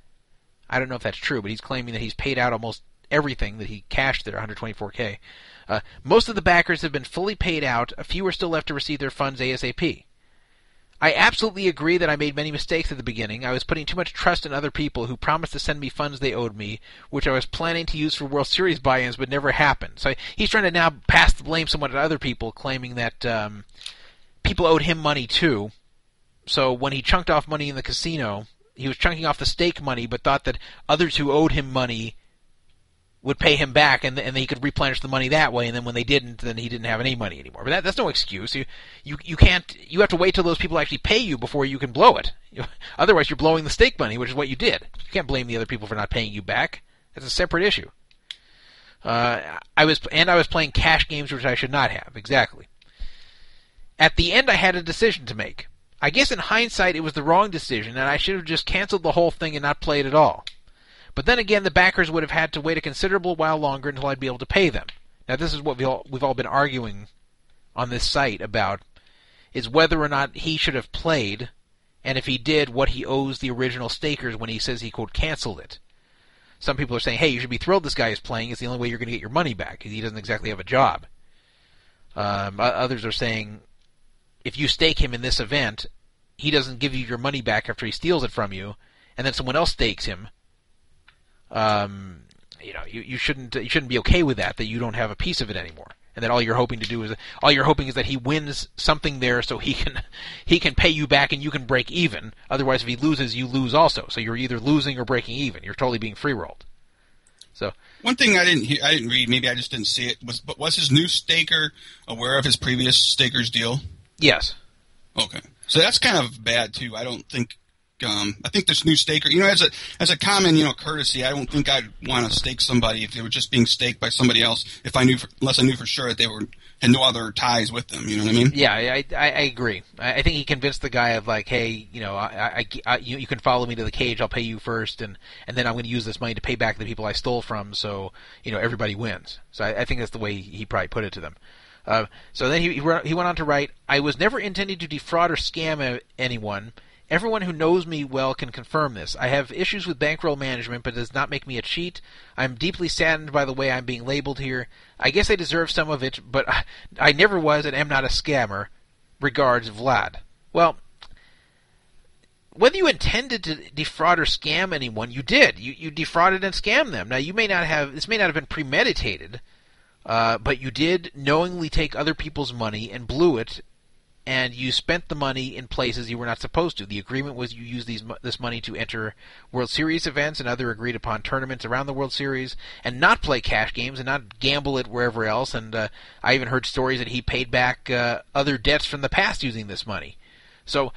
I don't know if that's true, but he's claiming that he's paid out almost everything that he cashed there, 124k. Uh, most of the backers have been fully paid out. A few are still left to receive their funds ASAP. I absolutely agree that I made many mistakes at the beginning. I was putting too much trust in other people who promised to send me funds they owed me, which I was planning to use for World Series buy-ins, but never happened. So he's trying to now pass the blame somewhat to other people, claiming that um, people owed him money too. So when he chunked off money in the casino, he was chunking off the stake money, but thought that others who owed him money would pay him back, and and he could replenish the money that way. And then when they didn't, then he didn't have any money anymore. But that, that's no excuse. You you you can't. You have to wait till those people actually pay you before you can blow it. Otherwise, you're blowing the stake money, which is what you did. You can't blame the other people for not paying you back. That's a separate issue. Uh, I was and I was playing cash games, which I should not have. Exactly. At the end, I had a decision to make. I guess in hindsight, it was the wrong decision, and I should have just canceled the whole thing and not played at all. But then again, the backers would have had to wait a considerable while longer until I'd be able to pay them. Now, this is what we've all, we've all been arguing on this site about is whether or not he should have played, and if he did, what he owes the original stakers when he says he quote canceled it. Some people are saying, "Hey, you should be thrilled this guy is playing. It's the only way you're going to get your money back. He doesn't exactly have a job." Um, others are saying, if you stake him in this event, he doesn't give you your money back after he steals it from you, and then someone else stakes him um, you know, you, you shouldn't you shouldn't be okay with that. That you don't have a piece of it anymore, and that all you're hoping to do is all you're hoping is that he wins something there, so he can he can pay you back and you can break even. Otherwise, if he loses, you lose also. So you're either losing or breaking even. You're totally being free rolled. So
One thing I didn't hear, I didn't read, maybe I just didn't see it. Was but was his new staker aware of his previous staker's deal?
yes,
Okay, so that's kind of bad too. I don't think. Um, I think this new staker, you know, as a as a common, you know, courtesy, I don't think I'd want to stake somebody if they were just being staked by somebody else. If I knew, for, unless I knew for sure that they were had no other ties with them. You know what I mean?
yeah, I I, I agree. I, think he convinced the guy of like, hey, you know, I, I, I you, you can follow me to the cage. I'll pay you first, and and then I'm going to use this money to pay back the people I stole from. So you know, everybody wins. So I, I think that's the way he probably put it to them. Uh, so then he he went on to write, I was never intending to defraud or scam anyone. Everyone who knows me well can confirm this. I have issues with bankroll management, but it does not make me a cheat. I'm deeply saddened by the way I'm being labeled here. I guess I deserve some of it, but I, I never was and am not a scammer. Regards, Vlad. Well, whether you intended to defraud or scam anyone, you did. You you defrauded and scammed them. Now you may not have this may not have been premeditated, uh, but you did knowingly take other people's money and blew it, and you spent the money in places you were not supposed to. The agreement was you use these this money to enter World Series events and other agreed upon tournaments around the World Series, and not play cash games and not gamble it wherever else. And uh, I even heard stories that he paid back uh, other debts from the past using this money. So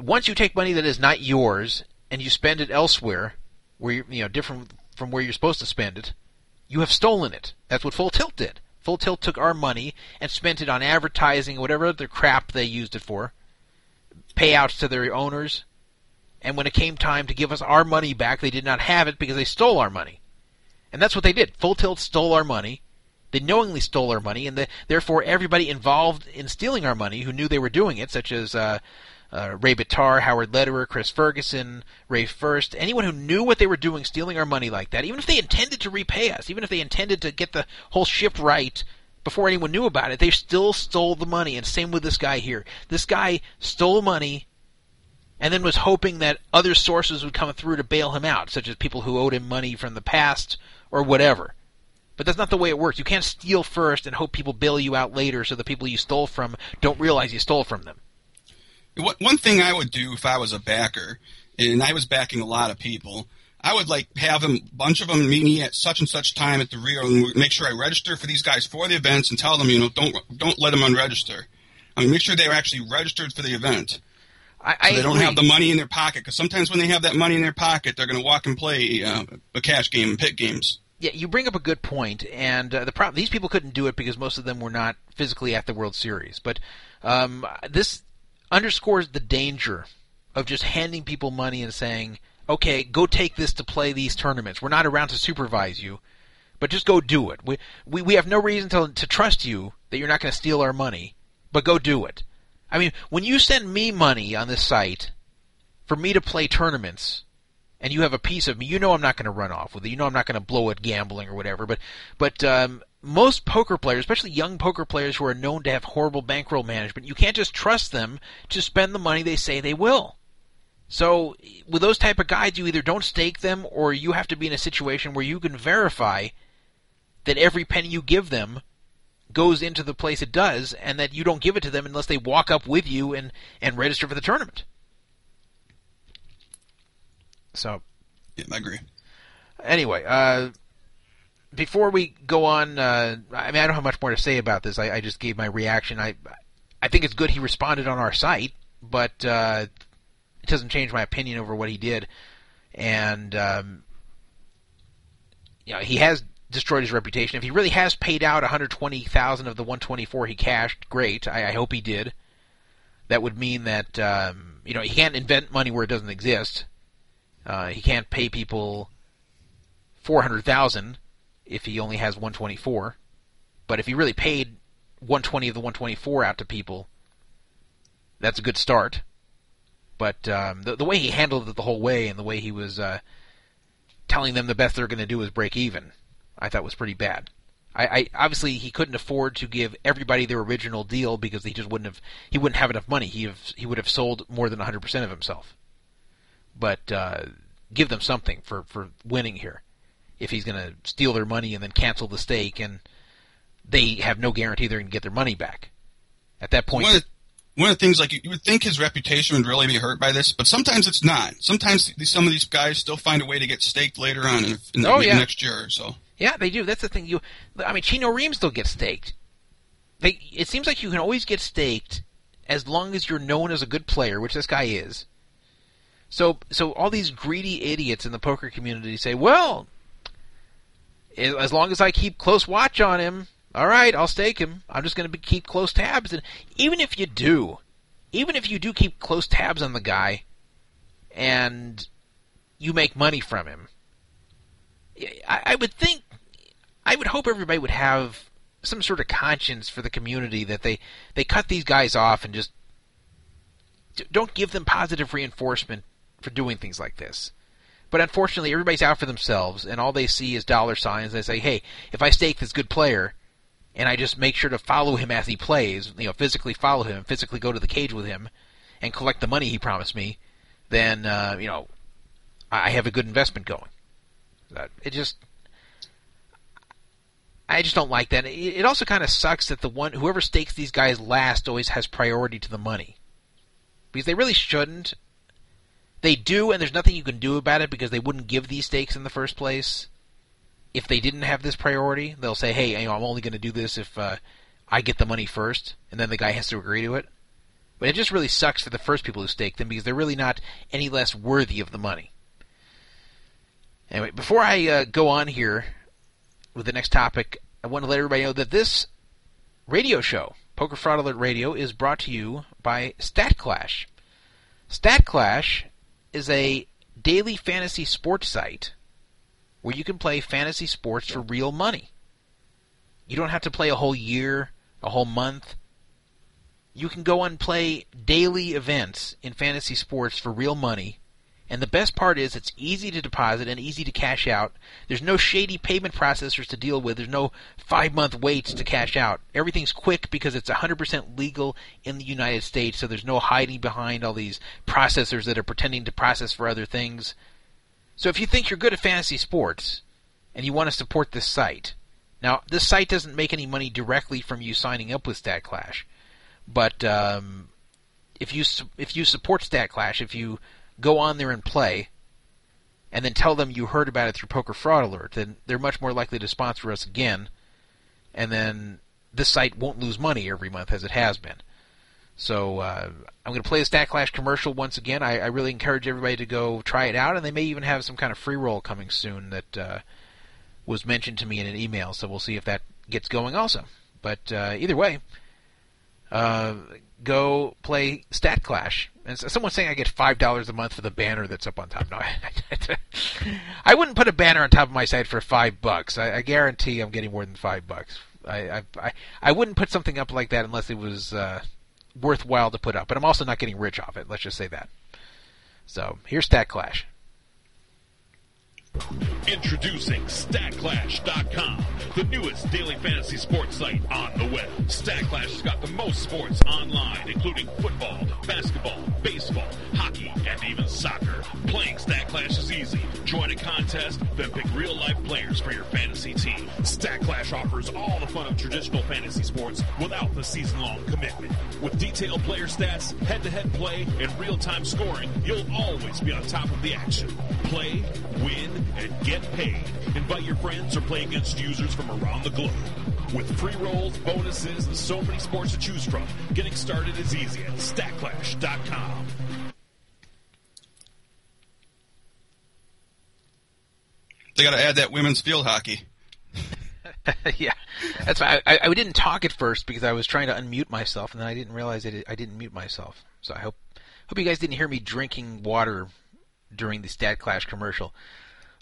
once you take money that is not yours and you spend it elsewhere, where you you know different from where you're supposed to spend it, you have stolen it. That's what Full Tilt did. Full Tilt took our money and spent it on advertising, whatever other crap they used it for, payouts to their owners, and when it came time to give us our money back, they did not have it because they stole our money. And that's what they did. Full Tilt stole our money. They knowingly stole our money, and the, therefore everybody involved in stealing our money who knew they were doing it, such as uh, uh, Ray Bitar, Howard Lederer, Chris Ferguson, Rafe Furst, anyone who knew what they were doing stealing our money like that, even if they intended to repay us, even if they intended to get the whole ship right before anyone knew about it, they still stole the money. And same with this guy here. This guy stole money and then was hoping that other sources would come through to bail him out, such as people who owed him money from the past or whatever. But that's not the way it works. You can't steal first and hope people bail you out later so the people you stole from don't realize you stole from them.
One thing I would do if I was a backer, and I was backing a lot of people, I would like have them, bunch of them meet me at such and such time at the Rio, and make sure I register for these guys for the events, and tell them, you know, don't don't let them unregister. I mean, make sure they're actually registered for the event.
I,
So
I
they don't
agree.
have the money in their pocket because sometimes when they have that money in their pocket, they're going to walk and play uh, a cash game and pit games.
Yeah, you bring up a good point, and uh, the problem these people couldn't do it because most of them were not physically at the World Series. But um, this underscores the danger of just handing people money and saying, "Okay, go take this to play these tournaments. We're not around to supervise you, but just go do it. We we, we have no reason to to trust you that you're not going to steal our money, but go do it." I mean, when you send me money on this site for me to play tournaments, and you have a piece of me, you know I'm not going to run off with it. You know I'm not going to blow it gambling or whatever. But but um, most poker players, especially young poker players who are known to have horrible bankroll management, you can't just trust them to spend the money they say they will. So with those type of guys, you either don't stake them, or you have to be in a situation where you can verify that every penny you give them goes into the place it does, and that you don't give it to them unless they walk up with you and and register for the tournament. So
Yeah, I agree.
anyway, uh, before we go on, uh, I mean, I don't have much more to say about this. I, I just gave my reaction. I, I think it's good he responded on our site, but uh, it doesn't change my opinion over what he did. And um, you know, he has destroyed his reputation. If he really has paid out 120,000 of the 124 he cashed, great. I, I hope he did. That would mean that um, you know he can't invent money where it doesn't exist. Uh, he can't pay people four hundred thousand if he only has one twenty four. But if he really paid one twenty of the one twenty four out to people, that's a good start. But um, the the way he handled it the whole way and the way he was uh, telling them the best they're going to do is break even, I thought was pretty bad. I, I obviously he couldn't afford to give everybody their original deal because he just wouldn't have he wouldn't have enough money. He have, he would have sold more than hundred percent of himself but uh, give them something for, for winning here. If he's going to steal their money and then cancel the stake, and they have no guarantee they're going to get their money back. At that point,
One of, the, one of the things, like you would think his reputation would really be hurt by this, but sometimes it's not. Sometimes some of these guys still find a way to get staked later on in, in the
Oh, yeah.
next year. or So
yeah, they do. That's the thing. You, I mean, Chino Rheem still gets staked. They, it seems like you can always get staked as long as you're known as a good player, which this guy is. So, so all these greedy idiots in the poker community say, "Well, as long as I keep close watch on him, all right, I'll stake him. I'm just going to keep close tabs." And even if you do, even if you do keep close tabs on the guy, and you make money from him, I, I would think, I would hope everybody would have some sort of conscience for the community that they they cut these guys off and just don't give them positive reinforcement for doing things like this. But unfortunately, everybody's out for themselves, and all they see is dollar signs. They say, "Hey, if I stake this good player, and I just make sure to follow him as he plays, you know, physically follow him, physically go to the cage with him, and collect the money he promised me, then uh, you know, I have a good investment going." That it just, I just don't like that. It also kind of sucks that the one whoever stakes these guys last always has priority to the money, because they really shouldn't. They do, and there's nothing you can do about it because they wouldn't give these stakes in the first place. If they didn't have this priority, they'll say, "Hey, you know, I'm only going to do this if uh, I get the money first, and then the guy has to agree to it." But it just really sucks for the first people who stake them because they're really not any less worthy of the money. Anyway, before I uh, go on here with the next topic, I want to let everybody know that this radio show, Poker Fraud Alert Radio, is brought to you by StatClash. StatClash is a daily fantasy sports site where you can play fantasy sports for real money. You don't have to play a whole year, a whole month. You can go and play daily events in fantasy sports for real money. And the best part is it's easy to deposit and easy to cash out. There's no shady payment processors to deal with. There's no five month waits to cash out. Everything's quick because it's 100% legal in the United States, so there's no hiding behind all these processors that are pretending to process for other things. So if you think you're good at fantasy sports and you want to support this site, now this site doesn't make any money directly from you signing up with StatClash, but um, if you if you support StatClash, if you go on there and play, and then tell them you heard about it through Poker Fraud Alert, then they're much more likely to sponsor us again, and then this site won't lose money every month as it has been. So uh, I'm going to play the StatClash commercial once again. I, I really encourage everybody to go try it out, and they may even have some kind of free roll coming soon that uh, was mentioned to me in an email. So we'll see if that gets going also. But uh, either way, uh, go play StatClash. And so- someone's saying I get five dollars a month for the banner that's up on top. No, I wouldn't put a banner on top of my site for five bucks. I, I guarantee I'm getting more than five bucks. I, I I I wouldn't put something up like that unless it was uh, worthwhile to put up. But I'm also not getting rich off it. Let's just say that. So here's StatClash.
Introducing StatClash.com, the newest daily fantasy sports site on the web. StatClash has got the most sports online, including football, basketball, baseball, hockey, and even soccer. Playing StatClash is easy. Join a contest, then pick real-life players for your fantasy team. StatClash offers all the fun of traditional fantasy sports without the season-long commitment. With detailed player stats, head-to-head play, and real-time scoring, you'll always be on top of the action. Play, win, and get paid. Invite your friends or play against users from around the globe. With free rolls, bonuses, and so many sports to choose from, getting started is easy at StatClash.com.
They got to add that women's field hockey.
yeah, that's why I, I, I didn't talk at first because I was trying to unmute myself, and then I didn't realize that I didn't mute myself. So I hope hope you guys didn't hear me drinking water during the StatClash commercial.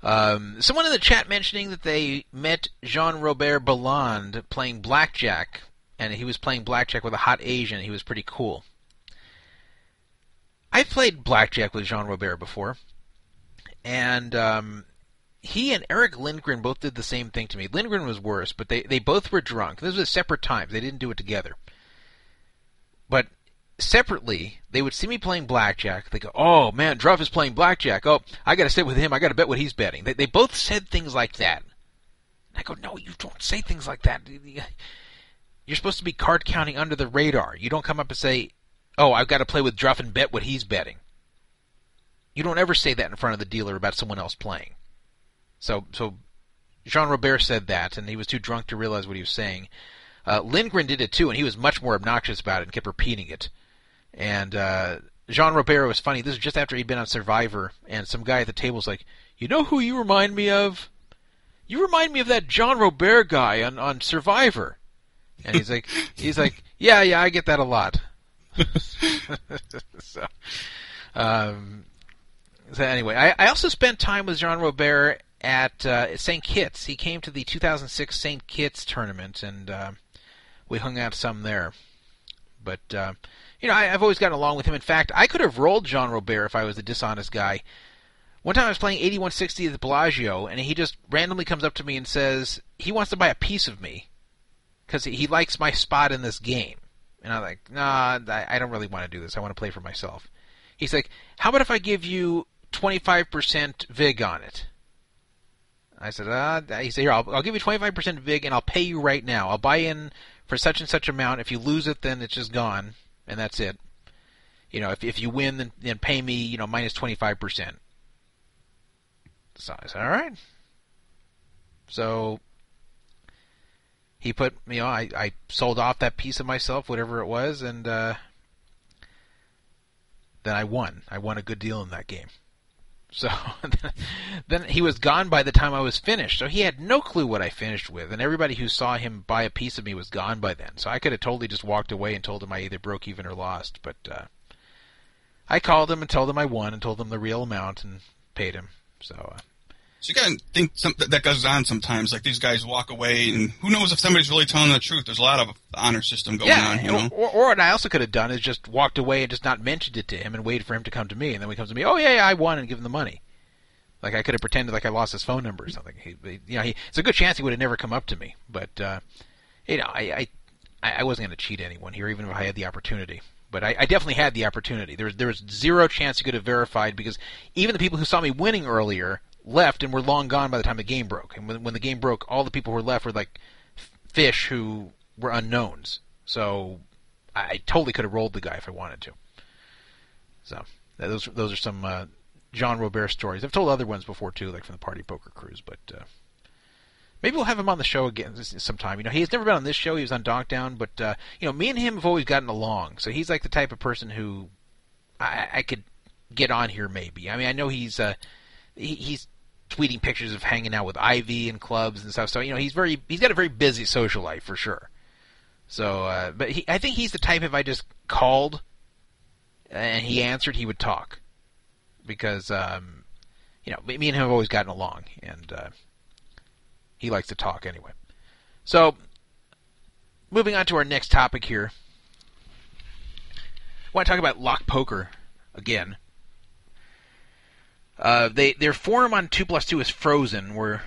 Um, someone in the chat mentioning that they met Jean Robert Bellande playing blackjack, and he was playing blackjack with a hot Asian. He was pretty cool. I've played blackjack with Jean Robert before, and um, he and Erick Lindgren both did the same thing to me. Lindgren was worse, but they, they both were drunk. This was a separate times. They didn't do it together. But separately, they would see me playing blackjack. They go, "Oh man, Druff is playing blackjack. Oh, I got to sit with him. I got to bet what he's betting." They they both said things like that. I go, "No, you don't say things like that. You're supposed to be card counting under the radar. You don't come up and say, "Oh, I've got to play with Druff and bet what he's betting." You don't ever say that in front of the dealer about someone else playing. So so Jean Robert said that, and he was too drunk to realize what he was saying. Uh, Lindgren did it too, and he was much more obnoxious about it and kept repeating it. And uh, Jean Robert was funny. This was just after he'd been on Survivor, and some guy at the table was like, "You know who you remind me of? You remind me of that John Robert guy on on Survivor." And he's like, he's like, "Yeah, yeah, I get that a lot." so, um, so anyway, I, I also spent time with Jean Robert at uh, St. Kitts. He came to the 2006 St. Kitts tournament, and uh, we hung out some there. But uh, you know, I, I've always gotten along with him. In fact, I could have rolled Jean Robert if I was a dishonest guy. One time I was playing 8160 at the Bellagio, and he just randomly comes up to me and says he wants to buy a piece of me because he, likes my spot in this game. And I'm like, nah, I I don't really want to do this. I want to play for myself. He's like, how about if I give you 25% VIG on it? I said, uh, he said, here, I'll, I'll give you 25% VIG and I'll pay you right now. I'll buy in for such and such amount. If you lose it, then it's just gone, and that's it. You know, if if you win, then, then pay me, you know, minus 25%. So I said, all right. So he put, you know, I, I sold off that piece of myself, whatever it was, and uh, then I won. I won a good deal in that game. So then he was gone by the time I was finished. So he had no clue what I finished with, and everybody who saw him buy a piece of me was gone by then. So I could have totally just walked away and told him I either broke even or lost. But uh, I called him and told him I won and told him the real amount and paid him. So uh,
So you gotta think some, that, goes on sometimes. Like these guys walk away, and who knows if somebody's really telling the truth? There's a lot of honor system going
yeah,
on, you know.
or, or what I also could have done is just walked away and just not mentioned it to him and waited for him to come to me, and then when he comes to me, oh yeah, yeah I won, and give him the money. Like I could have pretended like I lost his phone number or something. He, he, you know, he, it's a good chance he would have never come up to me. But uh, you know, I, I, I wasn't going to cheat anyone here, even if I had the opportunity. But I, I definitely had the opportunity. There was there was zero chance he could have verified because even the people who saw me winning earlier left and were long gone by the time the game broke. And when, when the game broke, all the people who were left were like fish who were unknowns. So I, I totally could have rolled the guy if I wanted to. So those those are some uh, John Robert stories. I've told other ones before too, like from the Party Poker Cruise, but uh, maybe we'll have him on the show again sometime. You know, he's never been on this show. He was on Donkdown, but uh, you know, me and him have always gotten along. So he's like the type of person who I, I could get on here. Maybe. I mean, I know he's uh, he, he's tweeting pictures of hanging out with Ivey and clubs and stuff. So you know, he's very he's got a very busy social life for sure. So, uh, but he, I think he's the type if I just called and he answered, he would talk because um, you know me and him have always gotten along, and uh, he likes to talk anyway. So, moving on to our next topic here, I want to talk about lock poker again. Uh, they their forum on two plus two is frozen, where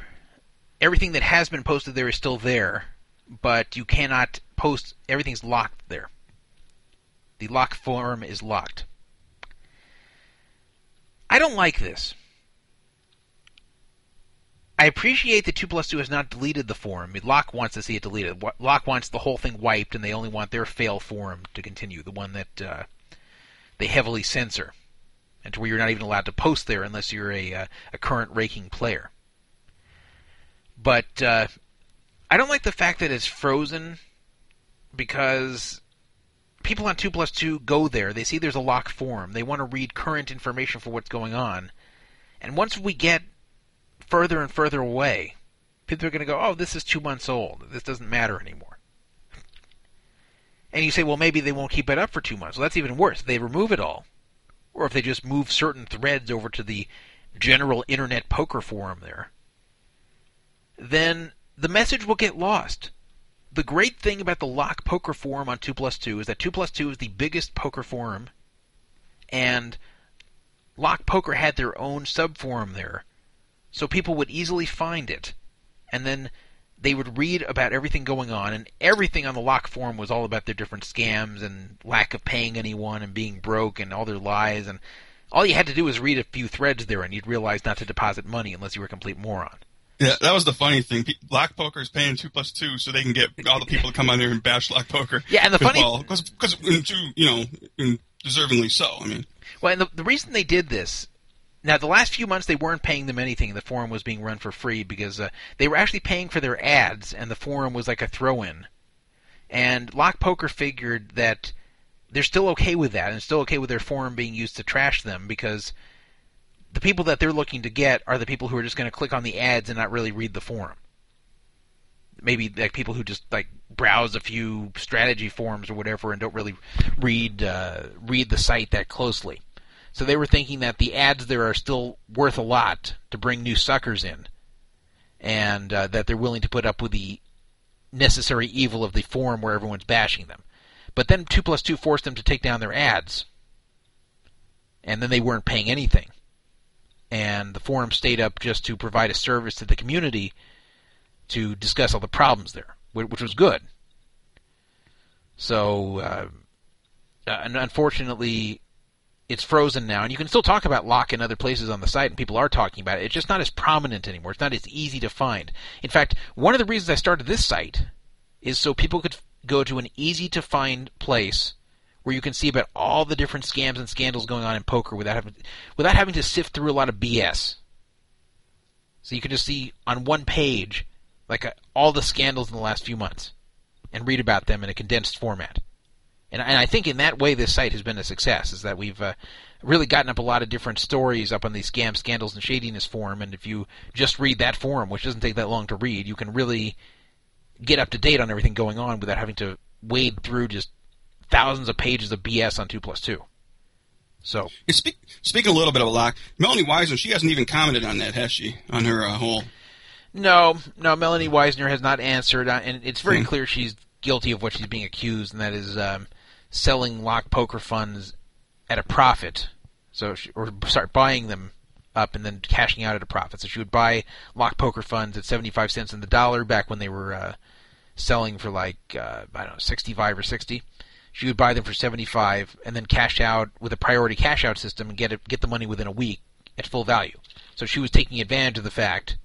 everything that has been posted there is still there, but you cannot post. Everything's locked there. The lock forum is locked. I don't like this. I appreciate that 2 plus 2 has not deleted the forum. Lock wants to see it deleted. Wa- Lock wants the whole thing wiped, and they only want their fail forum to continue, the one that uh, they heavily censor, and to where you're not even allowed to post there unless you're a, uh, a current raking player. But uh, I don't like the fact that it's frozen because people on 2 plus 2 go there. They see there's a locked forum. They want to read current information for what's going on. And once we get further and further away, people are going to go, oh, this is two months old. This doesn't matter anymore. And you say, well, maybe they won't keep it up for two months. Well, that's even worse. They remove it all. Or if they just move certain threads over to the general internet poker forum there, then the message will get lost. The great thing about the Lock Poker Forum on 2 plus 2 is that 2 plus 2 is the biggest poker forum, and Lock Poker had their own subforum there, so people would easily find it, and then they would read about everything going on, and everything on the Lock Forum was all about their different scams and lack of paying anyone and being broke and all their lies, and all you had to do was read a few threads there, and you'd realize not to deposit money unless you were a complete moron.
Yeah, that was the funny thing. Lock Poker is paying two plus two so they can get all the people to come on there and bash Lock Poker.
Yeah, and the funny-
because because you know, deservingly so. I mean,
Well, and the, the reason they did this, now the last few months they weren't paying them anything. The forum was being run for free because uh, they were actually paying for their ads, and the forum was like a throw-in. And Lock Poker figured that they're still okay with that, and still okay with their forum being used to trash them because the people that they're looking to get are the people who are just going to click on the ads and not really read the forum. Maybe like people who just like browse a few strategy forums or whatever and don't really read uh, read the site that closely. So they were thinking that the ads there are still worth a lot to bring new suckers in, and uh, that they're willing to put up with the necessary evil of the forum where everyone's bashing them. But then two plus two forced them to take down their ads, and then they weren't paying anything and the forum stayed up just to provide a service to the community to discuss all the problems there, which was good. So, uh, uh, unfortunately, it's frozen now, and you can still talk about lock in other places on the site, and people are talking about it. It's just not as prominent anymore. It's not as easy to find. In fact, one of the reasons I started this site is so people could go to an easy to find place where you can see about all the different scams and scandals going on in poker without having without having to sift through a lot of BS. So you can just see on one page like uh, all the scandals in the last few months and read about them in a condensed format. And, and I think in that way this site has been a success is that we've uh, really gotten up a lot of different stories up on the scam, scandals, and shadiness forum. And if you just read that forum, which doesn't take that long to read, you can really get up to date on everything going on without having to wade through just thousands of pages of BS on two plus two. So
Yeah, speak, speaking a little bit of a Lock, Melanie Weisner, she hasn't even commented on that, has she? On her uh, whole.
no, no, Melanie Weisner has not answered, uh, and it's very
Hmm.
clear she's guilty of what she's being accused, and that is um, selling lock poker funds at a profit. So, she, or start buying them up and then cashing out at a profit. So she would buy lock poker funds at seventy-five cents in the dollar back when they were uh, selling for like uh, I don't know sixty-five or sixty. She would buy them for seventy-five and then cash out with a priority cash out system and get it, get the money within a week at full value. So she was taking advantage of the fact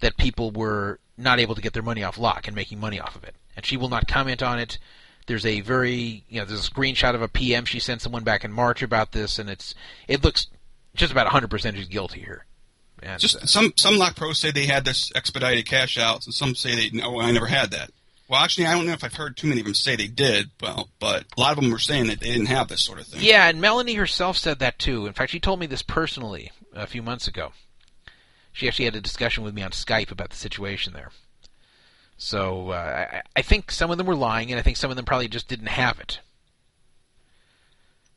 that people were not able to get their money off lock and making money off of it. And she will not comment on it. There's a very, you know, there's a screenshot of a PM she sent someone back in March about this, and it's, it looks just about 100% he's guilty here. And,
Just
uh,
some some lock pros say they had this expedited cash outs, and some say they no, I never had that. Well, actually, I don't know if I've heard too many of them say they did. Well, but a lot of them were saying that they didn't have this sort of thing.
Yeah, and Melanie herself said that too. In fact, she told me this personally a few months ago. She actually had a discussion with me on Skype about the situation there. So uh, I, I think some of them were lying, and I think some of them probably just didn't have it.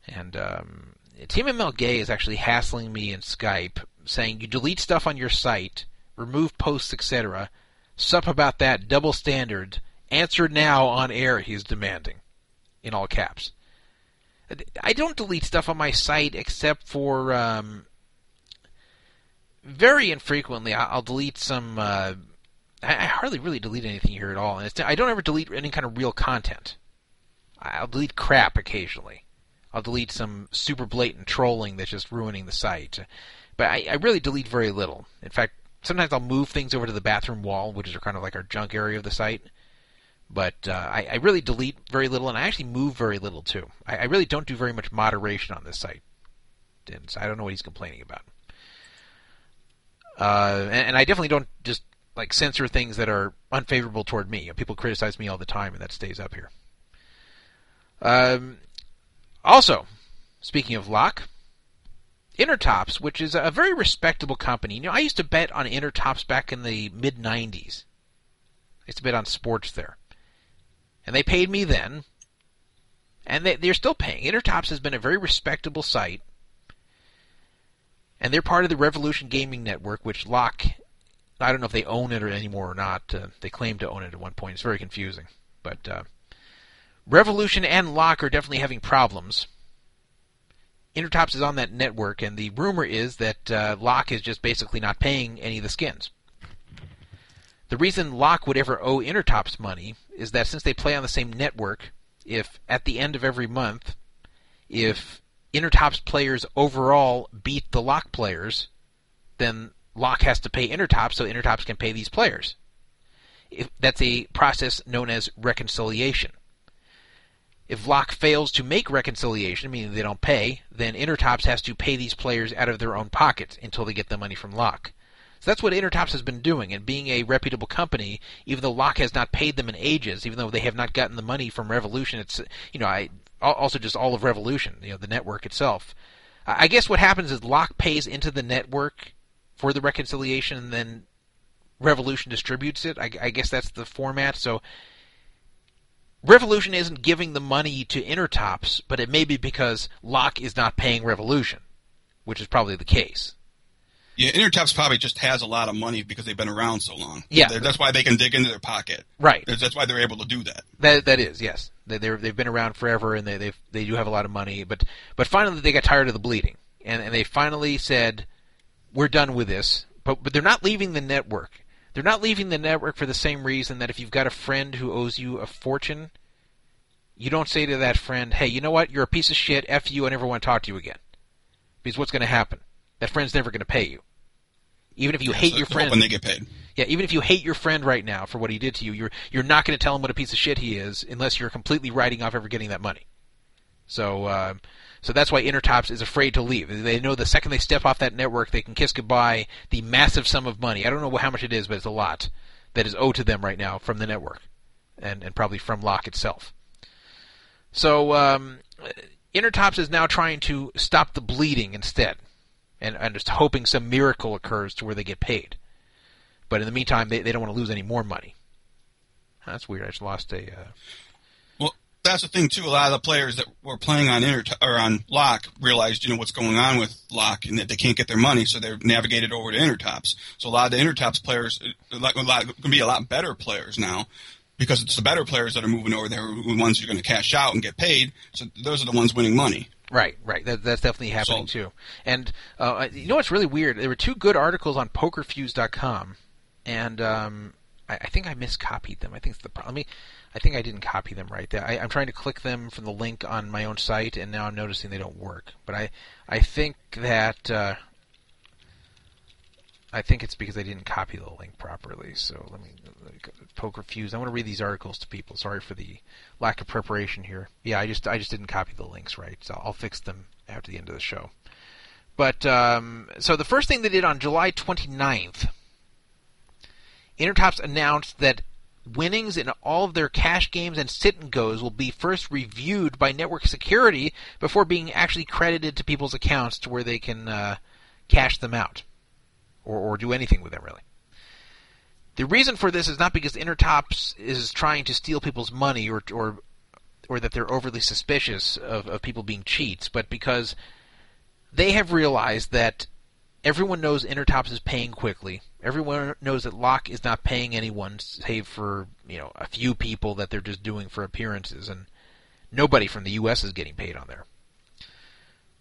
And um, Team MLG is actually hassling me in Skype, saying you delete stuff on your site, remove posts, etc. Sup about that double standard. Answer now on air. He's demanding, in all caps. I don't delete stuff on my site except for um, very infrequently. I'll delete some. Uh, I I hardly really delete anything here at all, and I don't ever delete any kind of real content. I'll delete crap occasionally. I'll delete some super blatant trolling that's just ruining the site, but I, I really delete very little. In fact, sometimes I'll move things over to the bathroom wall, which is kind of like our junk area of the site. But uh, I, I really delete very little, and I actually move very little too. I, I really don't do very much moderation on this site, and so I don't know what he's complaining about. Uh, and, and I definitely don't just like censor things that are unfavorable toward me. People criticize me all the time, and that stays up here. Um, also, speaking of lock, Intertops, which is a very respectable company. You know, I used to bet on Intertops back in the mid '90s. I used to bet on sports there, and they paid me then, and they, they're still paying. Intertops has been a very respectable site, and they're part of the Revolution Gaming Network, which Lock. I don't know if they own it or anymore or not. Uh, they claim to own it at one point. It's very confusing, but. Uh, Revolution and Lock are definitely having problems. Intertops is on that network, and the rumor is that uh, Lock is just basically not paying any of the skins. The reason Lock would ever owe Intertops money is that since they play on the same network, if at the end of every month, if Intertops players overall beat the Lock players, then Lock has to pay Intertops so Intertops can pay these players. If, that's a process known as reconciliation. If Lock fails to make reconciliation, meaning they don't pay, then Intertops has to pay these players out of their own pockets until they get the money from Lock. So that's what Intertops has been doing, and being a reputable company, even though Lock has not paid them in ages, even though they have not gotten the money from Revolution, it's you know, I also just all of Revolution, you know, the network itself. I guess what happens is Lock pays into the network for the reconciliation, and then Revolution distributes it. I, I guess that's the format. So Revolution isn't giving the money to Intertops, but it may be because Lock is not paying Revolution, which is probably the case.
Yeah, Intertops probably just has a lot of money because they've been around so long.
Yeah.
They're- that's why they can dig into their pocket.
Right.
That's why they're able to do that.
That that is yes. They they're, they've been around forever and they they they do have a lot of money. But but finally they got tired of the bleeding and and they finally said, we're done with this. But but they're not leaving the network. They're not leaving the network for the same reason that if you've got a friend who owes you a fortune, you don't say to that friend, "Hey, you know what? You're a piece of shit. F you. I never want to talk to you again." Because what's going to happen? That friend's never going to pay you. Even if you hate
So
your friend,
when they get paid.
yeah, even if you hate your friend right now for what he did to you, you're you're not going to tell him what a piece of shit he is unless you're completely writing off ever getting that money. So, uh, so that's why Intertops is afraid to leave. They know the second they step off that network, they can kiss goodbye the massive sum of money. I don't know how much it is, but it's a lot that is owed to them right now from the network, and and probably from Lock itself. So, um, Intertops is now trying to stop the bleeding instead, and, and just hoping some miracle occurs to where they get paid. But in the meantime, they, they don't want to lose any more money. That's weird. I just lost a. Uh...
That's the thing too. A lot of the players that were playing on Inter or on Lock realized, you know, what's going on with Lock and that they can't get their money, so they're navigated over to Intertops. So a lot of the Intertops players, like a lot, going to be a lot better players now, because it's the better players that are moving over there, the ones who are going to cash out and get paid. So those are the ones winning money.
Right, right. That, that's definitely happening too. And uh, you know what's really weird? There were two good articles on PokerFuse.com, and um, I, I think I miscopied them. I think it's the problem. I think I didn't copy them right. I, I'm trying to click them from the link on my own site, and now I'm noticing they don't work. But I, I think that uh, I think it's because I didn't copy the link properly. So let me, let me Poker Fuse. I want to read these articles to people. Sorry for the lack of preparation here. Yeah, I just I just didn't copy the links right. So I'll fix them after the end of the show. But um, so the first thing they did on July 29th, Intertops announced that winnings in all of their cash games and sit and goes will be first reviewed by network security before being actually credited to people's accounts to where they can uh, cash them out or, or do anything with them really. The reason for this is not because Intertops is trying to steal people's money or or or that they're overly suspicious of, of people being cheats, but because they have realized that everyone knows Intertops is paying quickly. Everyone knows that Lock is not paying anyone, save for you know a few people that they're just doing for appearances, and nobody from the U.S. is getting paid on there.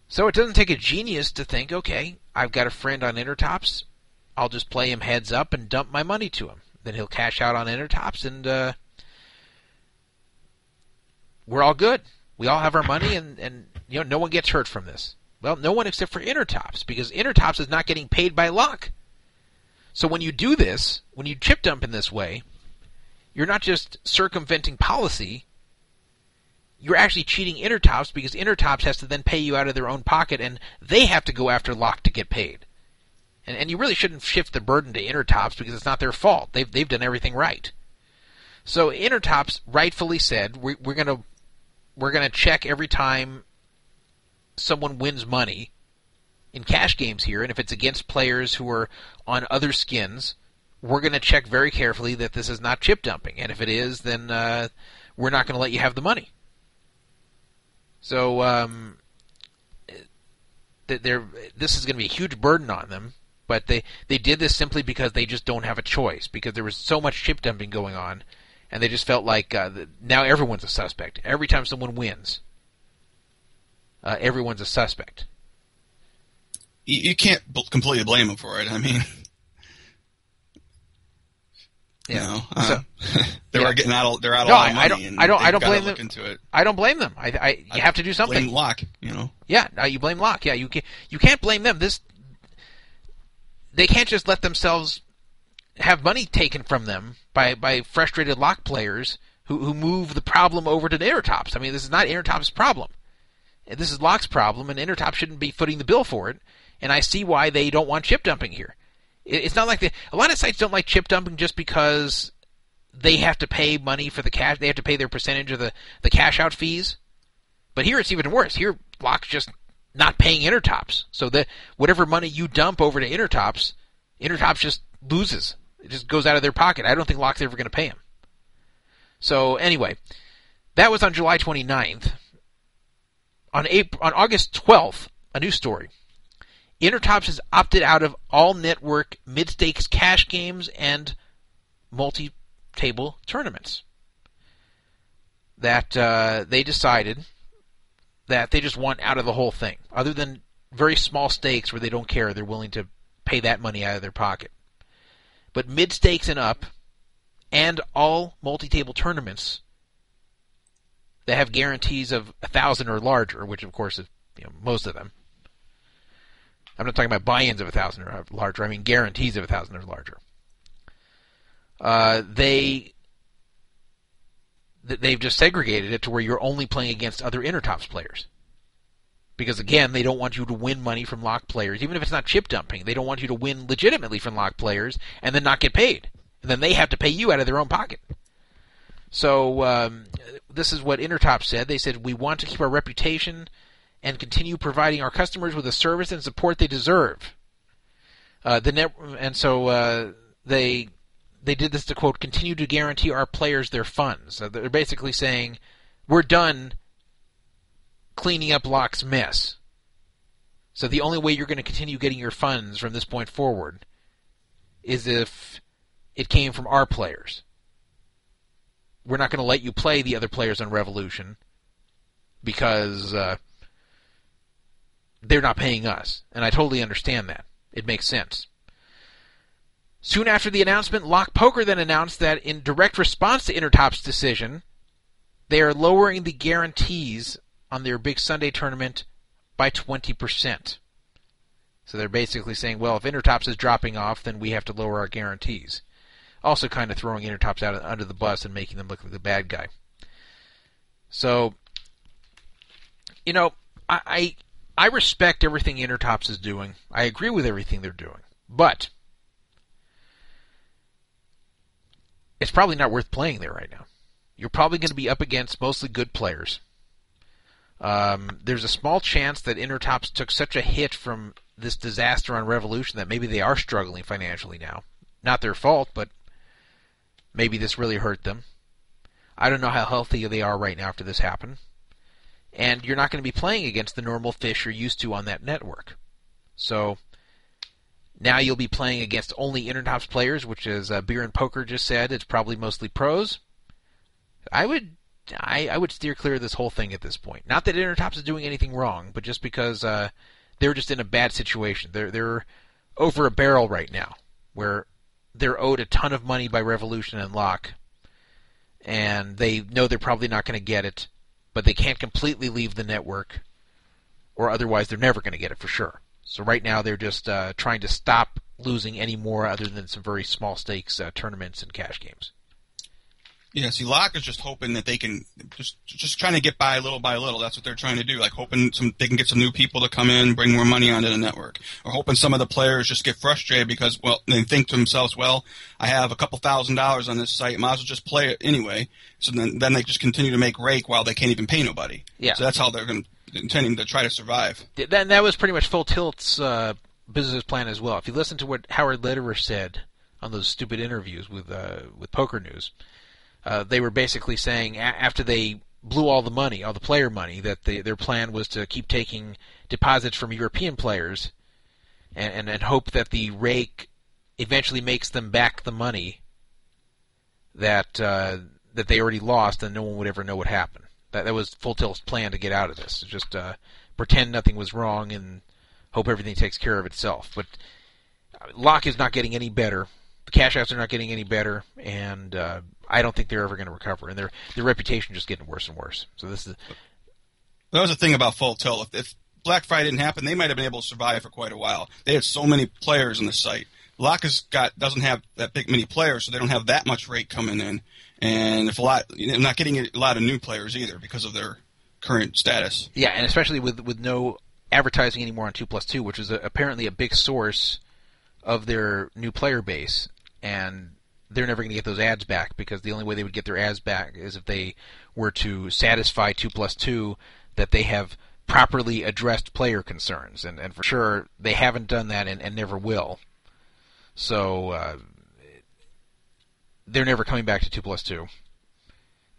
So it doesn't take a genius to think, okay, I've got a friend on Intertops. I'll just play him heads up and dump my money to him. Then he'll cash out on Intertops, and uh, we're all good. We all have our money, and, and you know no one gets hurt from this. Well, no one except for Intertops, because Intertops is not getting paid by Lock. So when you do this, when you chip dump in this way, you're not just circumventing policy. You're actually cheating Intertops because Intertops has to then pay you out of their own pocket, and they have to go after Lock to get paid. And, and you really shouldn't shift the burden to Intertops because it's not their fault. They've they've done everything right. So Intertops rightfully said we, we're gonna we're gonna check every time someone wins money in cash games here, and if it's against players who are on other skins, we're going to check very carefully that this is not chip dumping. And if it is, then uh, we're not going to let you have the money. So um, this is going to be a huge burden on them. But they, they did this simply because they just don't have a choice because there was so much chip dumping going on, and they just felt like uh, now everyone's a suspect. Every time someone wins, uh, everyone's a suspect.
You, you can't b- completely blame them for it. I mean, you
Yeah.
know, uh,
So-
they
Yeah.
were getting out. They're out a
No,
lot
I,
of
I
money.
don't.
and
I don't. I don't blame them.
into it.
I don't blame them. I, I you have to do something.
Blame Lock, you know.
Yeah, uh, you blame Lock. Yeah, you can't. you can't blame them. This they can't just let themselves have money taken from them by by frustrated Lock players who who move the problem over to Intertops. I mean, this is not Intertops' problem. This is Lock's problem, and Intertop shouldn't be footing the bill for it. And I see why they don't want chip dumping here. It's not like they, a lot of sites don't like chip dumping just because they have to pay money for the cash. They have to pay their percentage of the the cash out fees. But here it's even worse. Here Lock's just not paying Intertops. So that whatever money you dump over to Intertops, Intertops just loses. It just goes out of their pocket. I don't think Lock's ever going to pay him. So anyway, that was on July 29th. On April, on August 12th, a new story. Intertops has opted out of all network mid-stakes cash games and multi-table tournaments. That uh, they decided that they just want out of the whole thing. Other than very small stakes where they don't care, they're willing to pay that money out of their pocket. But mid stakes and up, and all multi table tournaments that have guarantees of a thousand or larger, which of course is you know, most of them. I'm not talking about buy-ins of a thousand or larger. I mean guarantees of a thousand or larger. Uh, they they've just segregated it to where you're only playing against other Intertops players. Because again, they don't want you to win money from lock players, even if it's not chip dumping. They don't want you to win legitimately from lock players and then not get paid. And then they have to pay you out of their own pocket. So um, this is what Intertop said. They said we want to keep our reputation and continue providing our customers with the service and support they deserve. Uh, the net, and so uh, they they did this to quote continue to guarantee our players their funds. So they're basically saying we're done cleaning up Lock's mess. So the only way you're going to continue getting your funds from this point forward is if it came from our players. We're not going to let you play the other players on Revolution because uh, they're not paying us. And I totally understand that. It makes sense. Soon after the announcement, Lock Poker then announced that in direct response to Intertop's decision, they are lowering the guarantees on their big Sunday tournament by 20%. So they're basically saying, well, if Intertops is dropping off, then we have to lower our guarantees. Also, kind of throwing Intertops out under the bus and making them look like the bad guy. So, you know, I, I I respect everything Intertops is doing. I agree with everything they're doing. But it's probably not worth playing there right now. You're probably going to be up against mostly good players. Um, there's a small chance that Intertops took such a hit from this disaster on Revolution that maybe they are struggling financially now. Not their fault, but maybe this really hurt them. I don't know how healthy they are right now after this happened. And you're not going to be playing against the normal fish you're used to on that network. So now you'll be playing against only Intertops players, which is uh, Beer and Poker just said. It's probably mostly pros. I would I, I would steer clear of this whole thing at this point. Not that Intertops is doing anything wrong, but just because uh, they're just in a bad situation. They're they're over a barrel right now, where they're owed a ton of money by Revolution and Lock, and they know they're probably not going to get it, but they can't completely leave the network, or otherwise they're never going to get it for sure. So right now they're just uh, trying to stop losing any more, other than some very small stakes uh, tournaments and cash games.
Yeah, see, Lock is just hoping that they can just just trying to get by little by little. That's what they're trying to do. Like hoping some they can get some new people to come in, bring more money onto the network, or hoping some of the players just get frustrated because well they think to themselves, well, I have a couple thousand dollars on this site, might as well just play it anyway. So then then they just continue to make rake while they can't even pay nobody.
Yeah.
So that's how they're going intending to try to survive.
Th- That that was pretty much Full Tilt's uh, business plan as well. If you listen to what Howard Lederer said on those stupid interviews with uh, with Poker News, uh, they were basically saying a- after they blew all the money, all the player money, that they, their plan was to keep taking deposits from European players and, and, and hope that the rake eventually makes them back the money that uh, that they already lost, and no one would ever know what happened. That that was Full Tilt's plan to get out of this. Just uh, pretend nothing was wrong and hope everything takes care of itself. But uh, Lock is not getting any better. The cash outs are not getting any better, and uh, I don't think they're ever going to recover. And their their reputation just getting worse and worse. So this is
That was the thing about Full Tilt. If, if Black Friday didn't happen, they might have been able to survive for quite a while. They had so many players on the site. Lock has got doesn't have that big many players, so they don't have that much rake coming in. And if a lot, they're not getting a lot of new players either because of their current status.
yeah, and especially with with no advertising anymore on two plus two, which is a, apparently a big source of their new player base, and they're never going to get those ads back because the only way they would get their ads back is if they were to satisfy two plus two that they have properly addressed player concerns, and and for sure they haven't done that and, and never will. So uh, they're never coming back to two plus two.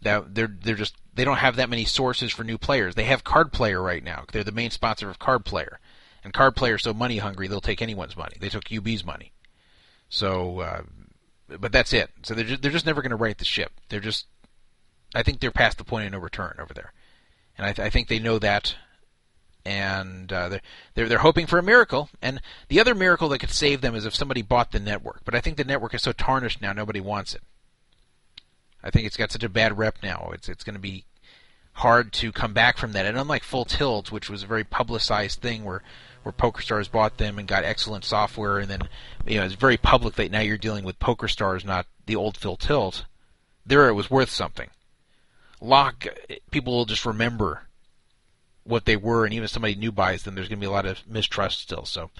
That they're they're just they don't have that many sources for new players. They have Card Player right now. They're the main sponsor of Card Player, and Card Player is so money hungry they'll take anyone's money. They took UB's money, so uh, but that's it. So they're just, they're just never going to right the ship. They're just I think they're past the point of no return over there, and I, th- I think they know that, and uh, they're, they're they're hoping for a miracle. And the other miracle that could save them is if somebody bought the network. But I think the network is so tarnished now, nobody wants it. I think it's got such a bad rep now. It's it's going to be hard to come back from that. And unlike Full Tilt, which was a very publicized thing where where PokerStars bought them and got excellent software, and then you know it's very public that now you're dealing with PokerStars, not the old Full Tilt. There, it was worth something. Lock, people will just remember what they were, and even if somebody new buys them, there's going to be a lot of mistrust still. So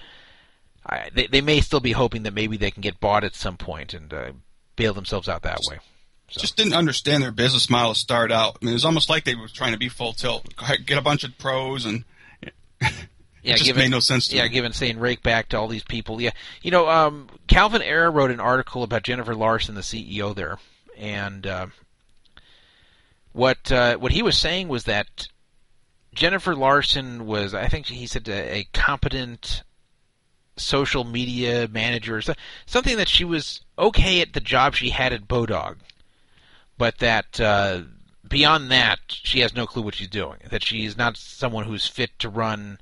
I, they they may still be hoping that maybe they can get bought at some point and uh, bail themselves out that way.
Just didn't understand their business model to start out. I mean, it was almost like they were trying to be Full Tilt, get a bunch of pros, and it just
given,
made no sense to
yeah, given saying rake back to all these people. Yeah, you know, um, Calvin Ayre wrote an article about Jennifer Larson, the CEO there, and uh, what uh, what he was saying was that Jennifer Larson was, I think he said, a, a competent social media manager, or so- something that she was okay at the job she had at Bodog, but that uh, beyond that, she has no clue what she's doing. That she's not someone who's fit to run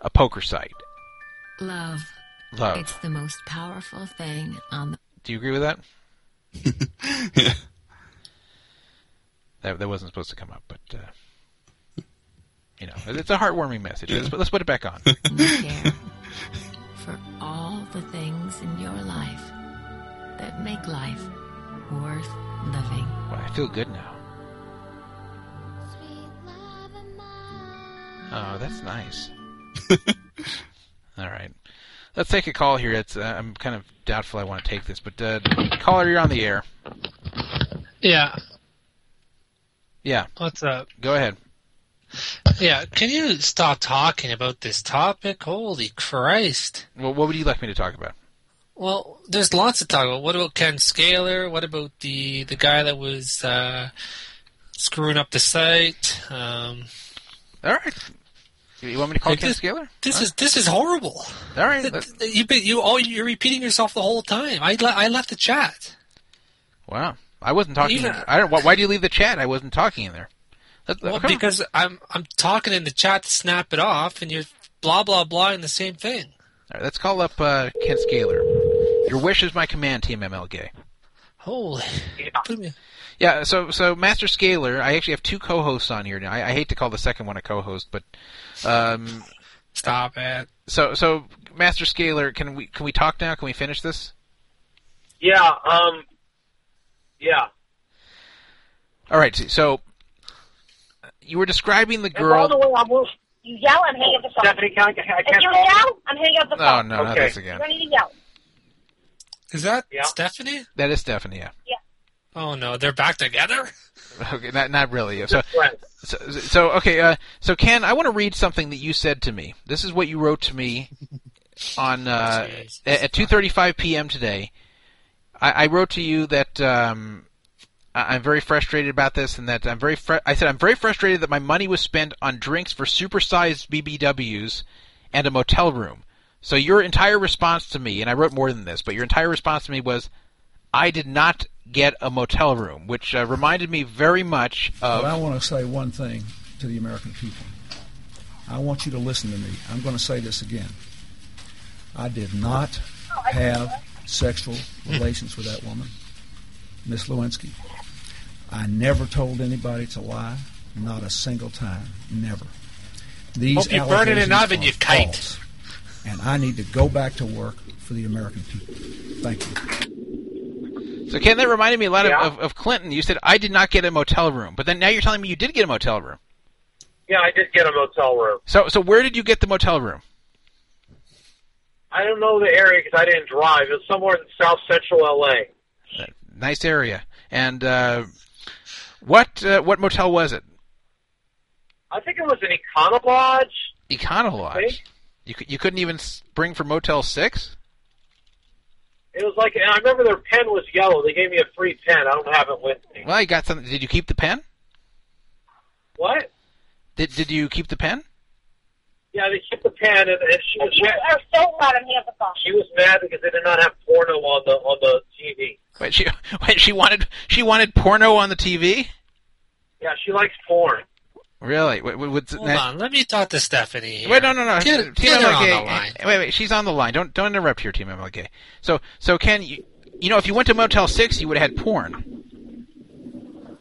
a poker site.
Love.
Love.
It's the most powerful thing on the.
Do you agree with that? yeah. That that wasn't supposed to come up, but uh, you know, it's a heartwarming message. Let's, put- let's put it back on.
care for all the things in your life that make life worth living.
Well, I feel good now. Sweet lava. Oh, that's nice. All right. Let's take a call here. It's uh, I'm kind of doubtful I want to take this, but uh, caller, you're on the air.
Yeah.
Yeah.
What's up?
Go ahead.
Yeah. Can you stop talking about this topic? Holy Christ.
Well, what would you like me to talk about?
Well, there's lots to talk about. What about Ken Scaler? What about the the guy that was uh, screwing up the site? Um,
All right. You want me to call
Like
Ken
this-
Scaler?
this is this is horrible.
All right.
You you you all you're repeating yourself the whole time. I le- I left the chat.
Wow. I wasn't talking.
Even-
I don't. Why, why do you leave the chat? I wasn't talking in there. Let-
Well,
come on.
because I'm I'm talking in the chat to snap it off, and you're blah blah blah in the same thing.
All right, let's call up uh, Ken Scaler. Your wish is my command, Team MLG.
Holy. Put me-
Yeah, so so Master Scaler, I actually have two co-hosts on here now. I, I hate to call the second one a co-host, but um,
stop it.
So so Master Scaler, can we can we talk now? Can we finish this?
Yeah, um, yeah.
All right. So you were describing the
And by
girl.
the way, I will. You yell, I'm hanging up the phone.
Stephanie, can I, I can't
you yell, I'm hanging up the phone.
Oh
phone.
no, not
Okay.
this again.
You need to yell.
Is that Stephanie?
That is Stephanie. Yeah.
Oh no, they're back together.
Okay, not not really. So, so, so okay. Uh, so Ken, I want to read something that you said to me. This is what you wrote to me on uh, at at 2:35 p.m. today. I, I wrote to you that um, I- I'm very frustrated about this, and that I'm very. Fr- I said I'm very frustrated that my money was spent on drinks for supersized BBWs and a motel room. So your entire response to me, and I wrote more than this, but your entire response to me was, I did not get a motel room, which uh, reminded me very much of.
But I want to say one thing to the American people. I want you to listen to me. I'm going to say this again. I did not have sexual relations with that woman, Miss Lewinsky. I never told anybody to lie, not a single time, never. These
Hope you burn in an oven,
are
you kite.
false, and I need to go back to work for the American people. Thank you.
So Ken, that reminded me a lot of, of, of Clinton. You said I did not get a motel room, but then now you're telling me you did get a motel room.
Yeah, I did get a motel room.
So so where did you get the motel room?
I don't know the area because I didn't drive. It was somewhere in South Central LA.
Nice area. And uh, what uh, what motel was it?
I think it was an Econo Lodge.
Econo Lodge. You you couldn't even spring for Motel Six.
It was like, and I remember their pen was yellow. They gave me a free pen. I don't have it with me.
Well, you got something. Did you keep the pen?
What?
Did did you keep the pen?
Yeah, they kept the pen, and, and she was
You
mad.
are so loud, I'm hanging up the phone.
She was mad because they did not have porno on the on the TV.
Wait, she wait, she wanted she wanted porno on the TV.
Yeah, she likes porn.
Really? Wait,
Hold on, let me talk to Stephanie. Here.
Wait, no, no, no.
Get,
Team
get her on the line.
Eh, wait, wait. She's on the line. Don't don't interrupt here, Team MLG. So so Ken, you, you know, if you went to Motel Six, you would have had porn.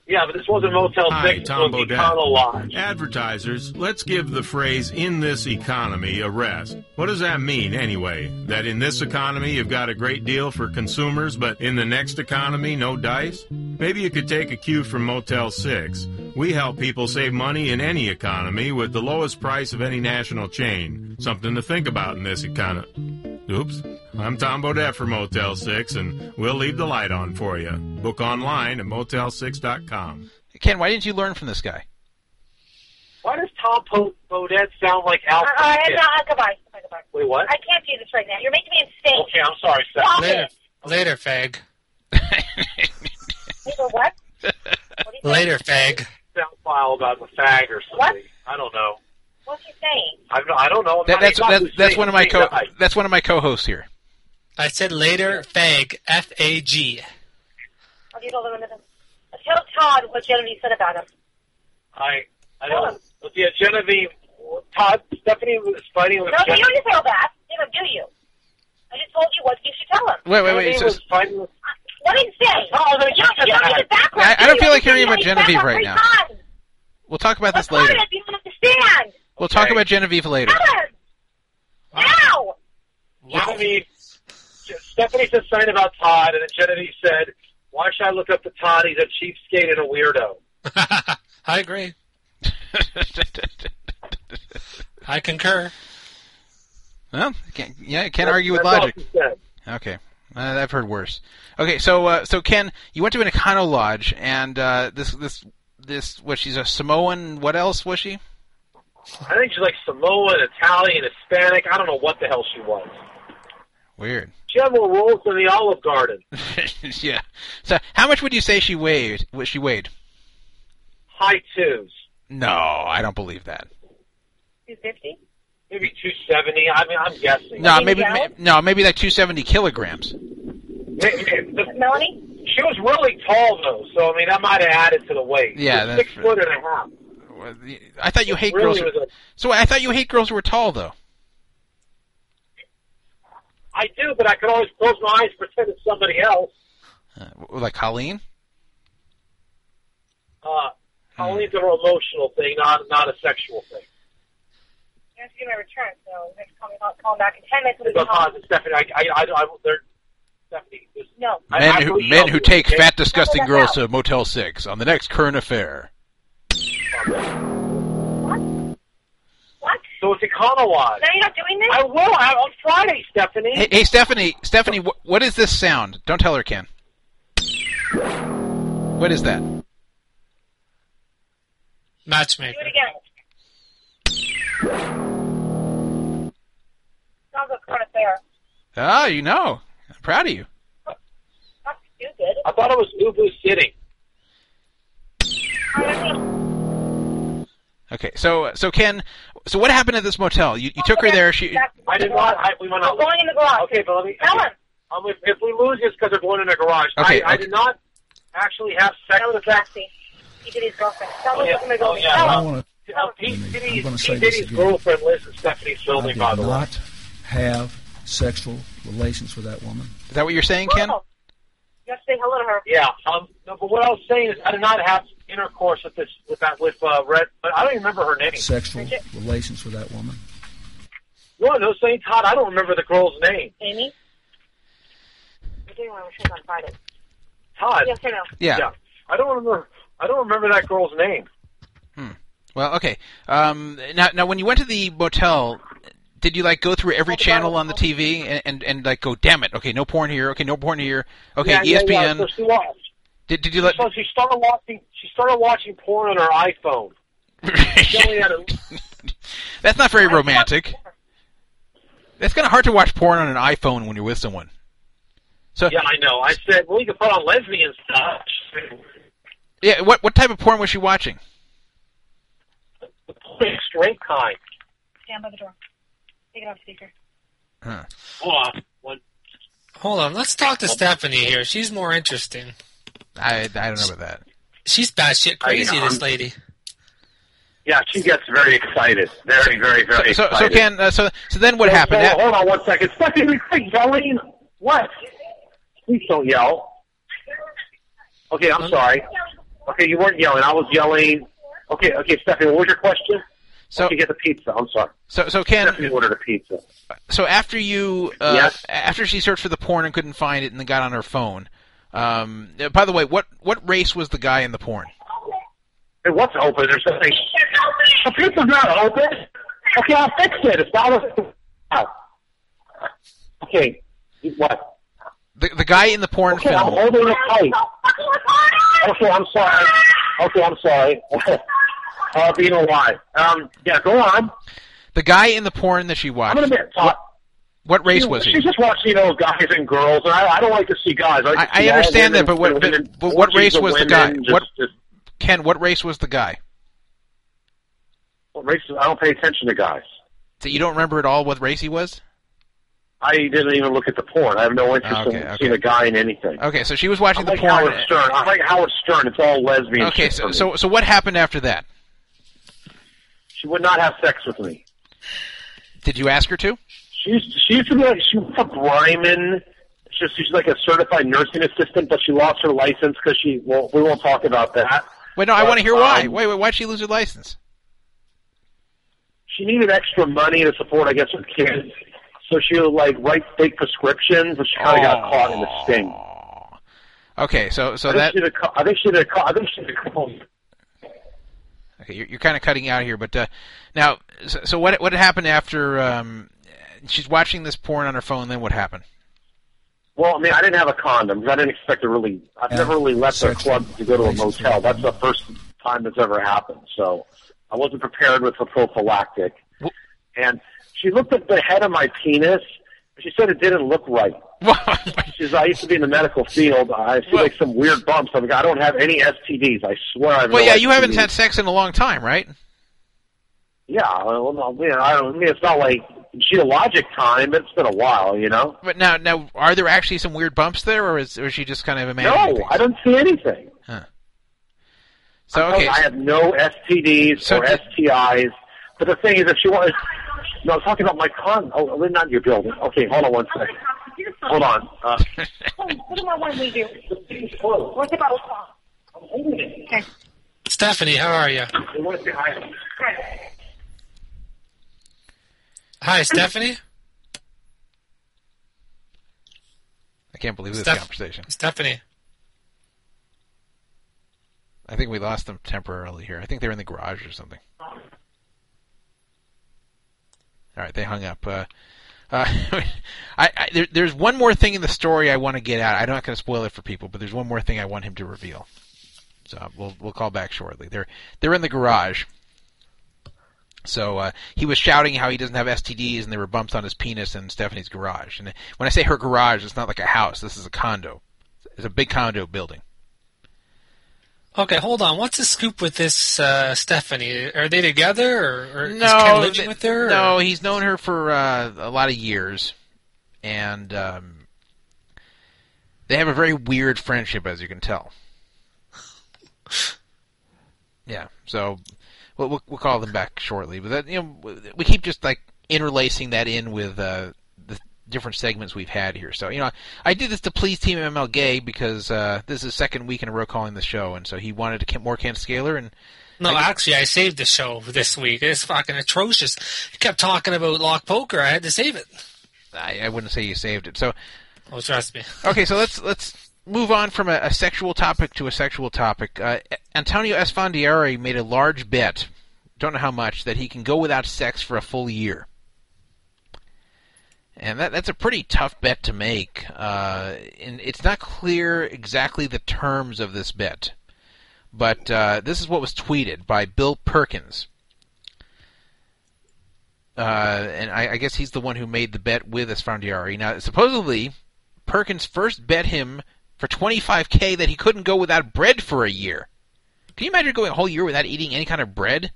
Yeah, but this wasn't Motel
Hi,
Six. It
Tom
was
Bodett.
Econo Lodge.
Advertisers, let's give the phrase in this economy a rest. What does that mean anyway? That in this economy you've got a great deal for consumers, but in the next economy, no dice? Maybe you could take a cue from Motel 6. We help people save money in any economy with the lowest price of any national chain. Something to think about in this economy. Oops. I'm Tom Bodett from Motel 6, and we'll leave the light on for you. Book online at motel6.com.
Ken, why didn't you learn from this guy?
Why does Tom po- Bodett sound like Al?
Uh, uh,
Franken?
no, uh, goodbye. Goodbye, goodbye.
Wait, what?
I can't do this right now. You're making me insane.
Okay, I'm sorry, Steph.
Stop
Later,
it.
later, fag.
You know what?
Later, fag.
Sound file about the fag or something. I don't know.
What's he saying?
I don't, I don't know.
That, that's
he's
that's, that's one of my co
died.
that's one of my co-hosts here.
I said later, fag. F A G.
I'll get all the minutes. Tell Todd what Genevieve said about him.
I I don't. But yeah, Genevieve, Todd, Stephanie was fighting with
No, you
Genevieve.
don't tell that. You don't do you? I just told you what you should tell him.
Wait, wait, wait.
Genevieve
So,
was fighting with.
What did he say?
Oh, no,
you, don't, you don't need the background.
I- I don't
do
feel like hearing about Genevieve right now.
times.
we'll talk about this later.
wrong with it? You don't understand.
We'll talk about Genevieve later.
Tell him. Now.
Genevieve, Stephanie said something about Todd, and then Genevieve said, "Why should I look up to Todd? He's a cheapskate and a weirdo."
I agree. I concur.
Well, can't, yeah, I can't argue with logic. Okay, uh, I've heard worse. Okay, so uh, so Ken, you went to an Econo Lodge, and uh, this this this what she's a Samoan. What else was she?
I think she's like Samoan, Italian, Hispanic. I don't know what the hell she was.
Weird.
She had more rolls than the Olive Garden.
yeah. So how much would you say she weighed? What she weighed?
High twos.
No, I don't believe that.
250?
Maybe 270. I mean, I'm guessing.
No, maybe ma- no, maybe like 270 kilograms.
Melanie?
She was really tall though, so I mean that might have added to the weight.
Yeah, that's
six foot and a half.
I thought you hate
Really
girls.
was a-
So I thought you hate girls who are tall, though.
I do, but I could always close my eyes, pretend it's somebody else.
Uh, like Colleen.
Uh, Colleen's a real emotional thing, not not a sexual thing.
You have to give me a return, so next call me call him back in 10 minutes.
But uh, Stephanie, I, I, I, I they're, Stephanie, this,
No.
Men
I
who men who take
it,
fat, disgusting girls to Motel Six on the next current affair.
So it's Econo-Lodge.
No, you're not doing this?
I will I, on Friday, Stephanie.
Hey, hey Stephanie, Stephanie, wh- what is this sound? Don't tell her, Ken. What is that?
Matchmaker.
Do it again. Sounds like current affair.
Ah, you know. I'm proud of you.
Not stupid.
I thought it was Ubu City.
Okay, so so Ken, so what happened at this motel? You, you took her there. She
I did not. I, we went out.
We're going in the garage.
Okay, but let me.
Tell him.
Um, if, if we lose, it's because they're going in the garage.
Okay,
I, I did not actually have sex
Tell him
with
the taxi. He did his girlfriend. Tell
Oh, yeah.
what's going to go.
Oh, yeah.
I want to.
Uh, Pete Diddy's, Pete Diddy's girlfriend lives in Stephanie's
I
building,
did
by the way.
not have sexual relations with that woman.
is that what you're saying, Ken?
You have to say hello to her.
Yeah. Um. No, but what I was saying is, I did not have intercourse with this, with that, with uh, Red. But I don't even remember her name.
Sexual relations with that woman.
No, no, Saint Todd. I don't remember the girl's name.
Amy? We're doing one of our on Friday.
Todd.
Yes or no?
Yeah.
Yeah. I don't remember. I don't remember that girl's name. Hmm.
Well, okay. Um, now, now, when you went to the motel, did you like go through every channel on the TV and, and, and like go, damn it, okay, no porn here, okay, no porn here, okay,
Yeah,
ESPN.
Yeah, yeah. So she watched.
Did did you let?
So she started watching. She started watching porn on her iPhone. She only had a,
That's not very romantic. That's kind of hard to watch porn on an iPhone when you're with someone. So
yeah, I know. I said, well, you can put on lesbian stuff.
yeah, what what type of porn was she watching?
The straight kind.
Stand by the door. Take it off speaker.
Huh.
Hold on. One.
Hold on, let's talk to Stephanie here. She's more interesting.
I I don't know about that.
She's batshit crazy, this lady.
Yeah, she gets very excited. Very, very, very
So so
excited.
Ken, uh, so so then what
Hold-
happened?
Hold, hold on one second. Stephanie, quit yelling. What? Please don't yell. Okay, I'm sorry. Okay, you weren't yelling. I was yelling. Okay, okay, Stephanie, what was your question?
So
you get the pizza. I'm sorry.
So so Ken,
Stephanie ordered a pizza.
so after you uh,
Yes.
after she searched for the porn and couldn't find it and then got on her phone. Um, uh, by the way, what what race was the guy in the porn?
Hey, what's open? There's something. The pizza's not open. Okay, I'll fix it. It's not open. Okay, what?
The the guy in the porn
Okay, I'm
film.
holding it tight. Okay, I'm sorry. Okay, I'm sorry. uh, being a lie. Um, yeah, go on.
The guy in the porn that she
I'm
watched.
gonna admit, Todd.
What race
she-
was he?
She's just watching, you know, guys and girls, and I, I don't like to see guys. I, like
I, I understand that, but what but,
women,
but what race was the guy?
Just,
what
just,
Ken? What race was the guy?
what race? I don't pay attention to guys.
So you don't remember at all what race he was?
I didn't even look at the porn. I have no interest
Okay,
in
okay.
seeing a guy in anything.
Okay, so she was watching
I'm
the
like
porn.
Howard Stern. I'm like Howard Stern. It's all lesbian.
Okay, so so so what happened after that?
she would not have sex with me.
Did you ask her to?
She used, she used to be like she was a Bryman. She's, she's like a certified nursing assistant, but she lost her license because she. Well, we won't talk about that.
Wait, no, I want to hear why.
um,
Wait, wait, why'd she lose her license?
She needed extra money to support, I guess, her kids. So she would like write fake prescriptions, but she kind of got caught in the sting.
Okay, so so
I
that
she did a I think she did a I think she did a
okay, you're, you're kind of cutting out here, but uh, now, so, so what what happened after um, she's watching this porn on her phone. Then what happened?
Well, I mean, I didn't have a condom because I didn't expect to really. I've
Yeah.
never really left a club to go to a motel. That's the first time that's ever happened. So I wasn't prepared with the prophylactic. And she looked at the head of my penis. She said it didn't look right. she says, I used to be in the medical field. I see like some weird bumps. I'm like, I don't have any STDs. I swear I've
Well,
no
yeah, you haven't had sex in a long time, right?
Yeah, well, no, know, I don't. I mean, it's not like geologic time. It's been a while, you know.
But now, now, are there actually some weird bumps there, or is, or is she just kind of imagining?
No, I don't see anything.
So
I'm
okay,
I have no STDs or STIs. But the thing is, if she wants, no, I'm talking about my con. Oh, we're not in your building. Okay, hold on one second. Hold on. Uh,
What do I want to do? What's about Okay.
Stephanie, how are you?
they want to say hi.
Hi, Stephanie.
I can't believe this
Steph-
conversation.
Stephanie.
I think we lost them temporarily here. I think they're in the garage or something. All right, they hung up. Uh, uh, I, I, there, there's one more thing in the story I want to get out. I'm not going to spoil it for people, but there's one more thing I want him to reveal. So we'll we'll call back shortly. They're they're in the garage. So uh, he was shouting how he doesn't have STDs and there were bumps on his penis in Stephanie's garage. And when I say her garage, it's not like a house. This is a condo. It's a big condo building.
Okay, hold on. What's the scoop with this uh, Stephanie? Are they together, or, or is
No,
Ken living
th-
with her? or-
no, he's known her for uh, a lot of years, and um, they have a very weird friendship, as you can tell. Yeah, so we'll, we'll, we'll call them back shortly, but that, you know, we keep just like interlacing that in with uh, the different segments we've had here. So you know, I did this to please Team ML Gay because uh, this is his second week in a row calling the show, and so he wanted to get more Ken Scaler, and
No,
I-
actually, I saved the show this week. It's fucking atrocious. You kept talking about lock poker. I had to save it.
I, I wouldn't say you saved it. So
Oh, trust me.
okay, so let's let's move on from a, a sexual topic to a sexual topic. Uh, Antonio Esfandiari made a large bet, don't know how much, that he can go without sex for a full year. And that, that's a pretty tough bet to make. Uh, and it's not clear exactly the terms of this bet. But uh, this is what was tweeted by Bill Perkins. Uh, and I, I guess he's the one who made the bet with Esfandiari. Now, supposedly, Perkins first bet him for 25k that he couldn't go without bread for a year. Can you imagine going a whole year without eating any kind of bread?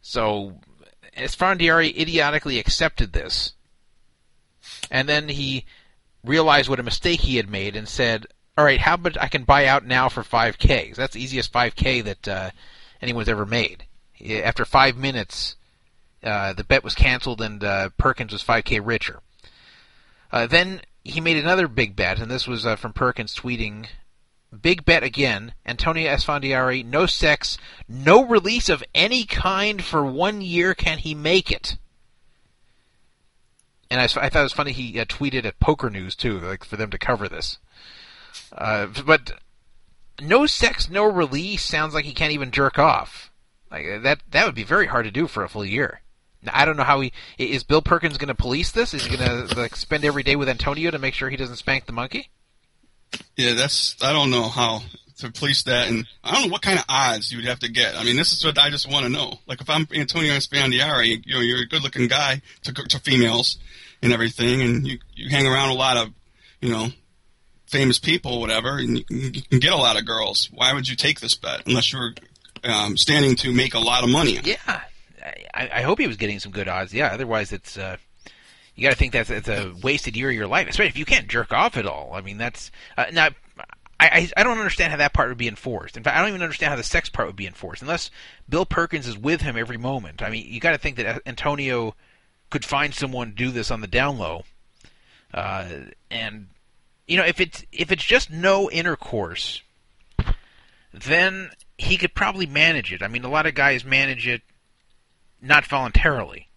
So, Esfandiari idiotically accepted this. And then he realized what a mistake he had made and said, all right, how about I can buy out now for 5k? That's the easiest 5k that uh, anyone's ever made. After five minutes, uh, the bet was canceled and uh, Perkins was 5k richer. Uh, then he made another big bet, and this was uh, from Perkins tweeting, "Big bet again. Antonio Esfandiari, no sex, no release of any kind for one year. Can he make it?" And I, I thought it was funny he uh, tweeted at Poker News too, like for them to cover this. Uh, but no sex, no release sounds like he can't even jerk off. Like that, that would be very hard to do for a full year. I don't know how he is. Bill Perkins going to police this? Is he going to like spend every day with Antonio to make sure he doesn't spank the monkey?
Yeah, that's I don't know how to police that, and I don't know what kind of odds you would have to get. I mean, this is what I just want to know. Like, if I'm Antonio Esfandiari, you know, you're a good-looking guy to to females and everything, and you you hang around a lot of, you know, famous people, whatever, and you, you can get a lot of girls. Why would you take this bet unless you're um, standing to make a lot of money?
Yeah, I, I hope he was getting some good odds. Yeah, otherwise it's uh, you got to think that's it's a wasted year of your life, especially if you can't jerk off at all. I mean, that's uh, now. I, I don't understand how that part would be enforced. In fact, I don't even understand how the sex part would be enforced unless Bill Perkins is with him every moment. I mean, you got to think that Antonio could find someone to do this on the down low, uh, and you know if it's if it's just no intercourse, then he could probably manage it. I mean, a lot of guys manage it not voluntarily.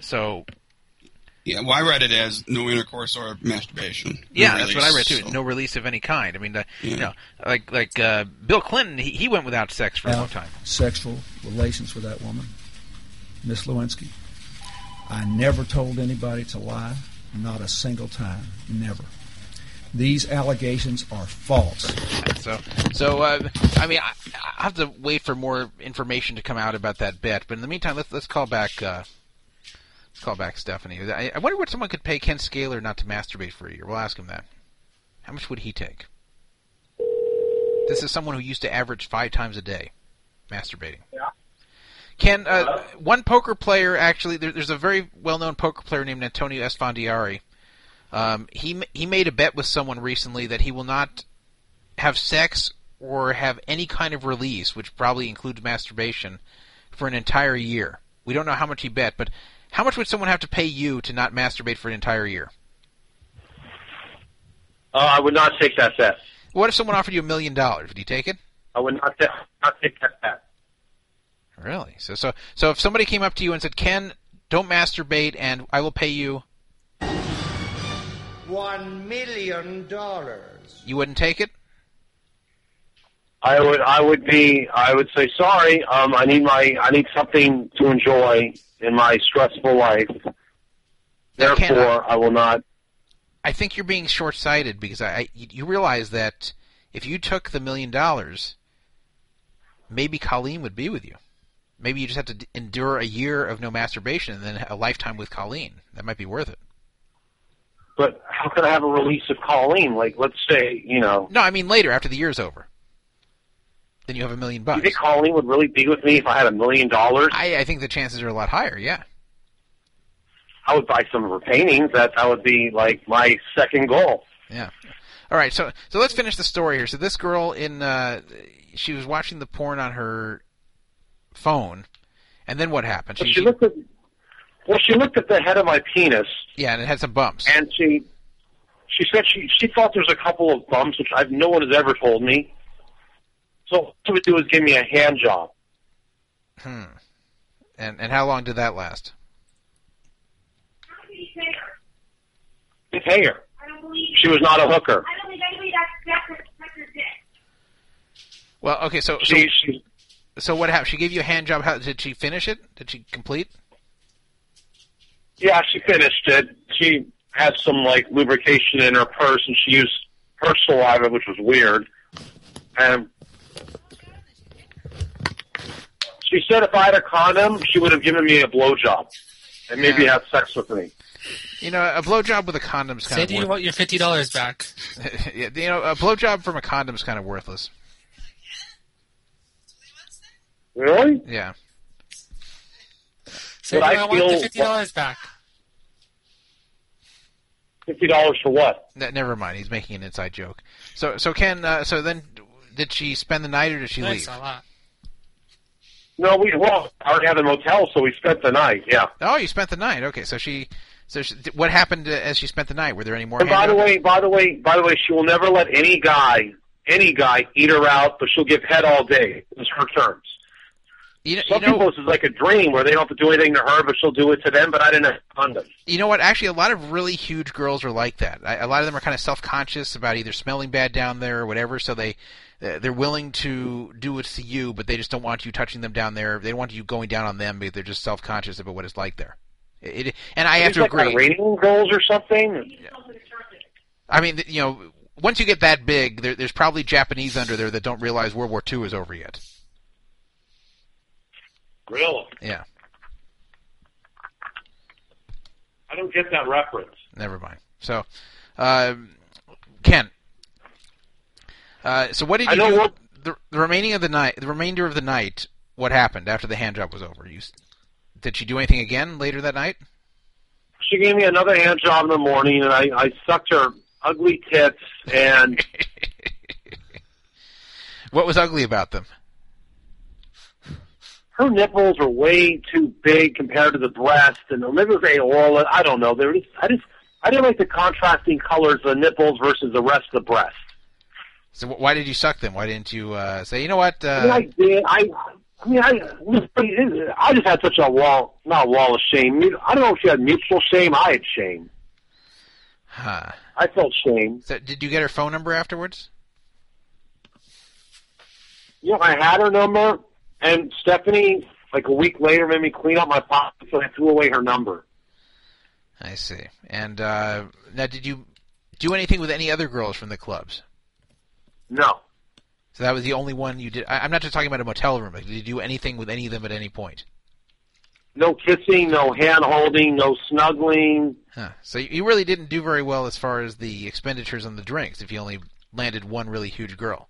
So
Yeah, well, I read it as no intercourse or masturbation. No
yeah, that's what I read too.
so-
No release of any kind. I mean, uh, you know, like like uh, Bill Clinton, he, he went without sex for a long time.
sexual relations with that woman, Miss Lewinsky. I never told anybody to lie, not a single time, never. These allegations are false.
So, so uh, I mean, I, I have to wait for more information to come out about that bet. But in the meantime, let's let's call back. Uh, let's call back Stephanie. I, I wonder what someone could pay Ken Scaler not to masturbate for a year. We'll ask him that. How much would he take? This is someone who used to average five times a day masturbating.
Yeah.
Ken, uh, one poker player actually, there, there's a very well-known poker player named Antonio Esfandiari. Um, he he made a bet with someone recently that he will not have sex or have any kind of release, which probably includes masturbation, for an entire year. We don't know how much he bet, but how much would someone have to pay you to not masturbate for an entire year?
Uh, I would not take that bet.
What if someone offered you a million dollars? Would you take it?
I would not, not take that bet.
Really? So so so if somebody came up to you and said, "Ken, don't masturbate, and I will pay you,"
One million dollars.
you wouldn't take it?
I would I would be I would say sorry. Um, I need my I need something to enjoy in my stressful life. Therefore, I will not.
I think you're being short-sighted because I, I you realize that if you took the million dollars, maybe Colleen would be with you. Maybe you just have to endure a year of no masturbation and then a lifetime with Colleen. That might be worth it.
But how can I have a release of Colleen? Like, let's say you know.
No, I mean later after the year's over. Then you have a million bucks.
you think Colleen would really be with me if I had a million dollars?
I, I think the chances are a lot higher. Yeah.
I would buy some of her paintings. That that would be like my second goal.
Yeah. All right, so so let's finish the story here. So this girl in uh she was watching the porn on her phone, and then what happened?
But she looked at well, she looked at the head of my penis,
yeah, and it had some bumps.
and she she said she she thought there was a couple of bumps, which I've no one has ever told me. So what she would do is give me a hand job.
Hmm. And and how long did that last?
To pay her. She was not a hooker. I don't believe anybody that that her dick.
Well, okay, so so,
She she
so what happened? She gave you a hand job. How did she finish it? Did she complete?
Yeah she finished it. She had some like lubrication in her purse, and she used her saliva, which was weird. And she said if I had a condom, she would have given me a blowjob and maybe
Yeah.
have sex with me.
You know, a blowjob with a condom is kind of
Say
of
to you
worth-
want your fifty dollars back.
yeah, you know, a blowjob from a condom is kind of worthless.
Really?
Yeah.
Say
Would
to
I
I want the fifty dollars back.
Fifty dollars for what?
Ne- never mind. He's making an inside joke. So so Ken, uh, so then did she spend the night or did she
Thanks
leave?
a lot.
No, we well I already had a motel, so we spent the night. Yeah.
Oh, you spent the night. Okay, so she, so she, what happened uh, as she spent the night? Were there any more?
And by the way, by the way, by the way, she will never let any guy, any guy, eat her out, but she'll give head all day. It's her terms.
You know,
Some
you know,
people, this is like a dream where they don't have to do anything to her, but she'll do it to them. But I didn't have condoms.
you know what? Actually, a lot of really huge girls are like that. I, a lot of them are kind of self-conscious about either smelling bad down there or whatever, so they uh, they're willing to do it to you, but they just don't want you touching them down there. They don't want you going down on them, but they're just self-conscious about what it's like there. It, and I have to
like
agree.
Iranian girls or something.
I mean, you know, once you get that big, there, there's probably Japanese under there that don't realize World War II is over yet.
Really?
Yeah,
I don't get that reference.
never mind. So, um, Ken, uh, so what did you do?
what-
The, the remaining of the night, the remainder of the night, what happened after the hand job was over? You did she do anything again later that night?
She gave me another hand job in the morning, and I, I sucked her ugly tits, and
What was ugly about them?
Her nipples were way too big compared to the breast, and maybe it was aorta. I don't know. They were just, I just, I didn't like the contrasting colors of the nipples versus the rest of the breast.
So why did you suck them? Why didn't you uh, say, you know what?
I mean,
Uh,
I did. I, I mean, I, I just had such a wall, not a wall of shame. I don't know if she had mutual shame. I had shame.
huh.
I felt shame.
So did you get her phone number afterwards?
You know, I had her number, and Stephanie, like a week later, made me clean up my pockets, and I threw away her number.
I see. And uh, now, did you do anything with any other girls from the clubs?
No.
So that was the only one you did. I, I'm not just talking about a motel room. but Did you do anything with any of them at any point?
No kissing, no hand holding, no snuggling.
Huh. So you really didn't do very well as far as the expenditures on the drinks. If you only landed one really huge girl.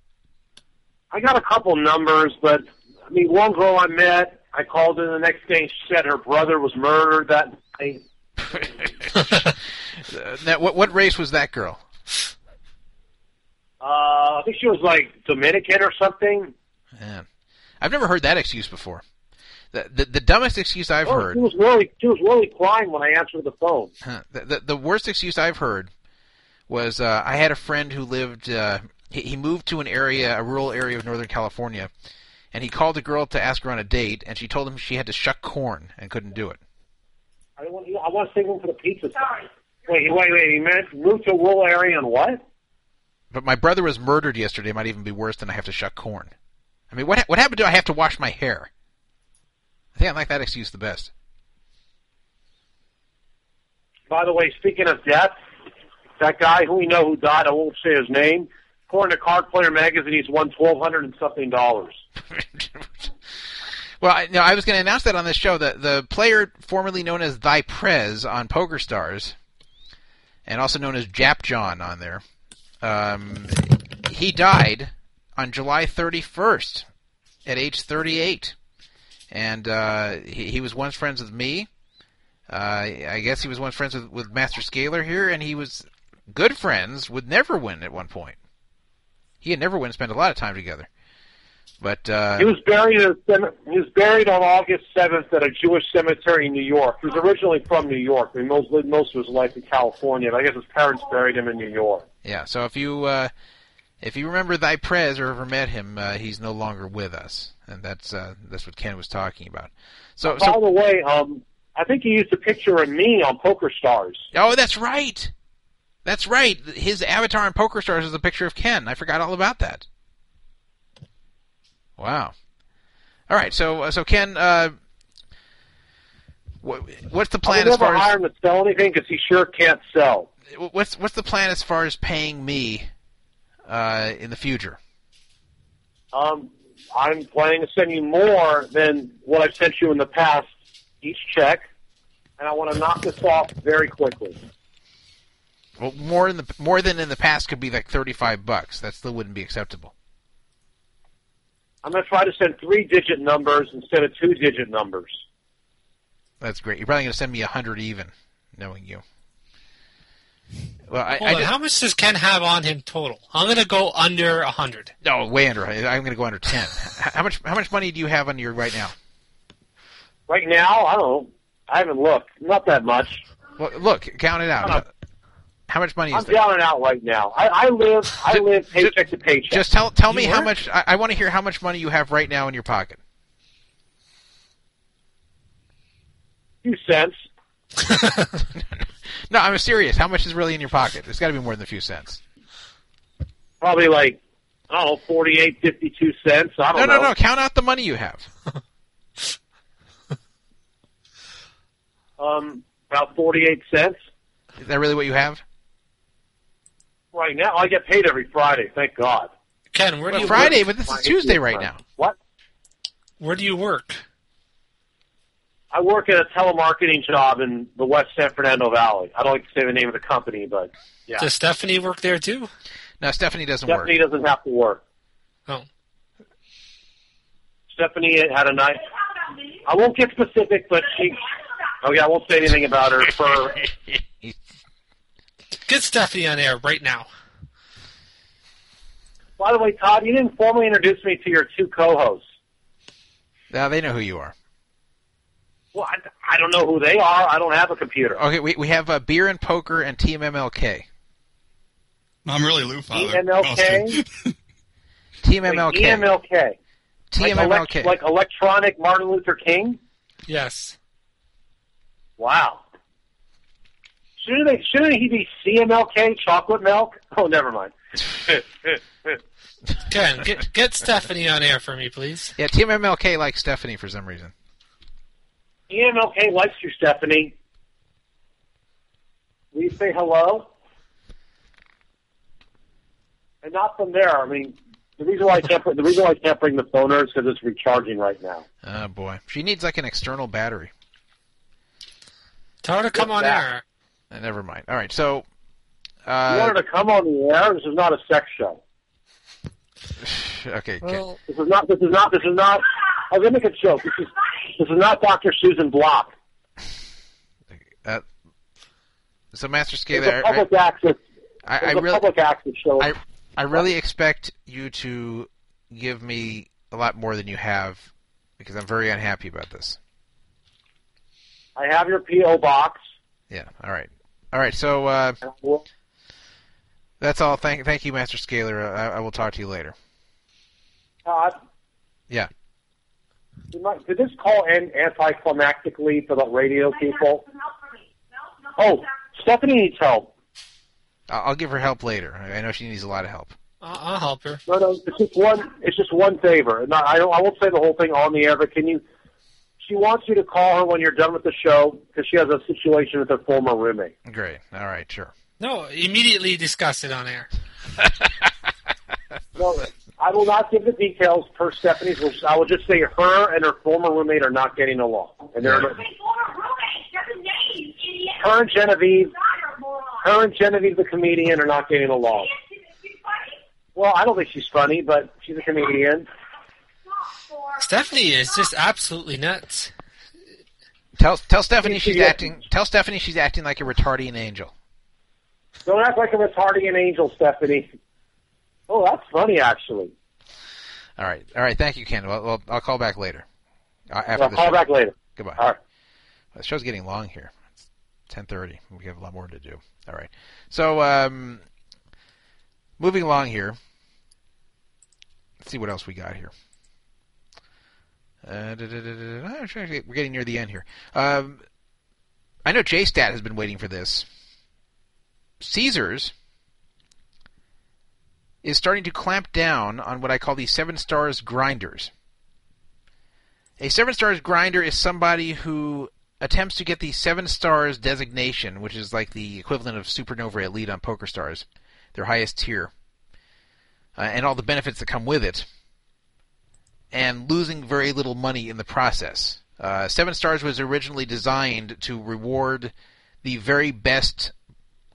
I got a couple numbers, but I mean, one girl I met, I called her the next day. and She said her brother was murdered that night.
Now, what what race was that girl?
Uh, I think she was like Dominican or something.
Man, I've never heard that excuse before. The the, the dumbest excuse I've
Oh,
heard.
She was really, she was really crying when I answered the phone.
Huh. The, the the worst excuse I've heard was uh, I had a friend who lived. Uh, he, he moved to an area, a rural area of Northern California, and he called a girl to ask her on a date, and she told him she had to shuck corn and couldn't do it.
I want, I want to take him for the pizza. Sorry. Wait, wait, wait. He meant move to a rural area and what?
But my brother was murdered yesterday. It Might even be worse than I have to shuck corn. I mean, what what happened to I have to wash my hair? I think I like that excuse the best.
By the way, speaking of death, that guy who we know who died, I won't say his name. According to Card Player magazine, he's won twelve hundred and something dollars.
Well, I, no, I was going to announce that on this show. That the player formerly known as Thy Prez on PokerStars, and also known as Jap John on there, um, he died on July 31st at age 38, and uh, he, he was once friends with me. Uh, I guess he was once friends with, with Master Scaler here, and he was good friends with Neverwin at one point. He and Neverwin spent a lot of time together. But uh,
he was buried. At, a he was buried on August seventh at a Jewish cemetery in New York. He was originally from New York. I mean, most lived most of his life in California. But I guess his parents buried him in New York.
Yeah, so if you uh, if you remember Thy Prez or ever met him, uh, he's no longer with us, and that's uh, that's what Ken was talking about. So,
By
so
the way, um, I think he used a picture of me on PokerStars.
oh, that's right, that's right. His avatar on PokerStars is a picture of Ken. I forgot all about that. Wow. All right, so uh, so Ken, uh, what, what's the plan as far
hire
as
him to sell anything because he sure can't sell.
what's what's the plan as far as paying me uh, in the future?
Um, I'm planning to send you more than what I've sent you in the past, each check, and I want to knock this off very quickly.
Well, more in the more than in the past could be like thirty-five bucks. That still wouldn't be acceptable.
I'm going to try to send three-digit numbers instead of two-digit numbers.
That's great. You're probably going to send me a hundred even, knowing you. Well, I,
Hold
I
on,
just-
how much does Ken have on him total? I'm gonna go under a hundred.
no way under. I'm going to go under ten. How much? How much money do you have on you right now?
Right now, I don't know. I haven't looked. Not that much.
Well, look, count it out. How much money is
I'm
there?
down and out right now. I, I live. I live paycheck to paycheck.
Just tell tell me
You
how much. I, I want to hear how much money you have right now in your pocket.
few cents.
No, I'm serious. How much is really in your pocket? It's got to be more than a few cents.
Probably like I don't know, forty-eight, fifty-two cents. I
No,
don't
no,
know.
no. Count out the money you have.
Um, about forty-eight cents
Is that really what you have?
Right now. I get paid every Friday. Thank God.
Ken, where do
Well,
you
Friday,
work?
but this is Tuesday right now.
What?
Where do you work?
I work at a telemarketing job in the West San Fernando Valley. I don't like to say the name of the company, but yeah.
Does Stephanie work there too?
No, Stephanie doesn't
Stephanie doesn't have to work.
Oh.
Stephanie had a nice. I won't get specific, but she. Oh, okay, I won't say anything about her. For
Get Stephanie on air right now.
by the way, Todd, you didn't formally introduce me to your two co-hosts.
Now they know who you are.
Well, I, I don't know who they are. I don't have a computer.
Okay, we we have uh, beer and poker and Team MLK.
I'm really Lou Father.
EMLK.
Team
Wait,
MLK.
EMLK.
Team
like,
MLK.
elect- like electronic Martin Luther King.
Yes.
Wow. Shouldn't they? Shouldn't he be CMLK? Chocolate milk? Oh, never mind.
Ken, get get Stephanie on air for me, please.
Yeah, Team MLK likes Stephanie for some reason.
EMLK likes you, Stephanie. Will you say hello? And not from there. I mean, the reason why I can't the reason why I can't bring the phoner is because it's recharging right now.
Oh boy, she needs like an external battery.
Tell her to come on
that?
air.
Uh, never mind. All right, so
you
uh,
want her to come on the air? This is not a sex show.
okay, Ken-
Well,
This is not. This is not. This is not. I was gonna make a joke. This is. This is not Dr. Susan Block.
uh, so Master
It's
Scaler,
a public access.
I, I
It's
really,
public access show.
I, I really expect you to give me a lot more than you have because I'm very unhappy about this.
I have your PO box.
Yeah. All right. All right. So uh, that's all. Thank, thank you, Master Scaler. I, I will talk to you later.
Todd,
Yeah.
did my- did this call end anticlimactically for the radio people? Oh, Stephanie needs help.
I'll, I'll give her help later. I I know she needs a lot of help.
I'll, I'll help her.
No, no, it's just one. It's just one favor. No, I. I won't say the whole thing on the air, but can you? She wants you to call her when you're done with the show because she has a situation with her former roommate.
Great. All right. Sure.
No, immediately discuss it on air.
No, I will not give the details per Stephanie's. which I will just say her and her former roommate are not getting along, and they're her and Genevieve. Her and Genevieve, the comedian, are not getting along. Well, I don't think she's funny, but she's a comedian.
Stephanie is just absolutely nuts.
Tell tell Stephanie she's acting. Tell Stephanie she's acting like a retardian angel.
Don't act like a retarding angel, Stephanie. Oh, that's funny, actually.
All right. All right. Thank you, Ken. Well, well I'll call back later. Uh, after
I'll call
show.
back later.
Goodbye.
All right.
The show's getting long here. It's ten thirty. We have a lot more to do. All right. So, um, moving along here. Let's see what else we got here. Uh, We're getting near the end here. Um, I know JStat has been waiting for this. Caesars is starting to clamp down on what I call the seven stars grinders. A seven stars grinder is somebody who attempts to get the seven stars designation, which is like the equivalent of Supernova Elite on PokerStars, their highest tier, uh, and all the benefits that come with it, and losing very little money in the process. Uh, seven stars was originally designed to reward the very best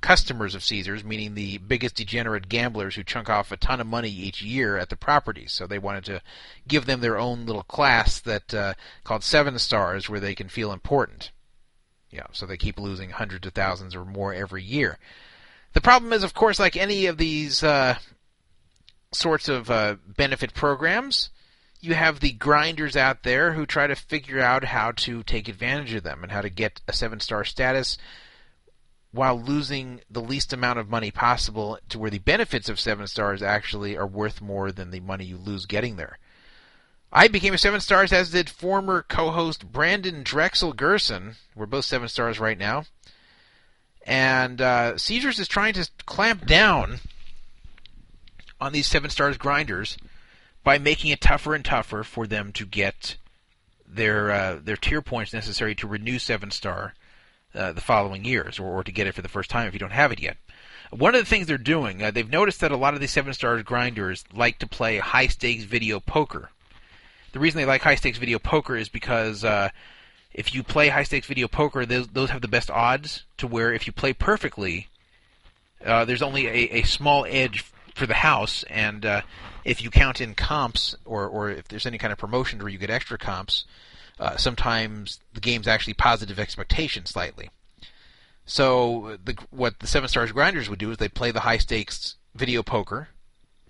customers of Caesars, meaning the biggest degenerate gamblers who chunk off a ton of money each year at the properties. So they wanted to give them their own little class that uh, called Seven Stars, where they can feel important. Yeah, so they keep losing hundreds of thousands or more every year. The problem is, of course, like any of these uh, sorts of uh, benefit programs, you have the grinders out there who try to figure out how to take advantage of them and how to get a seven star status while losing the least amount of money possible to where the benefits of seven stars actually are worth more than the money you lose getting there. I became a seven stars, as did former co-host Brandon Drexel Gerson. We're both seven stars right now, and uh, Caesars is trying to clamp down on these seven stars grinders by making it tougher and tougher for them to get their uh, their tier points necessary to renew seven star uh, the following years, or, or to get it for the first time if you don't have it yet. One of the things they're doing, uh, they've noticed that a lot of these seven star grinders like to play high stakes video poker. The reason they like high stakes video poker is because uh, if you play high stakes video poker, those, those have the best odds. To where if you play perfectly, uh, there's only a, a small edge for the house, and uh, if you count in comps, or or if there's any kind of promotion where you get extra comps, uh, sometimes the game's actually positive expectation slightly. So the, what the seven stars grinders would do is they play the high stakes video poker,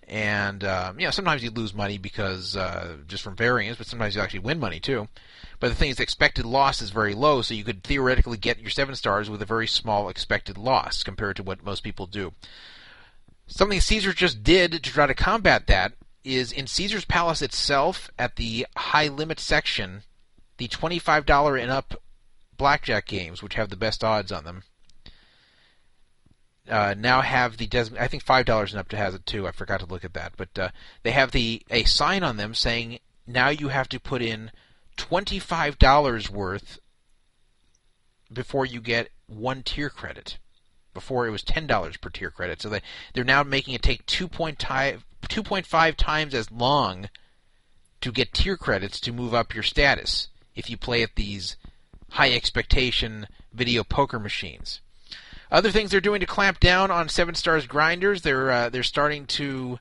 and um, you know sometimes you lose money because uh, just from variance, but sometimes you actually win money too. But the thing is, the expected loss is very low, so you could theoretically get your seven stars with a very small expected loss compared to what most people do. Something Caesar just did to try to combat that is in Caesar's Palace itself, at the high limit section, the $25 and up blackjack games, which have the best odds on them, uh, now have the des- I think five dollars and up to has it too. I forgot to look at that, but uh, they have the a sign on them saying now you have to put in twenty five dollars worth before you get one tier credit. Before it was ten dollars per tier credit. So they they're now making it take 2.5 times as long to get tier credits to move up your status if you play at these high expectation video poker machines. Other things they're doing to clamp down on Seven Stars grinders, they're uh, they're starting to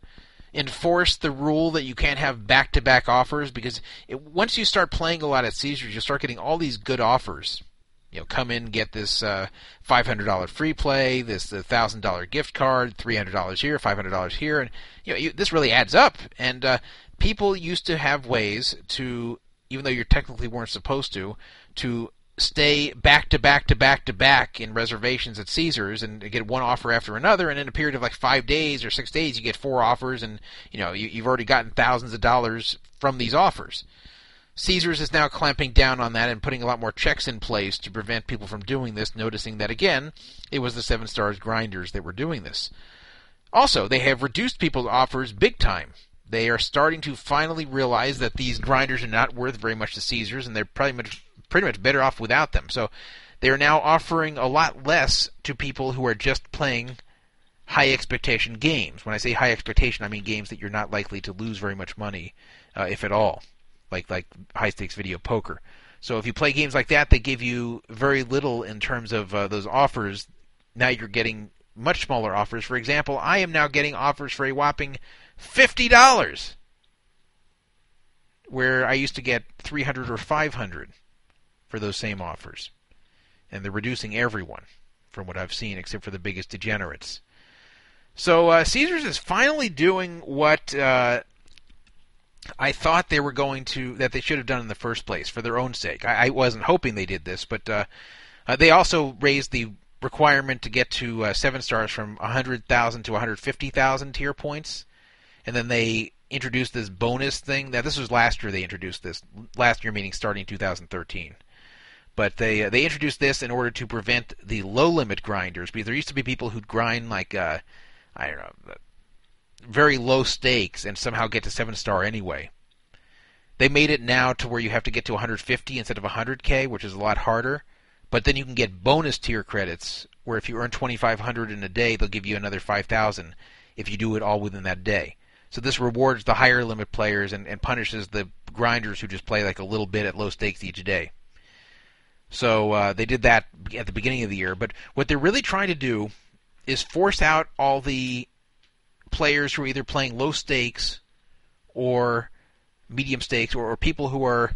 enforce the rule that you can't have back-to-back offers because it, once you start playing a lot at Caesars, you start getting all these good offers. You know, come in, get this uh, $500 free play, this $1,000 gift card, $300 here, $500 here, and you know, you, this really adds up. And uh, people used to have ways to, even though you technically weren't supposed to, to stay back to back to back to back in reservations at Caesars and get one offer after another, and in a period of like five days or six days, you get four offers, and you know you, you've already gotten thousands of dollars from these offers. Caesars is now clamping down on that and putting a lot more checks in place to prevent people from doing this, noticing that again, it was the Seven Stars grinders that were doing this. Also, they have reduced people's offers big time. They are starting to finally realize that these grinders are not worth very much to Caesars, and they're pretty much pretty much better off without them. So they are now offering a lot less to people who are just playing high expectation games. When I say high expectation, I mean games that you're not likely to lose very much money, uh, if at all like like high stakes video poker. So if you play games like that, they give you very little in terms of uh, those offers. Now you're getting much smaller offers. For example, I am now getting offers for a whopping fifty dollars, where I used to get three hundred or five hundred for those same offers, and they're reducing everyone from what I've seen, except for the biggest degenerates. So uh, Caesars is finally doing what uh, I thought they were going to that they should have done in the first place for their own sake. I, I wasn't hoping they did this, but uh, uh, they also raised the requirement to get to uh, seven stars from 100,000 to 150,000 tier points, and then they introduced this bonus thing. Now this was last year they introduced this. Last year meaning starting 2013. But they uh, they introduced this in order to prevent the low limit grinders because there used to be people who'd grind like uh, I don't know very low stakes and somehow get to seven star anyway. They made it now to where you have to get to 150 instead of 100k, which is a lot harder. But then you can get bonus tier credits, where if you earn 2,500 in a day, they'll give you another 5,000 if you do it all within that day. So this rewards the higher limit players and, and punishes the grinders who just play like a little bit at low stakes each day. So uh, they did that at the beginning of the year. But what they're really trying to do is force out all the players who are either playing low stakes or medium stakes or, or people who are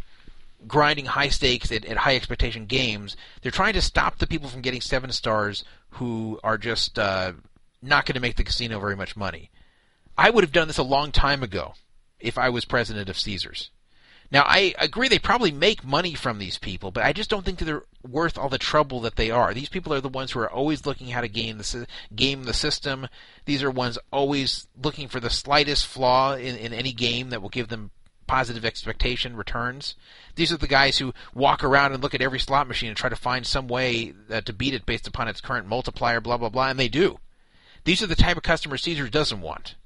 grinding high stakes at, at, high expectation games. They're trying to stop the people from getting seven stars who are just uh, not going to make the casino very much money. I would have done this a long time ago if I was president of Caesars. Now, I agree they probably make money from these people, but I just don't think they're worth all the trouble that they are. These people are the ones who are always looking how to game the game the system. These are ones always looking for the slightest flaw in, in any game that will give them positive expectation returns. These are the guys who walk around and look at every slot machine and try to find some way uh, to beat it based upon its current multiplier, blah blah blah, and they do. These are the type of customers Caesars doesn't want.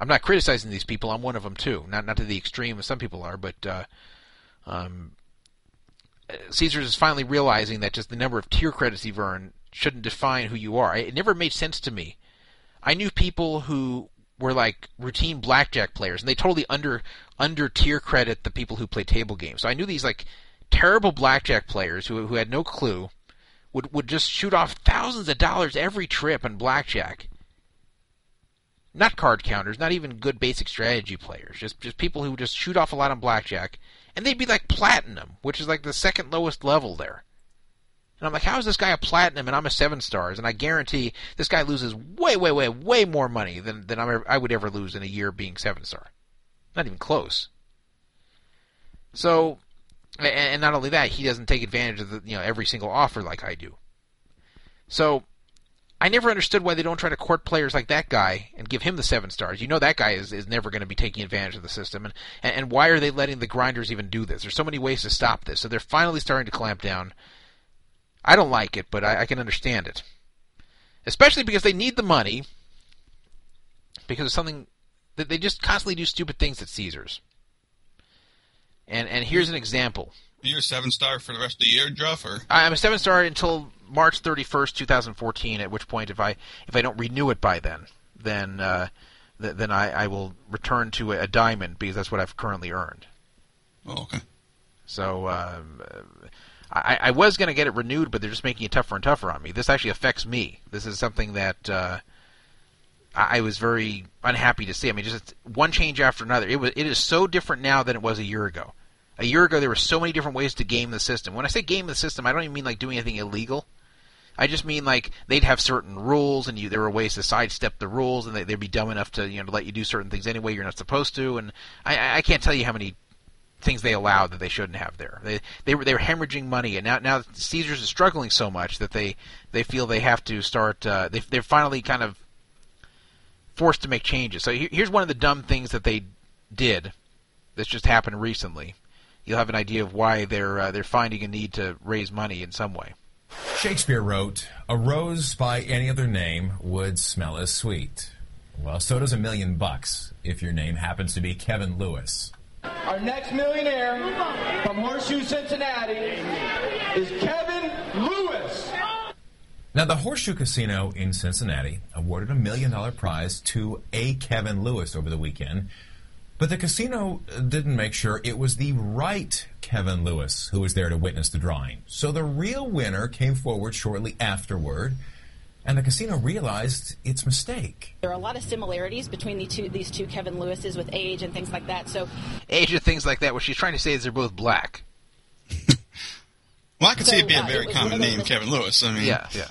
I'm not criticizing these people. I'm one of them too. Not not to the extreme as some people are, but uh, um, Caesars is finally realizing that just the number of tier credits you've earned shouldn't define who you are. It never made sense to me. I knew people who were like routine blackjack players, and they totally under under tier credit the people who play table games. So I knew these like terrible blackjack players who who had no clue would would just shoot off thousands of dollars every trip in blackjack not card counters, not even good basic strategy players, just just people who just shoot off a lot on blackjack, and they'd be like platinum, which is like the second lowest level there. And I'm like, how is this guy a platinum and I'm a seven stars? And I guarantee this guy loses way, way, way, way more money than than I'm, I would ever lose in a year being seven star. Not even close. So, and not only that, he doesn't take advantage of the, you know every single offer like I do. So I never understood why they don't try to court players like that guy and give him the seven stars. You know that guy is, is never going to be taking advantage of the system, and, and why are they letting the grinders even do this? There's so many ways to stop this, so they're finally starting to clamp down. I don't like it, but I, I can understand it, especially because they need the money because of something that they just constantly do stupid things at Caesars. And and here's an example.
You're a seven star for the rest of the year, Druff, or
I'm a seven star until March 31st, 2014. At which point, if I if I don't renew it by then, then uh, th- then I, I will return to a, a diamond because that's what I've currently earned.
Oh, okay.
So um, I, I was going to get it renewed, but they're just making it tougher and tougher on me. This actually affects me. This is something that uh, I I was very unhappy to see. I mean, just one change after another. It was it is so different now than it was a year ago. A year ago, there were so many different ways to game the system. When I say game the system, I don't even mean like doing anything illegal. I just mean like they'd have certain rules, and you there were ways to sidestep the rules, and they, they'd be dumb enough to you know to let you do certain things anyway you're not supposed to. And I- I, can't tell you how many things they allowed that they shouldn't have there. They they were they were hemorrhaging money, and now now Caesars is struggling so much that they they feel they have to start. Uh, they they're finally kind of forced to make changes. So here- here's one of the dumb things that they did. That's just happened recently. You'll have an idea of why they're uh, they're finding a need to raise money in some way.
Shakespeare wrote, A rose by any other name would smell as sweet. Well, so does a million bucks if your name happens to be Kevin Lewis.
Our next millionaire from Horseshoe, Cincinnati is Kevin Lewis.
Now, the Horseshoe Casino in Cincinnati awarded a million dollar prize to a Kevin Lewis over the weekend, but the casino didn't make sure it was the right Kevin Lewis who was there to witness the drawing. So the real winner came forward shortly afterward, and the casino realized its mistake.
There are a lot of similarities between the two, these two Kevin Lewises with age and things like that. So
Age and things like that. What she's trying to say is they're both black.
Well, I could see it being
uh,
a very common
one of those
name, Kevin Lewis. I mean,
Yeah, yeah.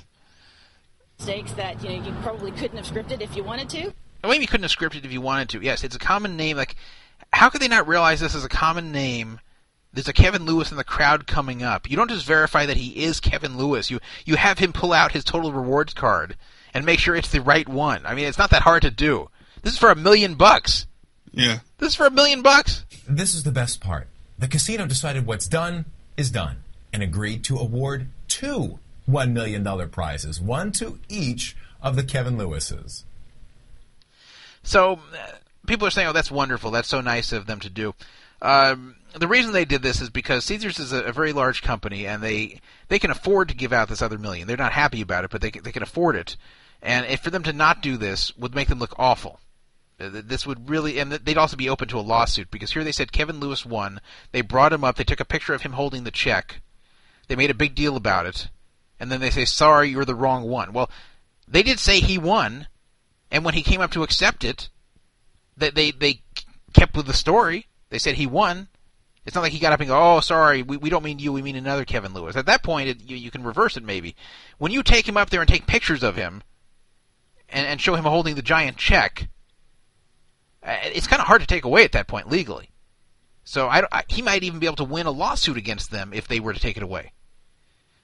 mistakes that you know you probably couldn't have scripted if you wanted to.
Or maybe you couldn't have scripted if you wanted to. Yes, it's a common name. Like, how could they not realize this is a common name? There's a Kevin Lewis in the crowd coming up. You don't just verify that he is Kevin Lewis. You you have him pull out his total rewards card and make sure it's the right one. I mean, it's not that hard to do. This is for a million bucks.
Yeah.
This is for a million bucks.
This is the best part. The casino decided what's done is done and agreed to award two $1 million prizes, one to each of the Kevin Lewises.
So uh, people are saying, "Oh, that's wonderful. That's so nice of them to do." Um, the reason they did this is because Caesars is a, a very large company, and they they can afford to give out this other million. They're not happy about it, but they they can afford it. And if for them to not do this would make them look awful. Uh, This would really, and they'd also be open to a lawsuit because here they said Kevin Lewis won. They brought him up. They took a picture of him holding the check. They made a big deal about it, and then they say, "Sorry, you're the wrong one." Well, they did say he won, and when he came up to accept it, they they, they kept with the story. They said he won. It's not like he got up and go, "Oh, sorry, we, we don't mean you, we mean another Kevin Lewis." At that point, it, you, you can reverse it maybe. When you take him up there and take pictures of him, and, and show him holding the giant check, uh, it's kind of hard to take away at that point legally. So I, I, he might even be able to win a lawsuit against them if they were to take it away.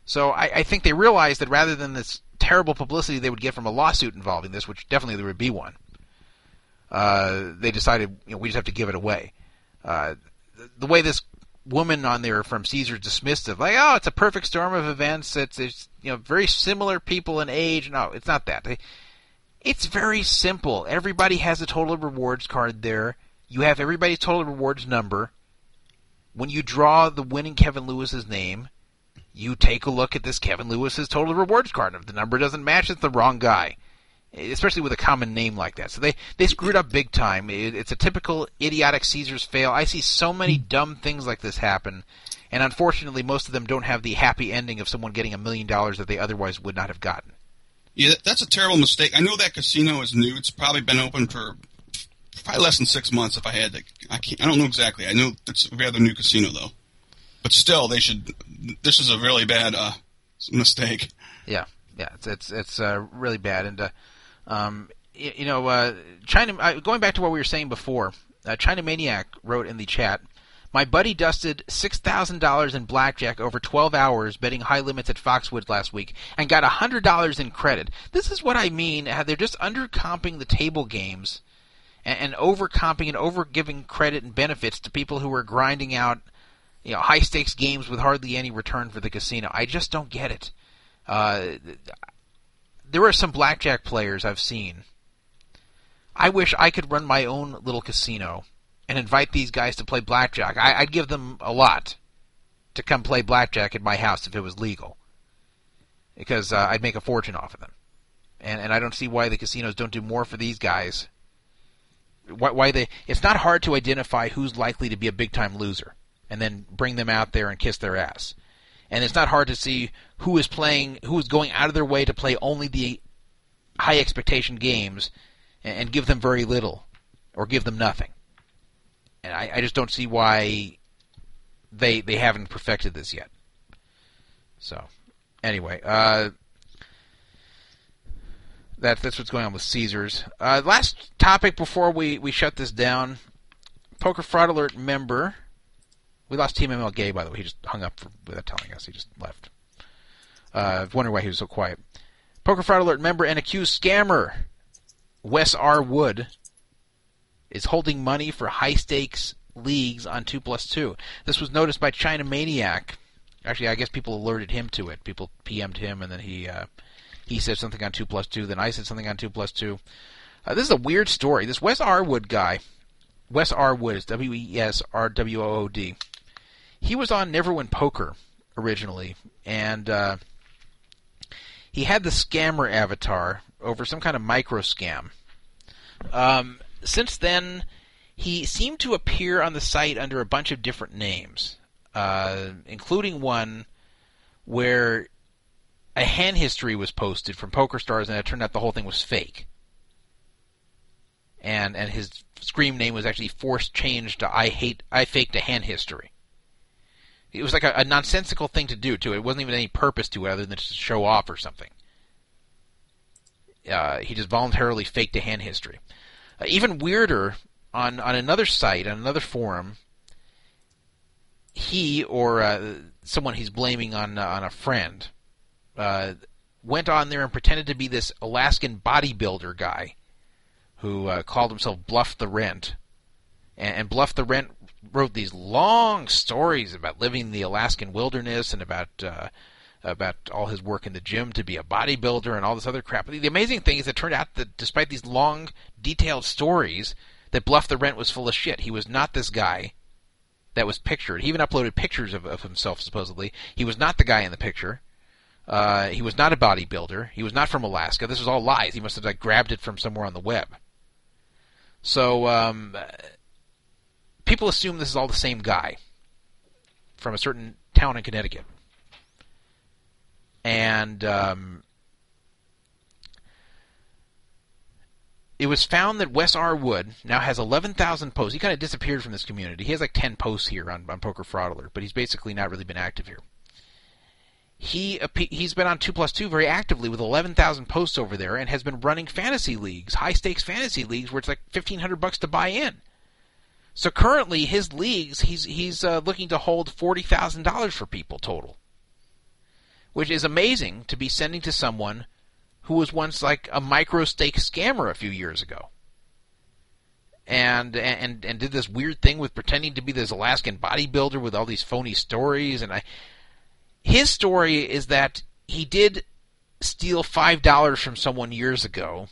So I, I think they realized that rather than this terrible publicity they would get from a lawsuit involving this, which definitely there would be one, uh, they decided you know, we just have to give it away. Uh, the, the way this woman on there from Caesars dismissed it, like, oh, it's a perfect storm of events. It's, it's you know very similar people in age. No, it's not that. They, it's very simple. Everybody has a total rewards card there. You have everybody's total rewards number. When you draw the winning Kevin Lewis's name, you take a look at this Kevin Lewis's total rewards card. If the number doesn't match, it's the wrong guy. Especially with a common name like that. So they, they screwed up big time. It, it's a typical idiotic Caesars fail. I see so many hmm. dumb things like this happen, and unfortunately, most of them don't have the happy ending of someone getting a million dollars that they otherwise would not have gotten.
Yeah, that's a terrible mistake. I know that casino is new. It's probably been open for probably less than six months. If I had to, I can't. I don't know exactly. I know it's a rather new casino though, but still, they should. This is a really bad uh, mistake.
Yeah, yeah, it's it's it's uh, really bad, and uh, um, you, you know, uh, China. Uh, going back to what we were saying before, uh, China Maniac wrote in the chat. My buddy dusted six thousand dollars in blackjack over twelve hours betting high limits at Foxwoods last week, and got hundred dollars in credit. This is what I mean. They're just undercomping the table games, and, and overcomping and over giving credit and benefits to people who are grinding out, you know, high stakes games with hardly any return for the casino. I just don't get it. Uh, there are some blackjack players I've seen. I wish I could run my own little casino and invite these guys to play blackjack. I, I'd give them a lot to come play blackjack at my house if it was legal. because uh, I'd make a fortune off of them, and and I don't see why the casinos don't do more for these guys. Why, why they? It's not hard to identify who's likely to be a big time loser, and then bring them out there and kiss their ass. And it's not hard to see who is playing, who is going out of their way to play only the high expectation games, and, and give them very little, or give them nothing. And I, I just don't see why they they haven't perfected this yet. So, anyway, uh, that's that's what's going on with Caesars. Uh, last topic before we, we shut this down. Poker Fraud Alert member. We lost Team ML Gay, by the way. He just hung up for, without telling us. He just left. Uh, wondering why he was so quiet. Poker Fraud Alert member and accused scammer Wes R. Wood is holding money for high stakes leagues on 2 plus 2. This was noticed by China Maniac. Actually, I guess people alerted him to it. People PM'd him, and then he uh, he said something on 2 plus 2. Then I said something on 2 plus 2. Uh, this is a weird story. This Wes R. Wood guy, Wes R. Wood is W E S R W O O D. He was on Neverwin Poker originally, and uh, he had the scammer avatar over some kind of micro scam. Um, since then, he seemed to appear on the site under a bunch of different names, uh, including one where a hand history was posted from PokerStars, and it turned out the whole thing was fake. And and his scream name was actually forced changed to "I hate I faked a hand history." It was like a, a nonsensical thing to do too. It wasn't even any purpose to it other than to show off or something. Uh, he just voluntarily faked a hand history. Uh, even weirder, on on another site, on another forum, he or uh, someone he's blaming on uh, on a friend uh, went on there and pretended to be this Alaskan bodybuilder guy who uh, called himself Bluff the Rent, and Bluff the Rent wrote these long stories about living in the Alaskan wilderness and about uh, about all his work in the gym to be a bodybuilder and all this other crap. The amazing thing is, it turned out that despite these long, detailed stories, that Bluff the Rent was full of shit. He was not this guy that was pictured. He even uploaded pictures of, of himself, supposedly. He was not the guy in the picture. Uh, he was not a bodybuilder. He was not from Alaska. This was all lies. He must have like, grabbed it from somewhere on the web. So um, people assume this is all the same guy from a certain town in Connecticut and um, it was found that Wes R. Wood now has 11,000 posts. He kind of disappeared from this community. He has like 10 posts here on, on Poker Fraud Alert, but he's basically not really been active here. He he's been on two plus two very actively with 11,000 posts over there, and has been running fantasy leagues, high stakes fantasy leagues, where it's like 1,500 bucks to buy in. So currently, his leagues, he's he's uh, looking to hold forty thousand dollars for people total. Which is amazing to be sending to someone who was once like a micro stake scammer a few years ago. And, and and did this weird thing with pretending to be this Alaskan bodybuilder with all these phony stories. And I his story is that he did steal five dollars from someone years ago,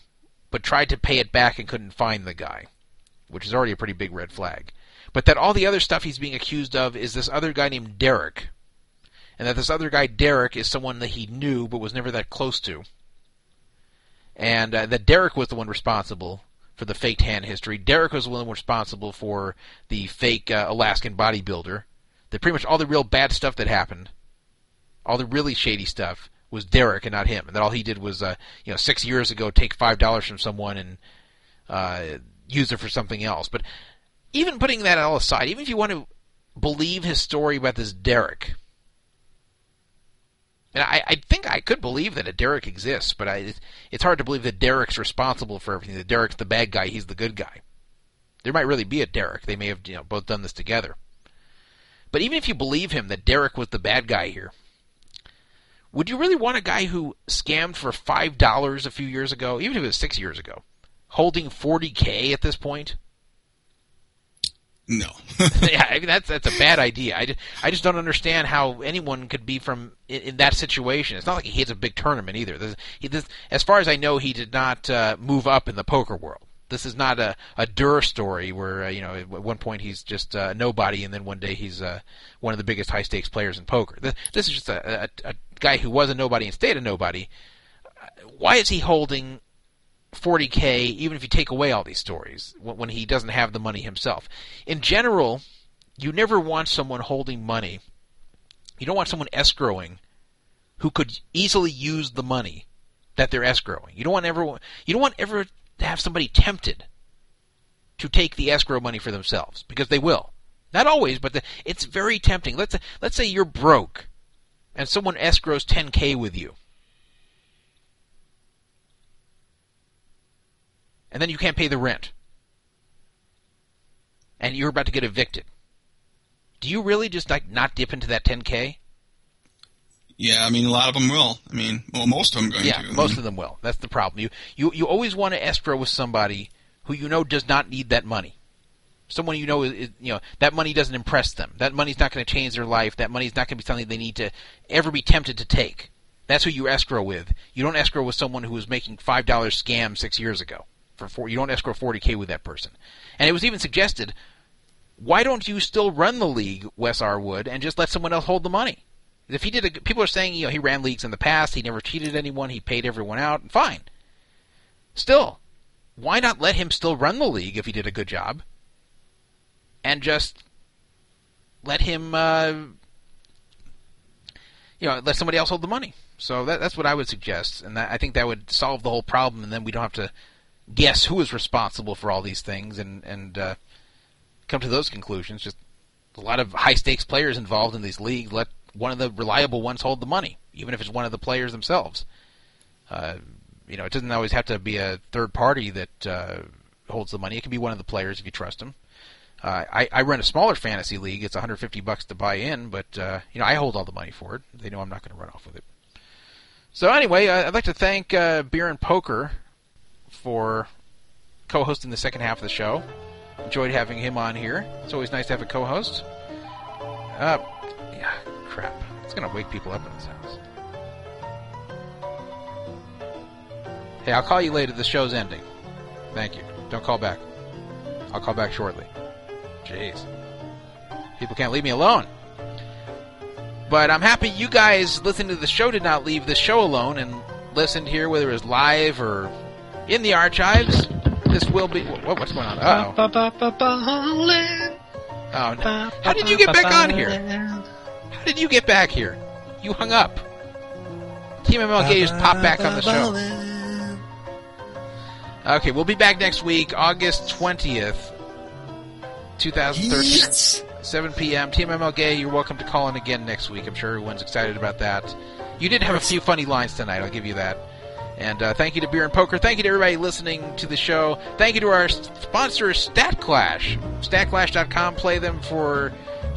but tried to pay it back and couldn't find the guy, which is already a pretty big red flag. But that all the other stuff he's being accused of is this other guy named Derek, and that this other guy Derek is someone that he knew but was never that close to, and uh, that Derek was the one responsible for the faked hand history. Derek was the one responsible for the fake uh, Alaskan bodybuilder. That pretty much all the real bad stuff that happened, all the really shady stuff, was Derek and not him. And that all he did was, uh, you know, six years ago, take five dollars from someone and uh, use it for something else. But even putting that all aside, even if you want to believe his story about this Derek, and I, I think I could believe that a Derek exists, but I, it's hard to believe that Derek's responsible for everything. That Derek's the bad guy, he's the good guy. There might really be a Derek. They may have you know both done this together. But even if you believe him that Derek was the bad guy here, would you really want a guy who scammed for five dollars a few years ago, even if it was six years ago, holding forty k at this point?
No.
yeah, I mean, that's that's a bad idea. I just, I just don't understand how anyone could be from in, in that situation. It's not like he hits a big tournament either. This, he, this, as far as I know, he did not uh, move up in the poker world. This is not a a Durr story where uh, you know at one point he's just uh, nobody, and then one day he's uh, one of the biggest high stakes players in poker. This, this is just a, a, a guy who was a nobody and stayed a nobody. Why is he holding 40k even if you take away all these stories when, he doesn't have the money himself? In general, you never want someone holding money. You don't want someone escrowing who could easily use the money that they're escrowing. You don't want ever you don't want ever to have somebody tempted to take the escrow money for themselves because they will. Not always, but the, it's very tempting. Let's let's say you're broke and someone escrows 10k with you. And then you can't pay the rent. And you're about to get evicted. Do you really just like not dip into that 10k?
Yeah, I mean, a lot of them will. I mean, well, most of them going
yeah,
to.
most of them will. That's the problem. You you you always want to escrow with somebody who you know does not need that money. Someone you know is, is you know that money doesn't impress them. That money's not going to change their life. That money's not going to be something they need to ever be tempted to take. That's who you escrow with. You don't escrow with someone who was making five dollars scam six years ago. For four, you don't escrow forty k with that person. And it was even suggested, why don't you still run the league, Wes Arwood, and just let someone else hold the money? If he did, a, people are saying you know he ran leagues in the past. He never cheated anyone. He paid everyone out. Fine. Still, why not let him still run the league if he did a good job, and just let him, uh, you know, let somebody else hold the money. So that, that's what I would suggest, and that, I think that would solve the whole problem, and then we don't have to guess who is responsible for all these things and and uh, come to those conclusions. Just a lot of high stakes players involved in these leagues. Let one of the reliable ones hold the money, even if it's one of the players themselves. Uh, you know, it doesn't always have to be a third party that uh, holds the money. It can be one of the players if you trust them. Uh, I, I run a smaller fantasy league. It's 150 bucks to buy in, but uh, you know I hold all the money for it. They know I'm not going to run off with it. So anyway, uh, I'd like to thank uh, Beer and Poker for co-hosting the second half of the show. Enjoyed having him on here. It's always nice to have a co-host. Uh, yeah, crap. It's gonna wake people up in this house. Hey, I'll call you later. The show's ending. Thank you. Don't call back. I'll call back shortly. Jeez. People can't leave me alone. But I'm happy you guys listening to the show did not leave the show alone and listened here, whether it was live or in the archives. This will be. What, what's going on? Uh oh. Oh no. How did you get back on here? How did you get back here? You hung up. Team MLG just popped back on the show. Okay, we'll be back next week, August 20th, 2013. 7 p.m. Team MLG, you're welcome to call in again next week. I'm sure everyone's excited about that. You did have a few funny lines tonight, I'll give you that. And uh, thank you to Beer and Poker. Thank you to everybody listening to the show. Thank you to our sponsor, Stat Clash. StatClash.com. Play them for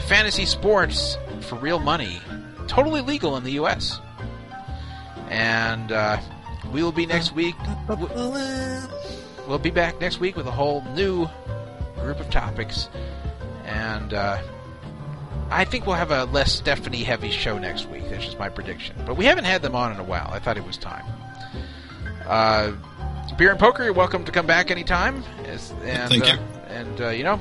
fantasy sports for real money. Totally legal in the U.S. And uh, we will be next week. We'll be back next week with a whole new group of topics. And uh, I think we'll have a less Stephanie heavy show next week. That's just my prediction. But we haven't had them on in a while. I thought it was time. Uh, Beer and Poker, you're welcome to come back anytime. As, and,
Thank
uh,
you.
And, uh, you know,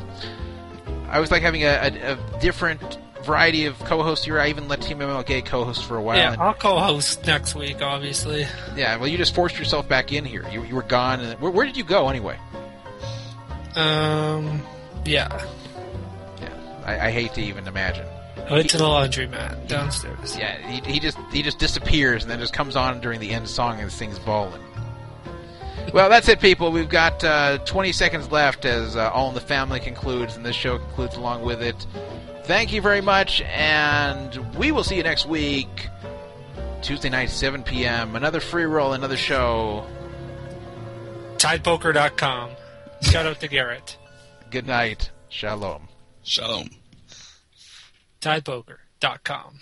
I always like having a, a, a different variety of co-hosts here. I even let Team MLG co-host for a while.
Yeah,
and-
I'll co-host next week, obviously.
yeah, well, you just forced yourself back in here. You, you were gone. And, where, where did you go anyway?
Um, yeah.
I, I hate to even imagine.
I went to the laundromat downstairs.
Yeah, he, he just he just disappears and then just comes on during the end song and sings bowling. Well, that's it, people. We've got uh, 20 seconds left as uh, All in the Family concludes, and this show concludes along with it. Thank you very much, and we will see you next week, Tuesday night, 7 p.m. Another free roll, another show.
Tidepoker.com. Shout out to Garrett.
Good night. Shalom.
Shalom.
Tidepoker.com.